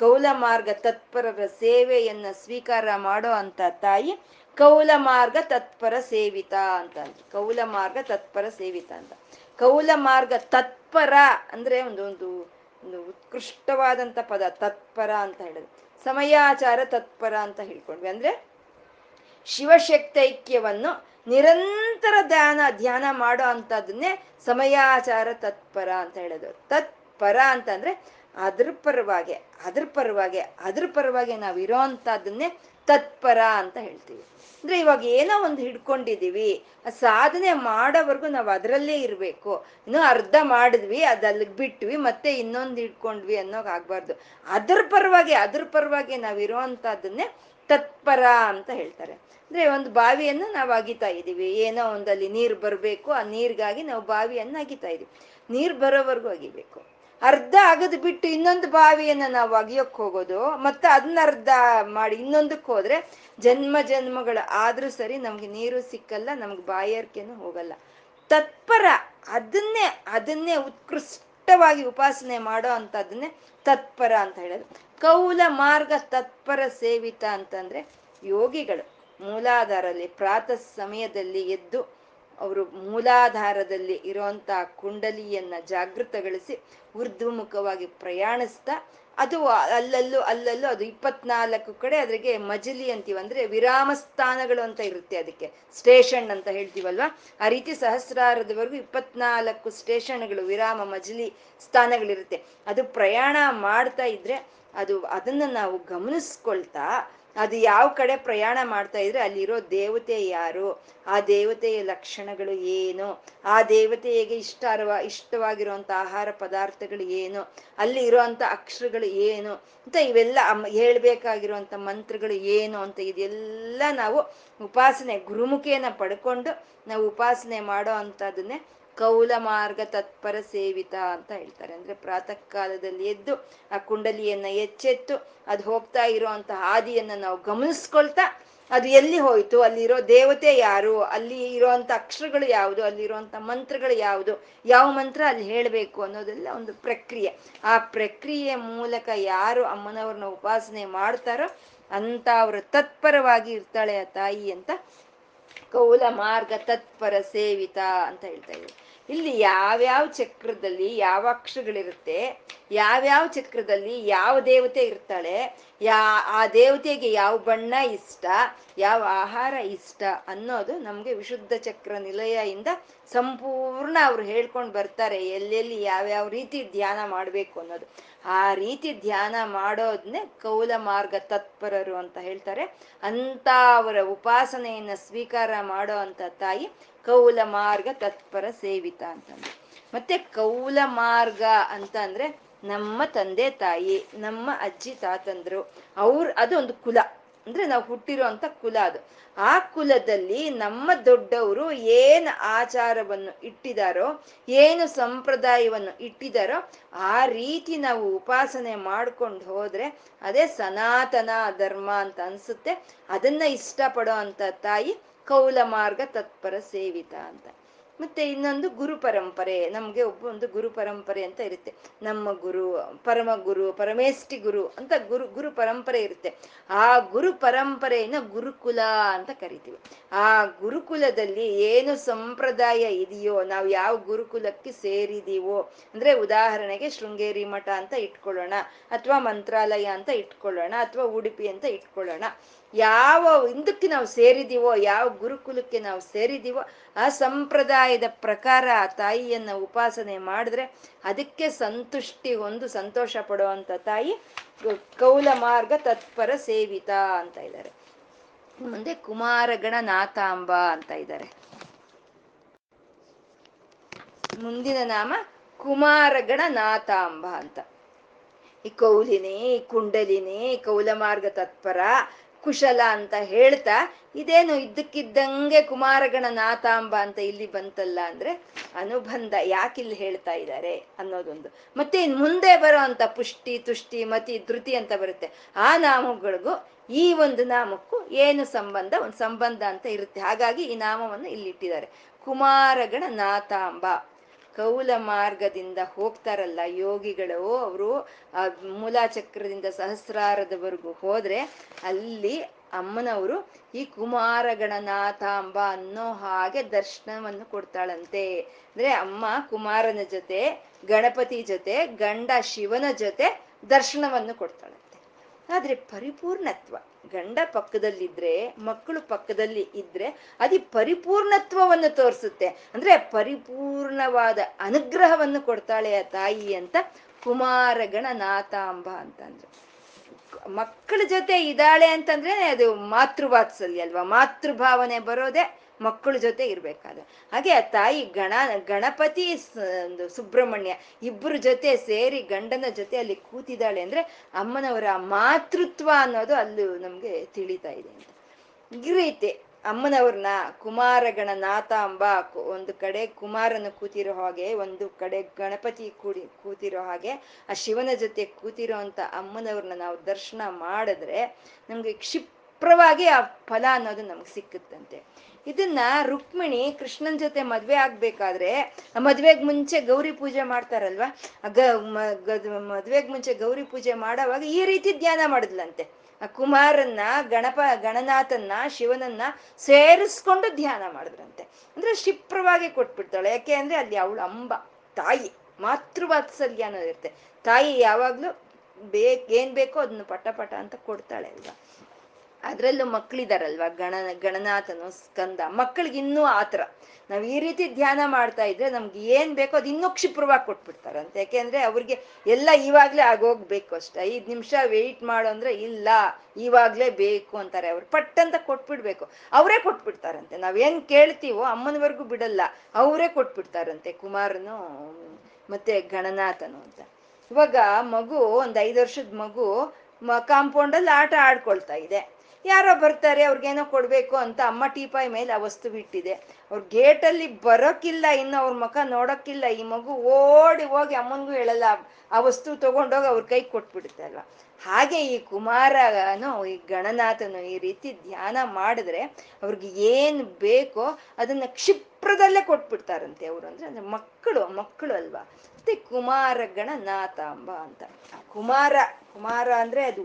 ಕೌಲ ಮಾರ್ಗ ತತ್ಪರರ ಸೇವೆಯನ್ನ ಸ್ವೀಕಾರ ಮಾಡೋ ಅಂತ ತಾಯಿ ಕೌಲ ಮಾರ್ಗ ತತ್ಪರ ಸೇವಿತ ಅಂತ ಅಂದ್ರು ಕೌಲ ಮಾರ್ಗ ತತ್ಪರ ಸೇವಿತ ಅಂತ. ಕೌಲ ಮಾರ್ಗ ತತ್ಪರ ಅಂದ್ರೆ ಒಂದು ಒಂದು ಒಂದು ಉತ್ಕೃಷ್ಟವಾದಂತ ಪದ, ತತ್ಪರ ಅಂತ ಹೇಳಿದ್ರು. ಸಮಯಾಚಾರ ತತ್ಪರ ಅಂತ ಹೇಳ್ಕೊಂಡ್ವಿ. ಅಂದ್ರೆ ಶಿವಶಕ್ತೈಕ್ಯವನ್ನು ನಿರಂತರ ಧ್ಯಾನ ಧ್ಯಾನ ಮಾಡೋ ಅಂತದನ್ನೇ ಸಮಯಾಚಾರ ತತ್ಪರ ಅಂತ ಹೇಳೋದು ತತ್ಪರ ಅಂತಂದ್ರೆ ಅದ್ರ ಪರವಾಗಿ ಅದ್ರ ಪರವಾಗಿ ಅದ್ರ ಪರವಾಗಿ ನಾವು ಇರೋ ಅಂತದನ್ನೇ ತತ್ಪರ ಅಂತ ಹೇಳ್ತೀವಿ. ಅಂದ್ರೆ ಇವಾಗ ಏನೋ ಒಂದು ಹಿಡ್ಕೊಂಡಿದೀವಿ. ಸಾಧನೆ ಮಾಡೋವರೆಗೂ ನಾವು ಅದರಲ್ಲೇ ಇರಬೇಕು. ಇನ್ನು ಅರ್ಧ ಮಾಡಿದ್ವಿ ಅದಲ್ಲಿಗೆ ಬಿಟ್ವಿ, ಮತ್ತೆ ಇನ್ನೊಂದು ಹಿಡ್ಕೊಂಡ್ವಿ ಅನ್ನೋಕ್ ಆಗ್ಬಾರ್ದು. ಅದ್ರ ಪರವಾಗಿ ಅದ್ರ ಪರವಾಗಿ ನಾವು ಇರುವಂತದನ್ನೇ ತತ್ಪರ ಅಂತ ಹೇಳ್ತಾರೆ. ಅಂದ್ರೆ ಒಂದು ಬಾವಿಯನ್ನು ನಾವು ಅಗಿತಾ ಇದೀವಿ. ಏನೋ ಒಂದಲ್ಲಿ ನೀರು ಬರಬೇಕು, ಆ ನೀರಿಗಾಗಿ ನಾವು ಬಾವಿಯನ್ನು ಅಗಿತಾ ನೀರು ಬರೋವರೆಗೂ ಅಗಿಬೇಕು. ಅರ್ಧ ಅಗದು ಬಿಟ್ಟು ಇನ್ನೊಂದು ಬಾವಿಯನ್ನ ನಾವು ಅಗಿಯೋಕ್ ಹೋಗೋದು, ಮತ್ತೆ ಅದನ್ನ ಅರ್ಧ ಮಾಡಿ ಇನ್ನೊಂದಕ್ಕೆ ಹೋದ್ರೆ ಜನ್ಮ ಜನ್ಮಗಳು ಆದ್ರೂ ಸರಿ ನಮ್ಗೆ ನೀರು ಸಿಕ್ಕಲ್ಲ, ನಮ್ಗೆ ಬಾಯಾರಿಕೆನೂ ಹೋಗಲ್ಲ. ತತ್ಪರ ಅದನ್ನೇ ಅದನ್ನೇ ಉತ್ಕೃಷ್ಟವಾಗಿ ಉಪಾಸನೆ ಮಾಡೋ ಅಂತದನ್ನೇ ತತ್ಪರ ಅಂತ ಹೇಳೋದು. ಕೌಲ ಮಾರ್ಗ ತತ್ಪರ ಸೇವಿತ ಅಂತಂದ್ರೆ ಯೋಗಿಗಳು. ಮೂಲಾಧಾರಲ್ಲಿ ಪ್ರಾತಃ ಸಮಯದಲ್ಲಿ ಎದ್ದು ಅವರು ಮೂಲಾಧಾರದಲ್ಲಿ ಇರುವಂತ ಕುಂಡಲಿಯನ್ನ ಜಾಗೃತಗೊಳಿಸಿ ಊರ್ಧ್ವಮುಖವಾಗಿ ಪ್ರಯಾಣಿಸ್ತಾ, ಅದು ಅಲ್ಲಲ್ಲೂ ಅಲ್ಲಲ್ಲೂ ಅದು ಇಪ್ಪತ್ನಾಲ್ಕು ಕಡೆ ಅದ್ರಿಗೆ ಮಜಲಿ ಅಂತೀವಿ ಅಂದ್ರೆ ವಿರಾಮ ಸ್ಥಾನಗಳು ಅಂತ ಇರುತ್ತೆ ಅದಕ್ಕೆ. ಸ್ಟೇಷನ್ ಅಂತ ಹೇಳ್ತೀವಲ್ವಾ? ಆ ರೀತಿ ಸಹಸ್ರಾರದವರೆಗೂ ಇಪ್ಪತ್ನಾಲ್ಕು ಸ್ಟೇಷನ್ಗಳು, ವಿರಾಮ, ಮಜಲಿ ಸ್ಥಾನಗಳಿರುತ್ತೆ. ಅದು ಪ್ರಯಾಣ ಮಾಡ್ತಾ ಇದ್ರೆ ಅದು ಅದನ್ನ ನಾವು ಗಮನಿಸ್ಕೊಳ್ತಾ ಅದು ಯಾವ ಕಡೆ ಪ್ರಯಾಣ ಮಾಡ್ತಾ ಇದ್ರೆ ಅಲ್ಲಿರೋ ದೇವತೆ ಯಾರು? ಆ ದೇವತೆಯ ಲಕ್ಷಣಗಳು ಏನು? ಆ ದೇವತೆಗೆ ಇಷ್ಟ ಇಷ್ಟವಾಗಿರುವಂತ ಆಹಾರ ಪದಾರ್ಥಗಳು ಏನು? ಅಲ್ಲಿ ಇರುವಂತ ಅಕ್ಷರಗಳು ಏನು? ಅಂತ ಇವೆಲ್ಲ ಹೇಳ್ಬೇಕಾಗಿರುವಂತ ಮಂತ್ರಗಳು ಏನು ಅಂತ ಇದೆಲ್ಲ ನಾವು ಉಪಾಸನೆ ಗುರುಮುಖಿಯನ್ನ ಪಡ್ಕೊಂಡು ನಾವು ಉಪಾಸನೆ ಮಾಡೋ ಅಂತದನ್ನೇ ಕೌಲ ಮಾರ್ಗ ತತ್ಪರ ಸೇವಿತ ಅಂತ ಹೇಳ್ತಾರೆ. ಅಂದ್ರೆ ಪ್ರಾತಃ ಕಾಲದಲ್ಲಿ ಎದ್ದು ಆ ಕುಂಡಲಿಯನ್ನ ಎಚ್ಚೆತ್ತು ಅದು ಹೋಗ್ತಾ ಇರುವಂತ ಹಾದಿಯನ್ನ ನಾವು ಗಮನಿಸ್ಕೊಳ್ತಾ ಅದು ಎಲ್ಲಿ ಹೋಯ್ತು? ಅಲ್ಲಿರೋ ದೇವತೆ ಯಾರು? ಅಲ್ಲಿ ಇರುವಂತ ಅಕ್ಷರಗಳು ಯಾವುದು? ಅಲ್ಲಿರುವಂತ ಮಂತ್ರಗಳು ಯಾವುದು? ಯಾವ ಮಂತ್ರ ಅಲ್ಲಿ ಹೇಳಬೇಕು ಅನ್ನೋದೆಲ್ಲ ಒಂದು ಪ್ರಕ್ರಿಯೆ. ಆ ಪ್ರಕ್ರಿಯೆ ಮೂಲಕ ಯಾರು ಅಮ್ಮನವ್ರನ್ನ ಉಪಾಸನೆ ಮಾಡ್ತಾರೋ ಅಂತ ಅವರು ತತ್ಪರವಾಗಿ ಇರ್ತಾಳೆ ಆ ತಾಯಿ ಅಂತ ಕೌಲ ಮಾರ್ಗ ತತ್ಪರ ಸೇವಿತ ಅಂತ ಹೇಳ್ತಾ ಇದ್ರು ಇಲ್ಲಿ ಯಾವ್ಯಾವ ಚಕ್ರದಲ್ಲಿ ಯಾವ ಅಕ್ಷರಗಳಿರುತ್ತೆ, ಯಾವ್ಯಾವ ಚಕ್ರದಲ್ಲಿ ಯಾವ ದೇವತೆ ಇರ್ತಾಳೆ, ಯಾ, ಆ ದೇವತೆಗೆ ಯಾವ ಬಣ್ಣ ಇಷ್ಟ, ಯಾವ ಆಹಾರ ಇಷ್ಟ ಅನ್ನೋದು ನಮ್ಗೆ ವಿಶುದ್ಧ ಚಕ್ರ ನಿಲಯದಿಂದ ಸಂಪೂರ್ಣ ಅವ್ರು ಹೇಳ್ಕೊಂಡು ಬರ್ತಾರೆ ಎಲ್ಲೆಲ್ಲಿ ಯಾವ್ಯಾವ ರೀತಿ ಧ್ಯಾನ ಮಾಡ್ಬೇಕು ಅನ್ನೋದು. ಆ ರೀತಿ ಧ್ಯಾನ ಮಾಡೋದನ್ನೇ ಕೌಲ ಮಾರ್ಗ ತತ್ಪರರು ಅಂತ ಹೇಳ್ತಾರೆ. ಅಂತ ಅವರ ಉಪಾಸನೆಯನ್ನ ಸ್ವೀಕಾರ ಮಾಡೋ ಅಂತ ತಾಯಿ ಕೌಲ ಮಾರ್ಗ ತತ್ಪರ ಸೇವಿತ ಅಂತಂದ್ರೆ ಮತ್ತೆ ಕೌಲ ಮಾರ್ಗ ಅಂತ ಅಂದ್ರೆ ನಮ್ಮ ತಂದೆ ತಾಯಿ, ನಮ್ಮ ಅಜ್ಜಿ ತಾತಂದ್ರು, ಅವ್ರ ಅದು ಒಂದು ಕುಲ. ಅಂದ್ರೆ ನಾವು ಹುಟ್ಟಿರೋ ಅಂತ ಕುಲ ಅದು. ಆ ಕುಲದಲ್ಲಿ ನಮ್ಮ ದೊಡ್ಡವರು ಏನು ಆಚಾರವನ್ನು ಇಟ್ಟಿದಾರೋ, ಏನು ಸಂಪ್ರದಾಯವನ್ನು ಇಟ್ಟಿದಾರೋ, ಆ ರೀತಿ ನಾವು ಉಪಾಸನೆ ಮಾಡ್ಕೊಂಡು ಹೋದ್ರೆ ಅದೇ ಸನಾತನ ಧರ್ಮ ಅಂತ ಅನ್ಸುತ್ತೆ. ಅದನ್ನ ಇಷ್ಟಪಡೋ ಅಂತ ತಾಯಿ ಕೌಲ ಮಾರ್ಗ ತತ್ಪರ ಸೇವಿತ ಅಂತ. ಮತ್ತೆ ಇನ್ನೊಂದು ಗುರು ಪರಂಪರೆ, ನಮ್ಗೆ ಒಬ್ಬ ಒಂದು ಗುರು ಪರಂಪರೆ ಅಂತ ಇರುತ್ತೆ. ನಮ್ಮ ಗುರು, ಪರಮ ಗುರು, ಪರಮೇಷ್ಠಿ ಗುರು ಅಂತ ಗುರು ಗುರು ಪರಂಪರೆ ಇರುತ್ತೆ. ಆ ಗುರು ಪರಂಪರೆಯನ್ನ ಗುರುಕುಲ ಅಂತ ಕರಿತೀವಿ. ಆ ಗುರುಕುಲದಲ್ಲಿ ಏನು ಸಂಪ್ರದಾಯ ಇದೆಯೋ, ನಾವು ಯಾವ ಗುರುಕುಲಕ್ಕೆ ಸೇರಿದೀವೋ, ಅಂದ್ರೆ ಉದಾಹರಣೆಗೆ ಶೃಂಗೇರಿ ಮಠ ಅಂತ ಇಟ್ಕೊಳ್ಳೋಣ, ಅಥವಾ ಮಂತ್ರಾಲಯ ಅಂತ ಇಟ್ಕೊಳ್ಳೋಣ, ಅಥವಾ ಉಡುಪಿ ಅಂತ ಇಟ್ಕೊಳ್ಳೋಣ. ಯಾವ ಹಿಂದಕ್ಕೆ ನಾವು ಸೇರಿದೀವೋ, ಯಾವ ಗುರುಕುಲಕ್ಕೆ ನಾವು ಸೇರಿದೀವೋ ಆ ಸಂಪ್ರದಾಯದ ಪ್ರಕಾರ ಆ ತಾಯಿಯನ್ನ ಉಪಾಸನೆ ಮಾಡಿದ್ರೆ ಅದಕ್ಕೆ ಸಂತುಷ್ಟಿ ಹೊಂದು ಸಂತೋಷ ಪಡುವಂತ ತಾಯಿ ಕೌಲ ಮಾರ್ಗ ತತ್ಪರ ಸೇವಿತ ಅಂತ ಇದ್ದಾರೆ. ಮುಂದೆ ಕುಮಾರಗಣ ನಾಥಾಂಬ ಅಂತ ಇದ್ದಾರೆ. ಮುಂದಿನ ನಾಮ ಕುಮಾರಗಣ ನಾಥಾಂಬ ಅಂತ. ಈ ಕೌಲಿನಿ ಕುಂಡಲಿನಿ ಕೌಲ ಮಾರ್ಗ ತತ್ಪರ ಕುಶಲ ಅಂತ ಹೇಳ್ತಾ, ಇದೇನು ಇದ್ದಕ್ಕಿದ್ದಂಗೆ ಕುಮಾರಗಣ ನಾಥಾಂಬ ಅಂತ ಇಲ್ಲಿ ಬಂತಲ್ಲ ಅಂದ್ರೆ ಅನುಬಂಧ ಯಾಕಿಲ್ಲಿ ಹೇಳ್ತಾ ಇದ್ದಾರೆ ಅನ್ನೋದೊಂದು. ಮತ್ತೆ ಇನ್ ಮುಂದೆ ಬರೋ ಅಂತ ಪುಷ್ಟಿ, ತುಷ್ಟಿ, ಮತಿ, ಧೃತಿ ಅಂತ ಬರುತ್ತೆ. ಆ ನಾಮಗಳಿಗೂ ಈ ಒಂದು ನಾಮಕ್ಕೂ ಏನು ಸಂಬಂಧ? ಒಂದು ಸಂಬಂಧ ಅಂತ ಇರುತ್ತೆ. ಹಾಗಾಗಿ ಈ ನಾಮವನ್ನು ಇಲ್ಲಿ ಇಟ್ಟಿದ್ದಾರೆ. ಕುಮಾರಗಣ ನಾಥಾಂಬ ಕೌಲ ಮಾರ್ಗದಿಂದ ಹೋಗ್ತಾರಲ್ಲ ಯೋಗಿಗಳು ಅವರು, ಆ ಮೂಲಾಚಕ್ರದಿಂದ ಸಹಸ್ರಾರದವರೆಗೂ ಹೋದ್ರೆ ಅಲ್ಲಿ ಅಮ್ಮನವರು ಈ ಕುಮಾರ ಗಣನಾಥಾಂಬ ಅನ್ನೋ ಹಾಗೆ ದರ್ಶನವನ್ನು ಕೊಡ್ತಾಳಂತೆ. ಅಂದ್ರೆ ಅಮ್ಮ ಕುಮಾರನ ಜೊತೆ, ಗಣಪತಿ ಜೊತೆ, ಗಂಡ ಶಿವನ ಜೊತೆ ದರ್ಶನವನ್ನು ಕೊಡ್ತಾಳಂತೆ. ಆದ್ರೆ ಪರಿಪೂರ್ಣತ್ವ. ಗಂಡ ಪಕ್ಕದಲ್ಲಿದ್ರೆ, ಮಕ್ಕಳು ಪಕ್ಕದಲ್ಲಿ ಇದ್ರೆ ಅದು ಪರಿಪೂರ್ಣತ್ವವನ್ನು ತೋರಿಸುತ್ತೆ. ಅಂದ್ರೆ ಪರಿಪೂರ್ಣವಾದ ಅನುಗ್ರಹವನ್ನು ಕೊಡ್ತಾಳೆ ಆ ತಾಯಿ ಅಂತ ಕುಮಾರಗಣ ನಾಥಾಂಬ ಅಂತಂದ್ರೆ. ಮಕ್ಕಳ ಜೊತೆ ಇದ್ದಾಳೆ ಅಂತಂದ್ರೆ ಅದು ಮಾತೃವಾತ್ಸಲ್ಯ ಅಲ್ವಾ? ಮಾತೃಭಾವನೆ ಬರೋದೇ ಮಕ್ಕಳ ಜೊತೆ ಇರ್ಬೇಕಾದ. ಹಾಗೆ ಆ ತಾಯಿ ಗಣ, ಗಣಪತಿ ಒಂದು ಸುಬ್ರಹ್ಮಣ್ಯ ಇಬ್ಬರ ಜೊತೆ ಸೇರಿ ಗಂಡನ ಜೊತೆ ಅಲ್ಲಿ ಕೂತಿದ್ದಾಳೆ ಅಂದ್ರೆ ಅಮ್ಮನವರ ಮಾತೃತ್ವ ಅನ್ನೋದು ಅಲ್ಲಿ ನಮ್ಗೆ ತಿಳಿತಾ ಇದೆ ಅಂತ. ಈ ರೀತಿ ಅಮ್ಮನವ್ರನ್ನ ಕುಮಾರಗಣ ನಾಥಾಂಬ ಒಂದು ಕಡೆ ಕುಮಾರನ ಕೂತಿರೋ ಹಾಗೆ, ಒಂದು ಕಡೆ ಗಣಪತಿ ಕೂಡಿ, ಕೂತಿರೋ ಹಾಗೆ, ಆ ಶಿವನ ಜೊತೆ ಕೂತಿರೋ ಅಂತ ಅಮ್ಮನವ್ರನ್ನ ನಾವು ದರ್ಶನ ಮಾಡಿದ್ರೆ ನಮ್ಗೆ ಕ್ಷಿಪ್ರವಾಗಿ ಆ ಫಲ ಅನ್ನೋದು ನಮ್ಗೆ ಸಿಕ್ಕುತ್ತಂತೆ. ಇದನ್ನ ರುಕ್ಮಿಣಿ ಕೃಷ್ಣನ್ ಜೊತೆ ಮದ್ವೆ ಆಗ್ಬೇಕಾದ್ರೆ, ಮದ್ವೆಗ್ ಮುಂಚೆ ಗೌರಿ ಪೂಜೆ ಮಾಡ್ತಾರಲ್ವಾ? ಗ ಮದ್ವೆಗ್ ಮುಂಚೆ ಗೌರಿ ಪೂಜೆ ಮಾಡೋವಾಗ ಈ ರೀತಿ ಧ್ಯಾನ ಮಾಡಿದ್ಲಂತೆ. ಕುಮಾರನ್ನ, ಗಣಪ, ಗಣನಾಥನ್ನ, ಶಿವನನ್ನ ಸೇರಿಸ್ಕೊಂಡು ಧ್ಯಾನ ಮಾಡಿದ್ರಂತೆ. ಅಂದ್ರೆ ಕ್ಷಿಪ್ರವಾಗಿ ಕೊಟ್ಬಿಡ್ತಾಳೆ. ಯಾಕೆ ಅಂದ್ರೆ ಅಲ್ಲಿ ಅವಳು ಅಂಬ, ತಾಯಿ, ಮಾತೃವಾತ್ಸಲ್ಯ ಅನ್ನೋದಿರುತ್ತೆ. ತಾಯಿ ಯಾವಾಗ್ಲೂ ಬೇಕ್, ಏನ್ ಬೇಕೋ ಅದನ್ನ ಪಟ ಪಟ ಅಂತ ಕೊಡ್ತಾಳೆ ಅಲ್ವಾ? ಅದ್ರಲ್ಲೂ ಮಕ್ಳಿದಾರಲ್ವಾ? ಗಣ ಗಣನಾಥನು ಸ್ಕಂದ. ಮಕ್ಕಳಿಗೆ ಇನ್ನೂ ಆತರ ನಾವ್ ಈ ರೀತಿ ಧ್ಯಾನ ಮಾಡ್ತಾ ಇದ್ರೆ ನಮ್ಗೆ ಏನ್ ಬೇಕೋ ಅದು ಇನ್ನೂ ಕ್ಷಿಪ್ರವಾಗಿ ಕೊಟ್ಬಿಡ್ತಾರಂತೆ ಯಾಕೆಂದ್ರೆ ಅವ್ರಿಗೆ ಎಲ್ಲ ಇವಾಗ್ಲೇ ಆಗೋಗ್ಬೇಕು ಅಷ್ಟೇ. ಐದ್ ನಿಮಿಷ ವೆಯ್ಟ್ ಮಾಡು ಅಂದ್ರೆ ಇಲ್ಲ, ಇವಾಗ್ಲೇ ಬೇಕು ಅಂತಾರೆ ಅವ್ರು. ಪಟ್ ಅಂತ ಕೊಟ್ಬಿಡ್ಬೇಕು. ಅವರೇ ಕೊಟ್ಬಿಡ್ತಾರಂತೆ. ನಾವೇನ್ ಕೇಳ್ತೀವೋ ಅಮ್ಮನವರೆಗೂ ಬಿಡಲ್ಲ. ಅವರೇ ಕೊಟ್ಬಿಡ್ತಾರಂತೆ ಕುಮಾರನು, ಮತ್ತೆ ಗಣನಾಥನು ಅಂತ. ಇವಾಗ ಮಗು, ಒಂದ್ ಐದು ವರ್ಷದ ಮಗು ಕಾಂಪೌಂಡಲ್ಲಿ ಆಟ ಆಡ್ಕೊಳ್ತಾ ಇದೆ. ಯಾರೋ ಬರ್ತಾರೆ, ಅವ್ರಿಗೇನೋ ಕೊಡ್ಬೇಕು ಅಂತ ಅಮ್ಮ ಟೀಪಾಯಿ ಮೇಲೆ ಆ ವಸ್ತು ಬಿಟ್ಟಿದೆ. ಅವ್ರ ಗೇಟಲ್ಲಿ ಬರೋಕ್ಕಿಲ್ಲ ಇನ್ನು ಅವ್ರ ಮುಖ ನೋಡೋಕ್ಕಿಲ್ಲ ಈ ಮಗು ಓಡಿ ಹೋಗಿ ಅಮ್ಮನಿಗೂ ಹೇಳಲ್ಲ, ಆ ವಸ್ತು ತಗೊಂಡೋಗಿ ಅವ್ರ ಕೈ ಕೊಟ್ಬಿಡುತ್ತೆ ಅಲ್ವಾ ಹಾಗೆ ಈ ಕುಮಾರನು, ಈ ಗಣನಾಥನು ಈ ರೀತಿ ಧ್ಯಾನ ಮಾಡಿದ್ರೆ ಅವ್ರಿಗೆ ಏನು ಬೇಕೋ ಅದನ್ನ ಕ್ಷಿಪ್ರದಲ್ಲೇ ಕೊಟ್ಬಿಡ್ತಾರಂತೆ ಅವರು ಅಂದ್ರೆ ಅಂದ್ರೆ ಮಕ್ಕಳು ಮಕ್ಕಳು ಅಲ್ವಾ? ಮತ್ತೆ ಕುಮಾರ ಗಣನಾಥಾಂಬ ಅಂತ. ಕುಮಾರ ಕುಮಾರ ಅಂದ್ರೆ ಅದು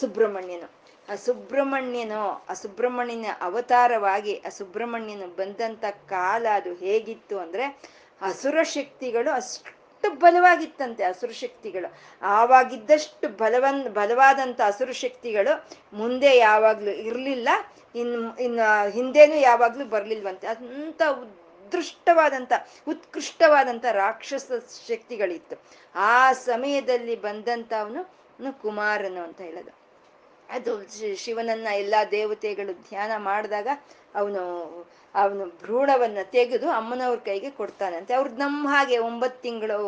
ಸುಬ್ರಹ್ಮಣ್ಯನು. ಆ ಸುಬ್ರಹ್ಮಣ್ಯನು ಆ ಸುಬ್ರಹ್ಮಣ್ಯನ ಅವತಾರವಾಗಿ ಆ ಸುಬ್ರಹ್ಮಣ್ಯನು ಬಂದಂತ ಕಾಲ ಅದು ಹೇಗಿತ್ತು ಅಂದ್ರೆ ಅಸುರ ಶಕ್ತಿಗಳು ಅಷ್ಟು ಬಲವಾಗಿತ್ತಂತೆ, ಅಸುರ ಶಕ್ತಿಗಳು. ಆವಾಗಿದ್ದಷ್ಟು ಬಲವನ್, ಬಲವಾದಂತ ಅಸುರ ಶಕ್ತಿಗಳು ಮುಂದೆ ಯಾವಾಗ್ಲೂ ಇರ್ಲಿಲ್ಲ ಇನ್ ಇನ್ ಹಿಂದೆನೂ ಯಾವಾಗ್ಲೂ ಬರ್ಲಿಲ್ವಂತೆ. ಅಂತ ಉತ್ಕೃಷ್ಟವಾದಂತ ಉತ್ಕೃಷ್ಟವಾದಂತ ರಾಕ್ಷಸ ಶಕ್ತಿಗಳಿತ್ತು. ಆ ಸಮಯದಲ್ಲಿ ಬಂದಂತವನು ಕುಮಾರನು ಅಂತ ಹೇಳೋದು. ಅದು ಶಿವನನ್ನ ಎಲ್ಲಾ ದೇವತೆಗಳು ಧ್ಯಾನ ಮಾಡಿದಾಗ ಅವನು ಅವನು ಭ್ರೂಣವನ್ನ ತೆಗೆದು ಅಮ್ಮನವ್ರ ಕೈಗೆ ಕೊಡ್ತಾನಂತೆ. ಅವ್ರದ್ದು ನಮ್ಮ ಹಾಗೆ ಒಂಬತ್ತು ತಿಂಗಳು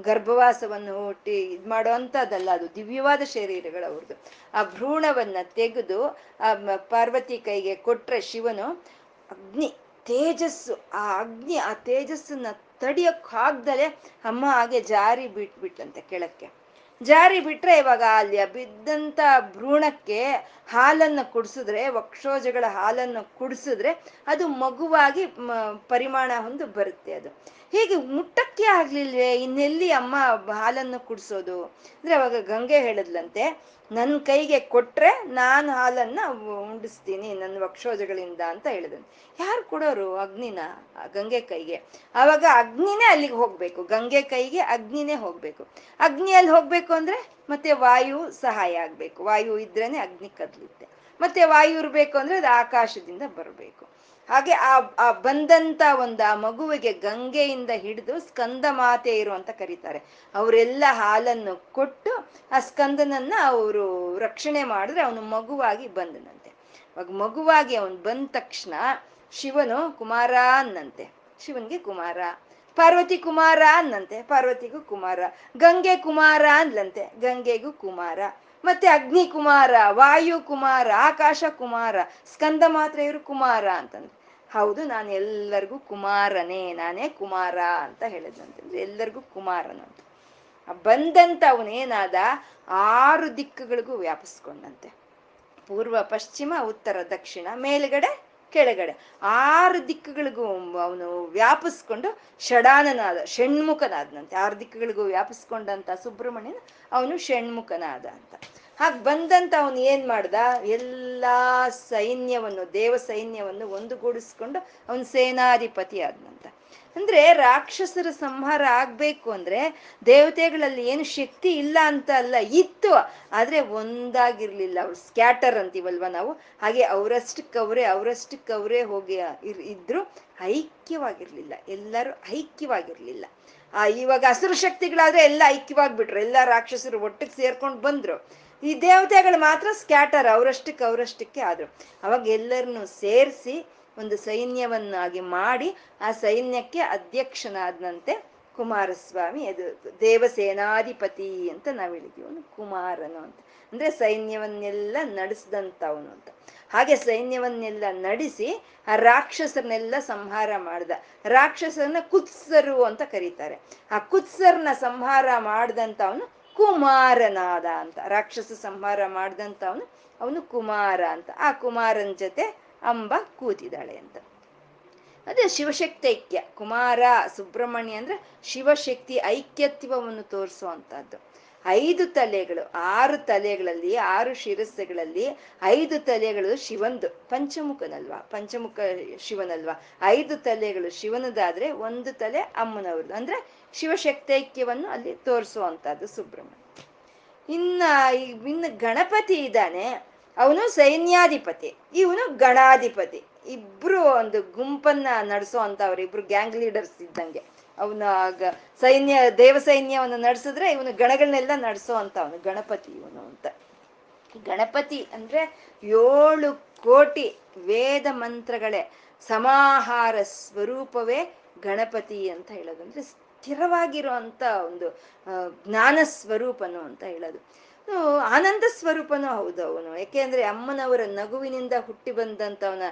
ಗರ್ಭವಾಸವನ್ನು ಹುಟ್ಟಿ ಇದು ಮಾಡೋ ಅಂಥದ್ದಲ್ಲ ಅದು ದಿವ್ಯವಾದ ಶರೀರಗಳು ಅವ್ರದ್ದು ಆ ಭ್ರೂಣವನ್ನ ತೆಗೆದು ಆ ಪಾರ್ವತಿ ಕೈಗೆ ಕೊಟ್ರೆ ಶಿವನು ಅಗ್ನಿ, ತೇಜಸ್ಸು, ಆ ಅಗ್ನಿ, ಆ ತೇಜಸ್ಸನ್ನ ತಡಿಯಕ್ ಆಗ್ದಲೆ ಅಮ್ಮ ಹಾಗೆ ಜಾರಿ ಬಿಟ್ಬಿಟ್ಟಂತೆ ಕೆಳಕ್ಕೆ. ಜಾರಿ ಬಿಟ್ರೆ ಇವಾಗ ಅಲ್ಲಿ ಬಿದ್ದಂತ ಭ್ರೂಣಕ್ಕೆ ಹಾಲನ್ನು ಕುಡಿಸಿದ್ರೆ, ವಕ್ಷೋಜಗಳ ಹಾಲನ್ನು ಕುಡಿಸಿದ್ರೆ ಅದು ಮಗುವಾಗಿ ಪರಿಮಾಣ ಹೊಂದು ಬರುತ್ತೆ ಅದು. ಹೀಗೆ ಮುಟ್ಟಕ್ಕೆ ಆಗ್ಲಿಲ್ವೇ? ಇನ್ನೆಲ್ಲಿ ಅಮ್ಮ ಹಾಲನ್ನು ಕುಡಿಸೋದು. ಅಂದ್ರೆ ಅವಾಗ ಗಂಗೆ ಹೇಳಿದ್ಲಂತೆ ನನ್ನ ಕೈಗೆ ಕೊಟ್ರೆ ನಾನು ಹಾಲನ್ನ ಉಂಡಿಸ್ತೀನಿ, ನನ್ನ ವಕ್ಷೋಜಗಳಿಂದ ಅಂತ ಹೇಳಿದಂತೆ ಯಾರು ಕೊಡೋರು ಅಗ್ನಿನ ಗಂಗೆ ಕೈಗೆ? ಆವಾಗ ಅಗ್ನಿನೇ ಅಲ್ಲಿಗೆ ಹೋಗ್ಬೇಕು. ಗಂಗೆ ಕೈಗೆ ಅಗ್ನಿನೇ ಹೋಗ್ಬೇಕು. ಅಗ್ನಿಯಲ್ಲಿ ಹೋಗ್ಬೇಕು ಅಂದ್ರೆ ಮತ್ತೆ ವಾಯು ಸಹಾಯ ಆಗ್ಬೇಕು. ವಾಯು ಇದ್ರೇನೆ ಅಗ್ನಿ ಕದ್ಲಿತ್ತೆ. ಮತ್ತೆ ವಾಯು ಇರ್ಬೇಕು ಅಂದ್ರೆ ಅದು ಆಕಾಶದಿಂದ ಬರಬೇಕು. ಹಾಗೆ ಆ ಆ ಬಂದಂತ ಒಂದು ಆ ಮಗುವಿಗೆ ಗಂಗೆಯಿಂದ ಹಿಡಿದು ಸ್ಕಂದ ಮಾತೆ ಇರು ಅಂತ ಕರೀತಾರೆ. ಅವರೆಲ್ಲ ಹಾಲನ್ನು ಕೊಟ್ಟು ಆ ಸ್ಕಂದನನ್ನ ಅವರು ರಕ್ಷಣೆ ಮಾಡಿದ್ರೆ ಅವನು ಮಗುವಾಗಿ ಬಂದನಂತೆ. ಅವಾಗ ಮಗುವಾಗಿ ಅವನು ಬಂದ ತಕ್ಷಣ ಶಿವನು ಕುಮಾರ ಅನ್ನಂತೆ. ಶಿವನ್ಗೆ ಕುಮಾರ, ಪಾರ್ವತಿ ಕುಮಾರ ಅನ್ನಂತೆ, ಪಾರ್ವತಿಗೂ ಕುಮಾರ, ಗಂಗೆ ಕುಮಾರ ಅನ್ಲಂತೆ ಗಂಗೆಗೂ ಕುಮಾರ, ಮತ್ತೆ ಅಗ್ನಿ ಕುಮಾರ, ವಾಯು ಕುಮಾರ, ಆಕಾಶ ಕುಮಾರ, ಸ್ಕಂದ ಮಾತ್ರ ಇವರು ಕುಮಾರ ಅಂತಂದ್ರೆ ಹೌದು, ನಾನು ಎಲ್ಲರಿಗೂ ಕುಮಾರನೇ, ನಾನೇ ಕುಮಾರ ಅಂತ ಹೇಳಿದ್ನಂತಂದ್ರೆ ಎಲ್ಲರಿಗೂ ಕುಮಾರನಂತ. ಬಂದಂತ ಅವನೇನಾದ ಆರು ದಿಕ್ಕುಗಳಿಗೂ ವ್ಯಾಪಿಸ್ಕೊಂಡಂತೆ. ಪೂರ್ವ, ಪಶ್ಚಿಮ, ಉತ್ತರ, ದಕ್ಷಿಣ, ಮೇಲ್ಗಡೆ, ಕೆಳಗಡೆ. ಆರು ದಿಕ್ಕುಗಳಿಗೂ ಅವನು ವ್ಯಾಪಿಸ್ಕೊಂಡು ಷಡಾನನಾದ, ಷಣ್ಮುಖನಾದನಂತೆ. ಆರು ದಿಕ್ಕುಗಳಿಗೂ ವ್ಯಾಪಿಸ್ಕೊಂಡಂತ ಸುಬ್ರಹ್ಮಣ್ಯನ ಅವನು ಷಣ್ಮುಖನಾದ ಅಂತ. ಹಾಗೆ ಬಂದಂತ ಅವನು ಏನ್ ಮಾಡ್ದ? ಎಲ್ಲಾ ಸೈನ್ಯವನ್ನು, ದೇವ ಸೈನ್ಯವನ್ನು ಒಂದುಗೂಡಿಸ್ಕೊಂಡು ಅವನು ಸೇನಾಧಿಪತಿ ಆದ್ನಂತ. ಅಂದ್ರೆ ರಾಕ್ಷಸರ ಸಂಹಾರ ಆಗ್ಬೇಕು ಅಂದ್ರೆ ದೇವತೆಗಳಲ್ಲಿ ಏನು ಶಕ್ತಿ ಇಲ್ಲ ಅಂತ ಅಲ್ಲ, ಇತ್ತು. ಆದ್ರೆ ಒಂದಾಗಿರ್ಲಿಲ್ಲ. ಅವ್ರು ಸ್ಕ್ಯಾಟರ್ ಅಂತೀವಲ್ವ ನಾವು? ಹಾಗೆ ಅವರಷ್ಟಕ್ಕೆ ಅವರೇ ಹೋಗಿ ಇರ್, ಇದ್ರು ಐಕ್ಯವಾಗಿರ್ಲಿಲ್ಲ. ಎಲ್ಲರೂ ಐಕ್ಯವಾಗಿರ್ಲಿಲ್ಲ. ಆ ಇವಾಗ ಹಸಿರು ಶಕ್ತಿಗಳಾದ್ರೆ ಎಲ್ಲ ಐಕ್ಯವಾಗ್ಬಿಟ್ರು. ಎಲ್ಲ ರಾಕ್ಷಸರು ಒಟ್ಟಿಗೆ ಸೇರ್ಕೊಂಡು ಬಂದ್ರು. ಈ ದೇವತೆಗಳು ಮಾತ್ರ ಸ್ಕ್ಯಾಟರ್, ಅವರಷ್ಟಕ್ಕೆ ಅವರಷ್ಟಕ್ಕೆ ಆದರು. ಅವಾಗ ಎಲ್ಲರನ್ನು ಸೇರಿಸಿ ಒಂದು ಸೈನ್ಯವನ್ನಾಗಿ ಮಾಡಿ ಆ ಸೈನ್ಯಕ್ಕೆ ಅಧ್ಯಕ್ಷನಾದಂತೆ ಕುಮಾರಸ್ವಾಮಿ, ಅದು ದೇವಸೇನಾಧಿಪತಿ ಅಂತ ನಾವು ಹೇಳಿದೀವಿ, ಅವನು ಕುಮಾರನು ಅಂತ. ಅಂದ್ರೆ ಸೈನ್ಯವನ್ನೆಲ್ಲ ನಡೆಸಿದಂಥವನು ಅಂತ. ಹಾಗೆ ಸೈನ್ಯವನ್ನೆಲ್ಲ ನಡೆಸಿ ಆ ರಾಕ್ಷಸರನ್ನೆಲ್ಲ ಸಂಹಾರ ಮಾಡ್ದ. ರಾಕ್ಷಸರನ್ನ ಕುತ್ಸರು ಅಂತ ಕರೀತಾರೆ. ಆ ಕುತ್ಸರ್ನ ಸಂಹಾರ ಮಾಡ್ದಂಥವನು ಕುಮಾರನಾದ ಅಂತ, ರಾಕ್ಷಸ ಸಂಹಾರ ಮಾಡ್ದಂಥವನು ಅವನು ಕುಮಾರ ಅಂತ. ಆ ಕುಮಾರನ ಜೊತೆ ಅಂಬ ಕೂತಿದ್ದಾಳೆ ಅಂತ. ಅದೇ ಶಿವಶಕ್ತಿ ಐಕ್ಯ ಕುಮಾರ, ಸುಬ್ರಹ್ಮಣ್ಯ ಅಂದ್ರೆ ಶಿವಶಕ್ತಿ, ಐಕ್ಯತ್ವವನ್ನು ತೋರಿಸುವಂತಹದ್ದು. ಐದು ತಲೆಗಳು, ಆರು ತಲೆಗಳಲ್ಲಿ, ಆರು ಶಿರಸ್ಸುಗಳಲ್ಲಿ, ಐದು ತಲೆಗಳು ಶಿವಂದು, ಪಂಚಮುಖನಲ್ವಾ? ಪಂಚಮುಖ ಶಿವನಲ್ವಾ? ಐದು ತಲೆಗಳು ಶಿವನದಾದ್ರೆ ಒಂದು ತಲೆ ಅಮ್ಮನವ್ರದ್ದು. ಅಂದ್ರೆ ಶಿವಶಕ್ತೈಕ್ಯವನ್ನು ಅಲ್ಲಿ ತೋರಿಸುವಂತಹದ್ದು ಸುಬ್ರಹ್ಮಣ್ಯ. ಇನ್ನ ಇನ್ನು ಗಣಪತಿ ಇದ್ದಾನೆ, ಅವನು ಸೈನ್ಯಾಧಿಪತಿ, ಇವನು ಗಣಾಧಿಪತಿ. ಇಬ್ರು ಒಂದು ಗುಂಪನ್ನ ನಡೆಸೋ ಇಬ್ರು ಗ್ಯಾಂಗ್ ಲೀಡರ್ಸ್ ಇದ್ದಂಗೆ. ಅವನ ಸೈನ್ಯ ದೇವ ಸೈನ್ಯವನ್ನು ನಡೆಸಿದ್ರೆ ಇವನು ಗಣಗಳನ್ನೆಲ್ಲ ನಡೆಸೋ ಅಂತ ಅವನು, ಗಣಪತಿ ಇವನು ಅಂತ. ಗಣಪತಿ ಅಂದ್ರೆ ಏಳು ಕೋಟಿ ವೇದ ಮಂತ್ರಗಳೇ, ಸಮಾಹಾರ ಸ್ವರೂಪವೇ ಗಣಪತಿ ಅಂತ ಹೇಳೋದು. ಅಂದ್ರೆ ಸ್ಥಿರವಾಗಿರೋ ಅಂತ ಒಂದು ಜ್ಞಾನ ಸ್ವರೂಪನು ಅಂತ ಹೇಳೋದು. ಆನಂದ ಸ್ವರೂಪನೂ ಹೌದು ಅವನು. ಯಾಕೆಂದ್ರೆ ಅಮ್ಮನವರ ನಗುವಿನಿಂದ ಹುಟ್ಟಿ ಬಂದಂತವನ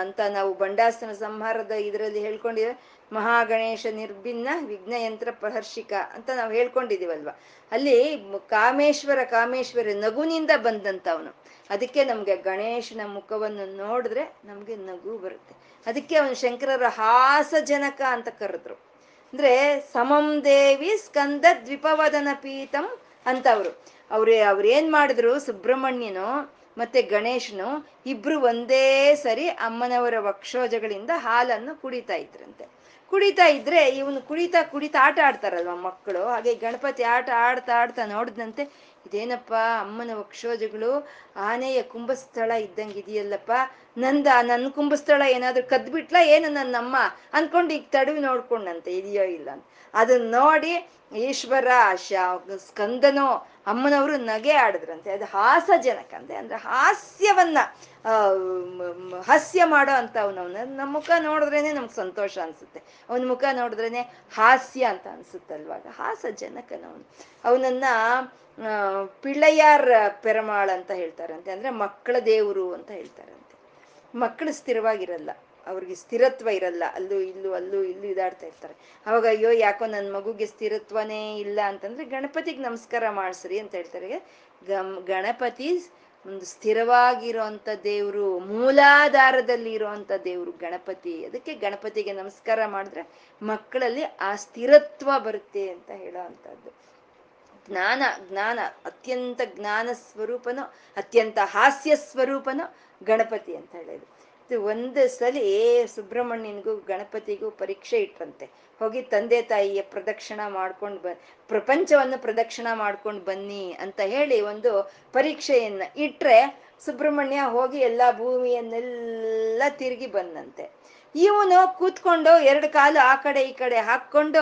ಅಂತ ನಾವು ಬಂಡಾಸನ ಸಂಹಾರದ ಇದರಲ್ಲಿ ಹೇಳ್ಕೊಂಡಿದ್ರೆ ಮಹಾಗಣೇಶ ನಿರ್ಭಿನ್ನ ವಿಘ್ನಯಂತ್ರ ಪ್ರಹರ್ಷಿಕ ಅಂತ ನಾವು ಹೇಳ್ಕೊಂಡಿದೀವಲ್ವ ಅಲ್ಲಿ ಕಾಮೇಶ್ವರ ಕಾಮೇಶ್ವರ ನಗುನಿಂದ ಬಂದಂತವನು ಅದಕ್ಕೆ ನಮ್ಗೆ ಗಣೇಶನ ಮುಖವನ್ನು ನೋಡಿದ್ರೆ ನಮ್ಗೆ ನಗು ಬರುತ್ತೆ. ಅದಕ್ಕೆ ಅವನು ಶಂಕರರ ಹಾಸ ಜನಕ ಅಂತ ಕರೆದ್ರು. ಅಂದ್ರೆ ಸಮಂ ದೇವಿ ಸ್ಕಂದ ದ್ವಿಪವದನ ಪೀತಂ ಅಂತ ಅವರು, ಅವ್ರೇ ಅವ್ರೇನ್ ಮಾಡಿದ್ರು? ಸುಬ್ರಹ್ಮಣ್ಯನು ಮತ್ತೆ ಗಣೇಶನು ಇಬ್ರು ಒಂದೇ ಸರಿ ಅಮ್ಮನವರ ವಕ್ಷೋಜಗಳಿಂದ ಹಾಲನ್ನು ಕುಡಿತಾ ಇದ್ರಂತೆ. ಕುಡಿತಾ ಇದ್ರೆ ಇವನು ಕುಡಿತಾ ಕುಡಿತಾ ಆಟ ಆಡ್ತಾರಲ್ವ ಮಕ್ಕಳು? ಹಾಗೆ ಗಣಪತಿ ಆಟ ಆಡ್ತಾ ಆಡ್ತಾ ನೋಡಿದಂತೆ ಇದೇನಪ್ಪ ಅಮ್ಮನ ವಕ್ಷೋಜಗಳು? ಆನೆಯ ಕುಂಭಸ್ಥಳ ಇದ್ದಂಗೆ ಇದೆಯಲ್ಲಪ್ಪ ನಂದ, ನನ್ನ ಕುಂಭಸ್ಥಳ ಏನಾದ್ರೂ ಕದ್ಬಿಟ್ಲಾ? ಏನು ನನ್ನಮ್ಮ? ಅನ್ಕೊಂಡು ಈಗ ತಡವಿ ನೋಡ್ಕೊಂಡಂತೆ, ಇದೆಯೋ ಇಲ್ಲ ಅಂತ. ಅದನ್ನ ನೋಡಿ ಈಶ್ವರ ಸ್ಕಂದನೋ ಅಮ್ಮನವರು ನಗೆ ಆಡಿದ್ರಂತೆ. ಅದು ಹಾಸ ಜನಕಂತೆ ಅಂದ್ರೆ ಹಾಸ್ಯವನ್ನ ಹಾಸ್ಯ ಮಾಡೋ ಅಂತ ಅವನವನ ನಮ್ಮ ಮುಖ ನೋಡಿದ್ರೇನೆ ನಮ್ಗೆ ಸಂತೋಷ ಅನ್ಸುತ್ತೆ. ಅವನ ಮುಖ ನೋಡಿದ್ರೇನೆ ಹಾಸ್ಯ ಅಂತ ಅನ್ಸುತ್ತಲ್ವಾಗ ಹಾಸ ಜನಕನವನು ಅವನನ್ನ ಪಿಳ್ಳಯ್ಯಾರ್ ಪೆರಮಾಳ್ ಅಂತ ಹೇಳ್ತಾರಂತೆ. ಅಂದ್ರೆ ಮಕ್ಕಳ ದೇವರು ಅಂತ ಹೇಳ್ತಾರಂತೆ. ಮಕ್ಕಳು ಸ್ಥಿರವಾಗಿರಲ್ಲ. ಅವ್ರಿಗೆ ಸ್ಥಿರತ್ವ ಇರಲ್ಲ. ಅಲ್ಲೂ ಇಲ್ಲೂ ಅಲ್ಲೂ ಇಲ್ಲೂ ಇದಾಡ್ತಾ ಇರ್ತಾರೆ. ಅವಾಗ ಅಯ್ಯೋ, ಯಾಕೋ ನನ್ನ ಮಗುಗೆ ಸ್ಥಿರತ್ವನೇ ಇಲ್ಲ ಅಂತಂದ್ರೆ ಗಣಪತಿಗೆ ನಮಸ್ಕಾರ ಮಾಡಿಸ್ರಿ ಅಂತ ಹೇಳ್ತಾರೆ. ಗಮ್, ಗಣಪತಿ ಒಂದು ಸ್ಥಿರವಾಗಿರುವಂತ ದೇವರು, ಮೂಲಾಧಾರದಲ್ಲಿ ಇರುವಂತ ದೇವರು ಗಣಪತಿ. ಅದಕ್ಕೆ ಗಣಪತಿಗೆ ನಮಸ್ಕಾರ ಮಾಡಿದ್ರೆ ಮಕ್ಕಳಲ್ಲಿ ಆ ಸ್ಥಿರತ್ವ ಬರುತ್ತೆ ಅಂತ ಹೇಳೋ ಅಂಥದ್ದು ಜ್ಞಾನ ಜ್ಞಾನ, ಅತ್ಯಂತ ಜ್ಞಾನ ಸ್ವರೂಪನೋ, ಅತ್ಯಂತ ಹಾಸ್ಯ ಸ್ವರೂಪನೋ ಗಣಪತಿ ಅಂತ ಹೇಳೋದು ಒಂದು ಸಲ ಸುಬ್ರಹ್ಮಣ್ಯನಿಗೂ ಗಣಪತಿಗೂ ಪರೀಕ್ಷೆ ಇಟ್ರಂತೆ. ಹೋಗಿ ತಂದೆ ತಾಯಿಯ ಪ್ರದಕ್ಷಿಣ ಮಾಡ್ಕೊಂಡು ಬ, ಪ್ರಪಂಚವನ್ನು ಪ್ರದಕ್ಷಿಣ ಮಾಡ್ಕೊಂಡು ಬನ್ನಿ ಅಂತ ಹೇಳಿ ಒಂದು ಪರೀಕ್ಷೆಯನ್ನ ಇಟ್ರೆ ಸುಬ್ರಹ್ಮಣ್ಯ ಹೋಗಿ ಎಲ್ಲ ಭೂಮಿಯನ್ನೆಲ್ಲ ತಿರುಗಿ ಬಂದಂತೆ. ಇವನು ಕೂತ್ಕೊಂಡು ಎರಡು ಕಾಲು ಆ ಕಡೆ ಈ ಕಡೆ ಹಾಕೊಂಡು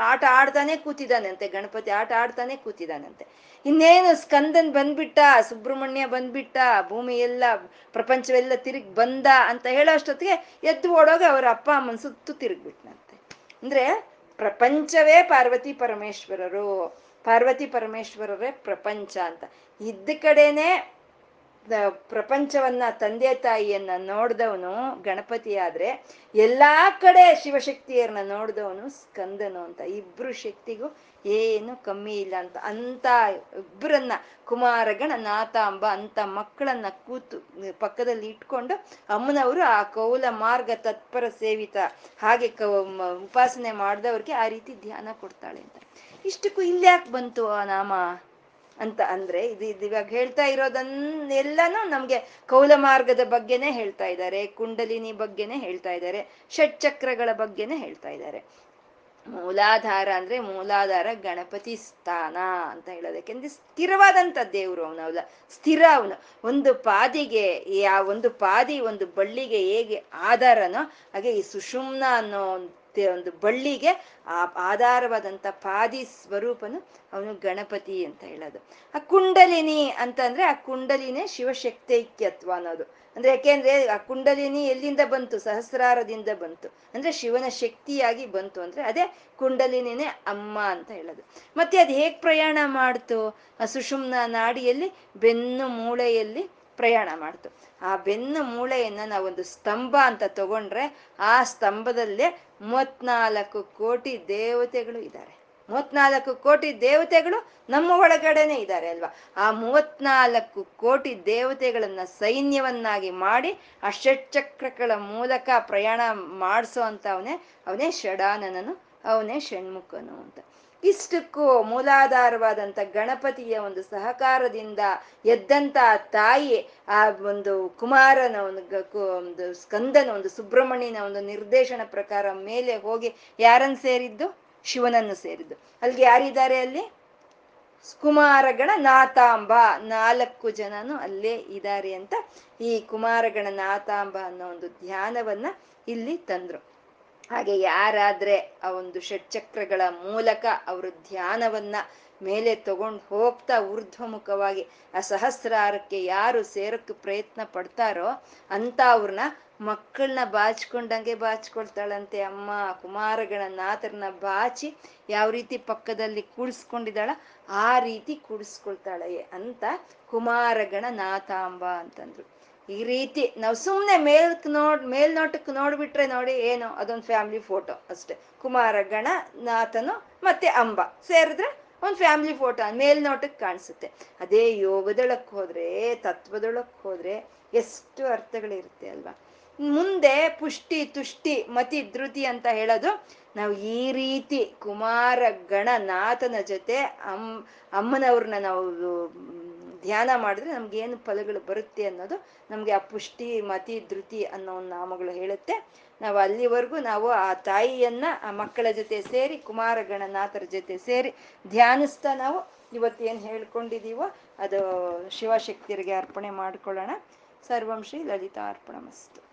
ಆಟ ಆಡ್ತಾನೆ ಕೂತಿದ್ದಾನಂತೆ, ಗಣಪತಿ ಆಟ ಆಡ್ತಾನೆ ಕೂತಿದ್ದಾನಂತೆ. ಇನ್ನೇನು ಸ್ಕಂದನ್ ಬಂದ್ಬಿಟ್ಟ, ಸುಬ್ರಹ್ಮಣ್ಯ ಬಂದ್ಬಿಟ್ಟ ಭೂಮಿ ಎಲ್ಲ ಪ್ರಪಂಚವೆಲ್ಲ ತಿರುಗಿ ಬಂದ ಅಂತ ಹೇಳೋ ಅಷ್ಟೊತ್ತಿಗೆ ಎದ್ದು ಓಡೋಗ ಅವ್ರ ಅಪ್ಪ ಅಮ್ಮನ ಸುತ್ತು ತಿರುಗ್ಬಿಟ್ನಂತೆ. ಅಂದ್ರೆ ಪ್ರಪಂಚವೇ ಪಾರ್ವತಿ ಪರಮೇಶ್ವರರು, ಪಾರ್ವತಿ ಪರಮೇಶ್ವರರೇ ಪ್ರಪಂಚ ಅಂತ. ಇದ್ದ ಕಡೆನೆ ಪ್ರಪಂಚವನ್ನ ತಂದೆ ತಾಯಿಯನ್ನ ನೋಡ್ದವನು ಗಣಪತಿ ಆದ್ರೆ ಎಲ್ಲಾ ಕಡೆ ಶಿವಶಕ್ತಿಯರನ್ನ ನೋಡ್ದವನು ಸ್ಕಂದನು ಅಂತ. ಇಬ್ರು ಶಕ್ತಿಗೂ ಏನು ಕಮ್ಮಿ ಇಲ್ಲ ಅಂತ ಅಂತ ಇಬ್ಬರನ್ನ ಕುಮಾರಗಣ ನಾಥಾಂಬ ಅಂತ ಮಕ್ಕಳನ್ನ ಕೂತು ಪಕ್ಕದಲ್ಲಿ ಇಟ್ಕೊಂಡು ಅಮ್ಮನವರು ಆ ಕೌಲ ಮಾರ್ಗ ತತ್ಪರ ಸೇವಿತ ಹಾಗೆ ಕ ಉಪಾಸನೆ ಮಾಡಿದವ್ರಿಗೆ ಆ ರೀತಿ ಧ್ಯಾನ ಕೊಡ್ತಾಳೆ ಅಂತ. ಇಷ್ಟಕ್ಕೂ ಯಾಕೆ ಬಂತು ಆ ನಾಮ ಅಂತ ಅಂದ್ರೆ ಇದು ಇವಾಗ ಹೇಳ್ತಾ ಇರೋದನ್ನೆಲ್ಲಾನು ನಮ್ಗೆ ಕೌಲ ಮಾರ್ಗದ ಬಗ್ಗೆನೆ ಹೇಳ್ತಾ ಇದ್ದಾರೆ, ಕುಂಡಲಿನಿ ಬಗ್ಗೆನೆ ಹೇಳ್ತಾ ಇದ್ದಾರೆ, ಷಟ್ಚಕ್ರಗಳ ಬಗ್ಗೆನೇ ಹೇಳ್ತಾ ಇದ್ದಾರೆ. ಮೂಲಾಧಾರ ಅಂದ್ರೆ ಮೂಲಾಧಾರ ಗಣಪತಿ ಸ್ಥಾನ ಅಂತ ಹೇಳೋದು ಯಾಕೆಂದ್ರೆ ಸ್ಥಿರವಾದಂತ ದೇವ್ರು ಅವನವಲ್ಲ ಸ್ಥಿರ ಅವನು. ಒಂದು ಪಾದಿಗೆ ಆ ಒಂದು ಪಾದಿ, ಒಂದು ಬಳ್ಳಿಗೆ ಹೇಗೆ ಆಧಾರನೋ ಹಾಗೆ ಈ ಸುಷುಮ್ನ ಅನ್ನೋ ಒಂದು ಬಳ್ಳಿಗೆ ಆ ಆಧಾರವಾದಂತ ಪಾದಿ ಸ್ವರೂಪನು ಅವನು ಗಣಪತಿ ಅಂತ ಹೇಳೋದು. ಆ ಕುಂಡಲಿನಿ ಅಂತಂದ್ರೆ ಆ ಕುಂಡಲಿನೇ ಶಿವಶಕ್ತೈಕ್ಯತ್ವ ಅನ್ನೋದು. ಅಂದ್ರೆ ಯಾಕೆಂದ್ರೆ ಆ ಕುಂಡಲಿನಿ ಎಲ್ಲಿಂದ ಬಂತು? ಸಹಸ್ರಾರದಿಂದ ಬಂತು. ಅಂದ್ರೆ ಶಿವನ ಶಕ್ತಿಯಾಗಿ ಬಂತು ಅಂದ್ರೆ ಅದೇ ಕುಂಡಲಿನಿನೇ ಅಮ್ಮ ಅಂತ ಹೇಳೋದು. ಮತ್ತೆ ಅದು ಹೇಗ್ ಪ್ರಯಾಣ ಮಾಡ್ತು? ಆ ಸುಷುಮ್ನ ನಾಡಿಯಲ್ಲಿ ಬೆನ್ನು ಮೂಳೆಯಲ್ಲಿ ಪ್ರಯಾಣ ಮಾಡ್ತು. ಆ ಬೆನ್ನು ಮೂಳೆಯನ್ನ ನಾವೊಂದು ಸ್ತಂಭ ಅಂತ ತಗೊಂಡ್ರೆ ಆ ಸ್ತಂಭದಲ್ಲೇ ಮೂವತ್ನಾಲ್ಕು ಕೋಟಿ ದೇವತೆಗಳು ಇದ್ದಾರೆ. ಮೂವತ್ನಾಲ್ಕು ಕೋಟಿ ದೇವತೆಗಳು ನಮ್ಮ ಒಳಗಡೆನೆ ಇದ್ದಾರೆ ಅಲ್ವಾ? ಆ ಮೂವತ್ನಾಲ್ಕು ಕೋಟಿ ದೇವತೆಗಳನ್ನ ಸೈನ್ಯವನ್ನಾಗಿ ಮಾಡಿ ಆ ಷಟ್ಚಕ್ರಗಳ ಮೂಲಕ ಪ್ರಯಾಣ ಮಾಡಿಸೋ ಅಂತ ಅವನೇ ಅವನೇ ಷಡಾನನನು, ಅವನೇ ಷಣ್ಮುಖನು ಅಂತ. ಇಷ್ಟಕ್ಕೂ ಮೂಲಾಧಾರವಾದಂಥ ಗಣಪತಿಯ ಒಂದು ಸಹಕಾರದಿಂದ ಎದ್ದಂತ ತಾಯಿ ಆ ಒಂದು ಕುಮಾರನ ಒಂದು ಒಂದು ಸ್ಕಂದನ, ಒಂದು ಸುಬ್ರಹ್ಮಣ್ಯನ ಒಂದು ನಿರ್ದೇಶನ ಪ್ರಕಾರ ಮೇಲೆ ಹೋಗಿ ಯಾರನ್ನು ಸೇರಿದ್ದು? ಶಿವನನ್ನು ಸೇರಿದ್ದು. ಅಲ್ಲಿಗೆ ಯಾರಿದ್ದಾರೆ ಅಲ್ಲಿ? ಕುಮಾರಗಣ ನಾತಾಂಬ. ನಾಲ್ಕು ಜನನು ಅಲ್ಲೇ ಇದ್ದಾರೆ ಅಂತ ಈ ಕುಮಾರಗಣ ನಾತಾಂಬ ಅನ್ನೋ ಒಂದು ಧ್ಯಾನವನ್ನ ಇಲ್ಲಿ ತಂದ್ರು. ಹಾಗೆ ಯಾರಾದ್ರೆ ಆ ಒಂದು ಷಟ್ಚಕ್ರಗಳ ಮೂಲಕ ಅವರು ಧ್ಯಾನವನ್ನ ಮೇಲೆ ತಗೊಂಡು ಹೋಗ್ತಾ ಊರ್ಧ್ವಮುಖವಾಗಿ ಆ ಸಹಸ್ರಾರಕ್ಕೆ ಯಾರು ಸೇರಕ್ಕೆ ಪ್ರಯತ್ನ ಪಡ್ತಾರೋ ಅಂತ ಅವ್ರನ್ನ ಮಕ್ಕಳನ್ನ ಬಾಚ್ಕೊಂಡಂಗೆ ಬಾಚ್ಕೊಳ್ತಾಳಂತೆ ಅಮ್ಮ. ಕುಮಾರಗಳ ನಾಥರನ್ನ ಬಾಚಿ ಯಾವ ರೀತಿ ಪಕ್ಕದಲ್ಲಿ ಕೂಡಿಸ್ಕೊಂಡಿದ್ದಾಳ ಆ ರೀತಿ ಕೂಡಿಸ್ಕೊಳ್ತಾಳೆ ಅಂತ ಕುಮಾರಗಣ ನಾಥಾಂಬ ಅಂತಂದ್ರು. ಈ ರೀತಿ ನಾವು ಸುಮ್ಮನೆ ಮೇಲ್ಕ್ ನೋಡ್ ಮೇಲ್ನೋಟಕ್ಕೆ ನೋಡ್ಬಿಟ್ರೆ ನೋಡಿ ಏನು ಅದೊಂದು ಫ್ಯಾಮಿಲಿ ಫೋಟೋ ಅಷ್ಟೇ. ಕುಮಾರಗಣ, ನಾಥನು ಮತ್ತೆ ಅಂಬ ಸೇರಿದ್ರೆ ಒಂದು ಫ್ಯಾಮಿಲಿ ಫೋಟೋ ಮೇಲ್ನೋಟಕ್ಕೆ ಕಾಣಿಸುತ್ತೆ. ಅದೇ ಯೋಗದೊಳಕ್ಕೆ ಹೋದ್ರೆ, ತತ್ವದೊಳಕ್ಕೆ ಹೋದ್ರೆ ಎಷ್ಟು ಅರ್ಥಗಳಿರುತ್ತೆ ಅಲ್ವಾ? ಮುಂದೆ ಪುಷ್ಟಿ, ತುಷ್ಟಿ, ಮತಿ, ಧೃತಿ ಅಂತ ಹೇಳೋದು ನಾವು ಈ ರೀತಿ ಕುಮಾರ ಗಣನಾಥನ ಜೊತೆ ಅಮ್, ಅಮ್ಮನವ್ರನ್ನ ನಾವು ಧ್ಯಾನ ಮಾಡಿದ್ರೆ ನಮ್ಗೆ ಏನು ಫಲಗಳು ಬರುತ್ತೆ ಅನ್ನೋದು ನಮಗೆ ಆ ಪುಷ್ಟಿ, ಮತಿ, ಧೃತಿ ಅನ್ನೋ ಒಂದು ನಾಮಗಳು ಹೇಳುತ್ತೆ. ನಾವು ಅಲ್ಲಿವರೆಗೂ ನಾವು ಆ ತಾಯಿಯನ್ನ, ಆ ಮಕ್ಕಳ ಜೊತೆ ಸೇರಿ, ಕುಮಾರ ಗಣನಾಥರ ಜೊತೆ ಸೇರಿ ಧ್ಯಾನಿಸ್ತಾ ನಾವು ಇವತ್ತೇನು ಹೇಳ್ಕೊಂಡಿದೀವೋ ಅದು ಶಿವಶಕ್ತಿಯರಿಗೆ ಅರ್ಪಣೆ ಮಾಡ್ಕೊಳ್ಳೋಣ. ಸರ್ವಂ ಶ್ರೀ ಲಲಿತಾ ಅರ್ಪಣ ಮಸ್ತು.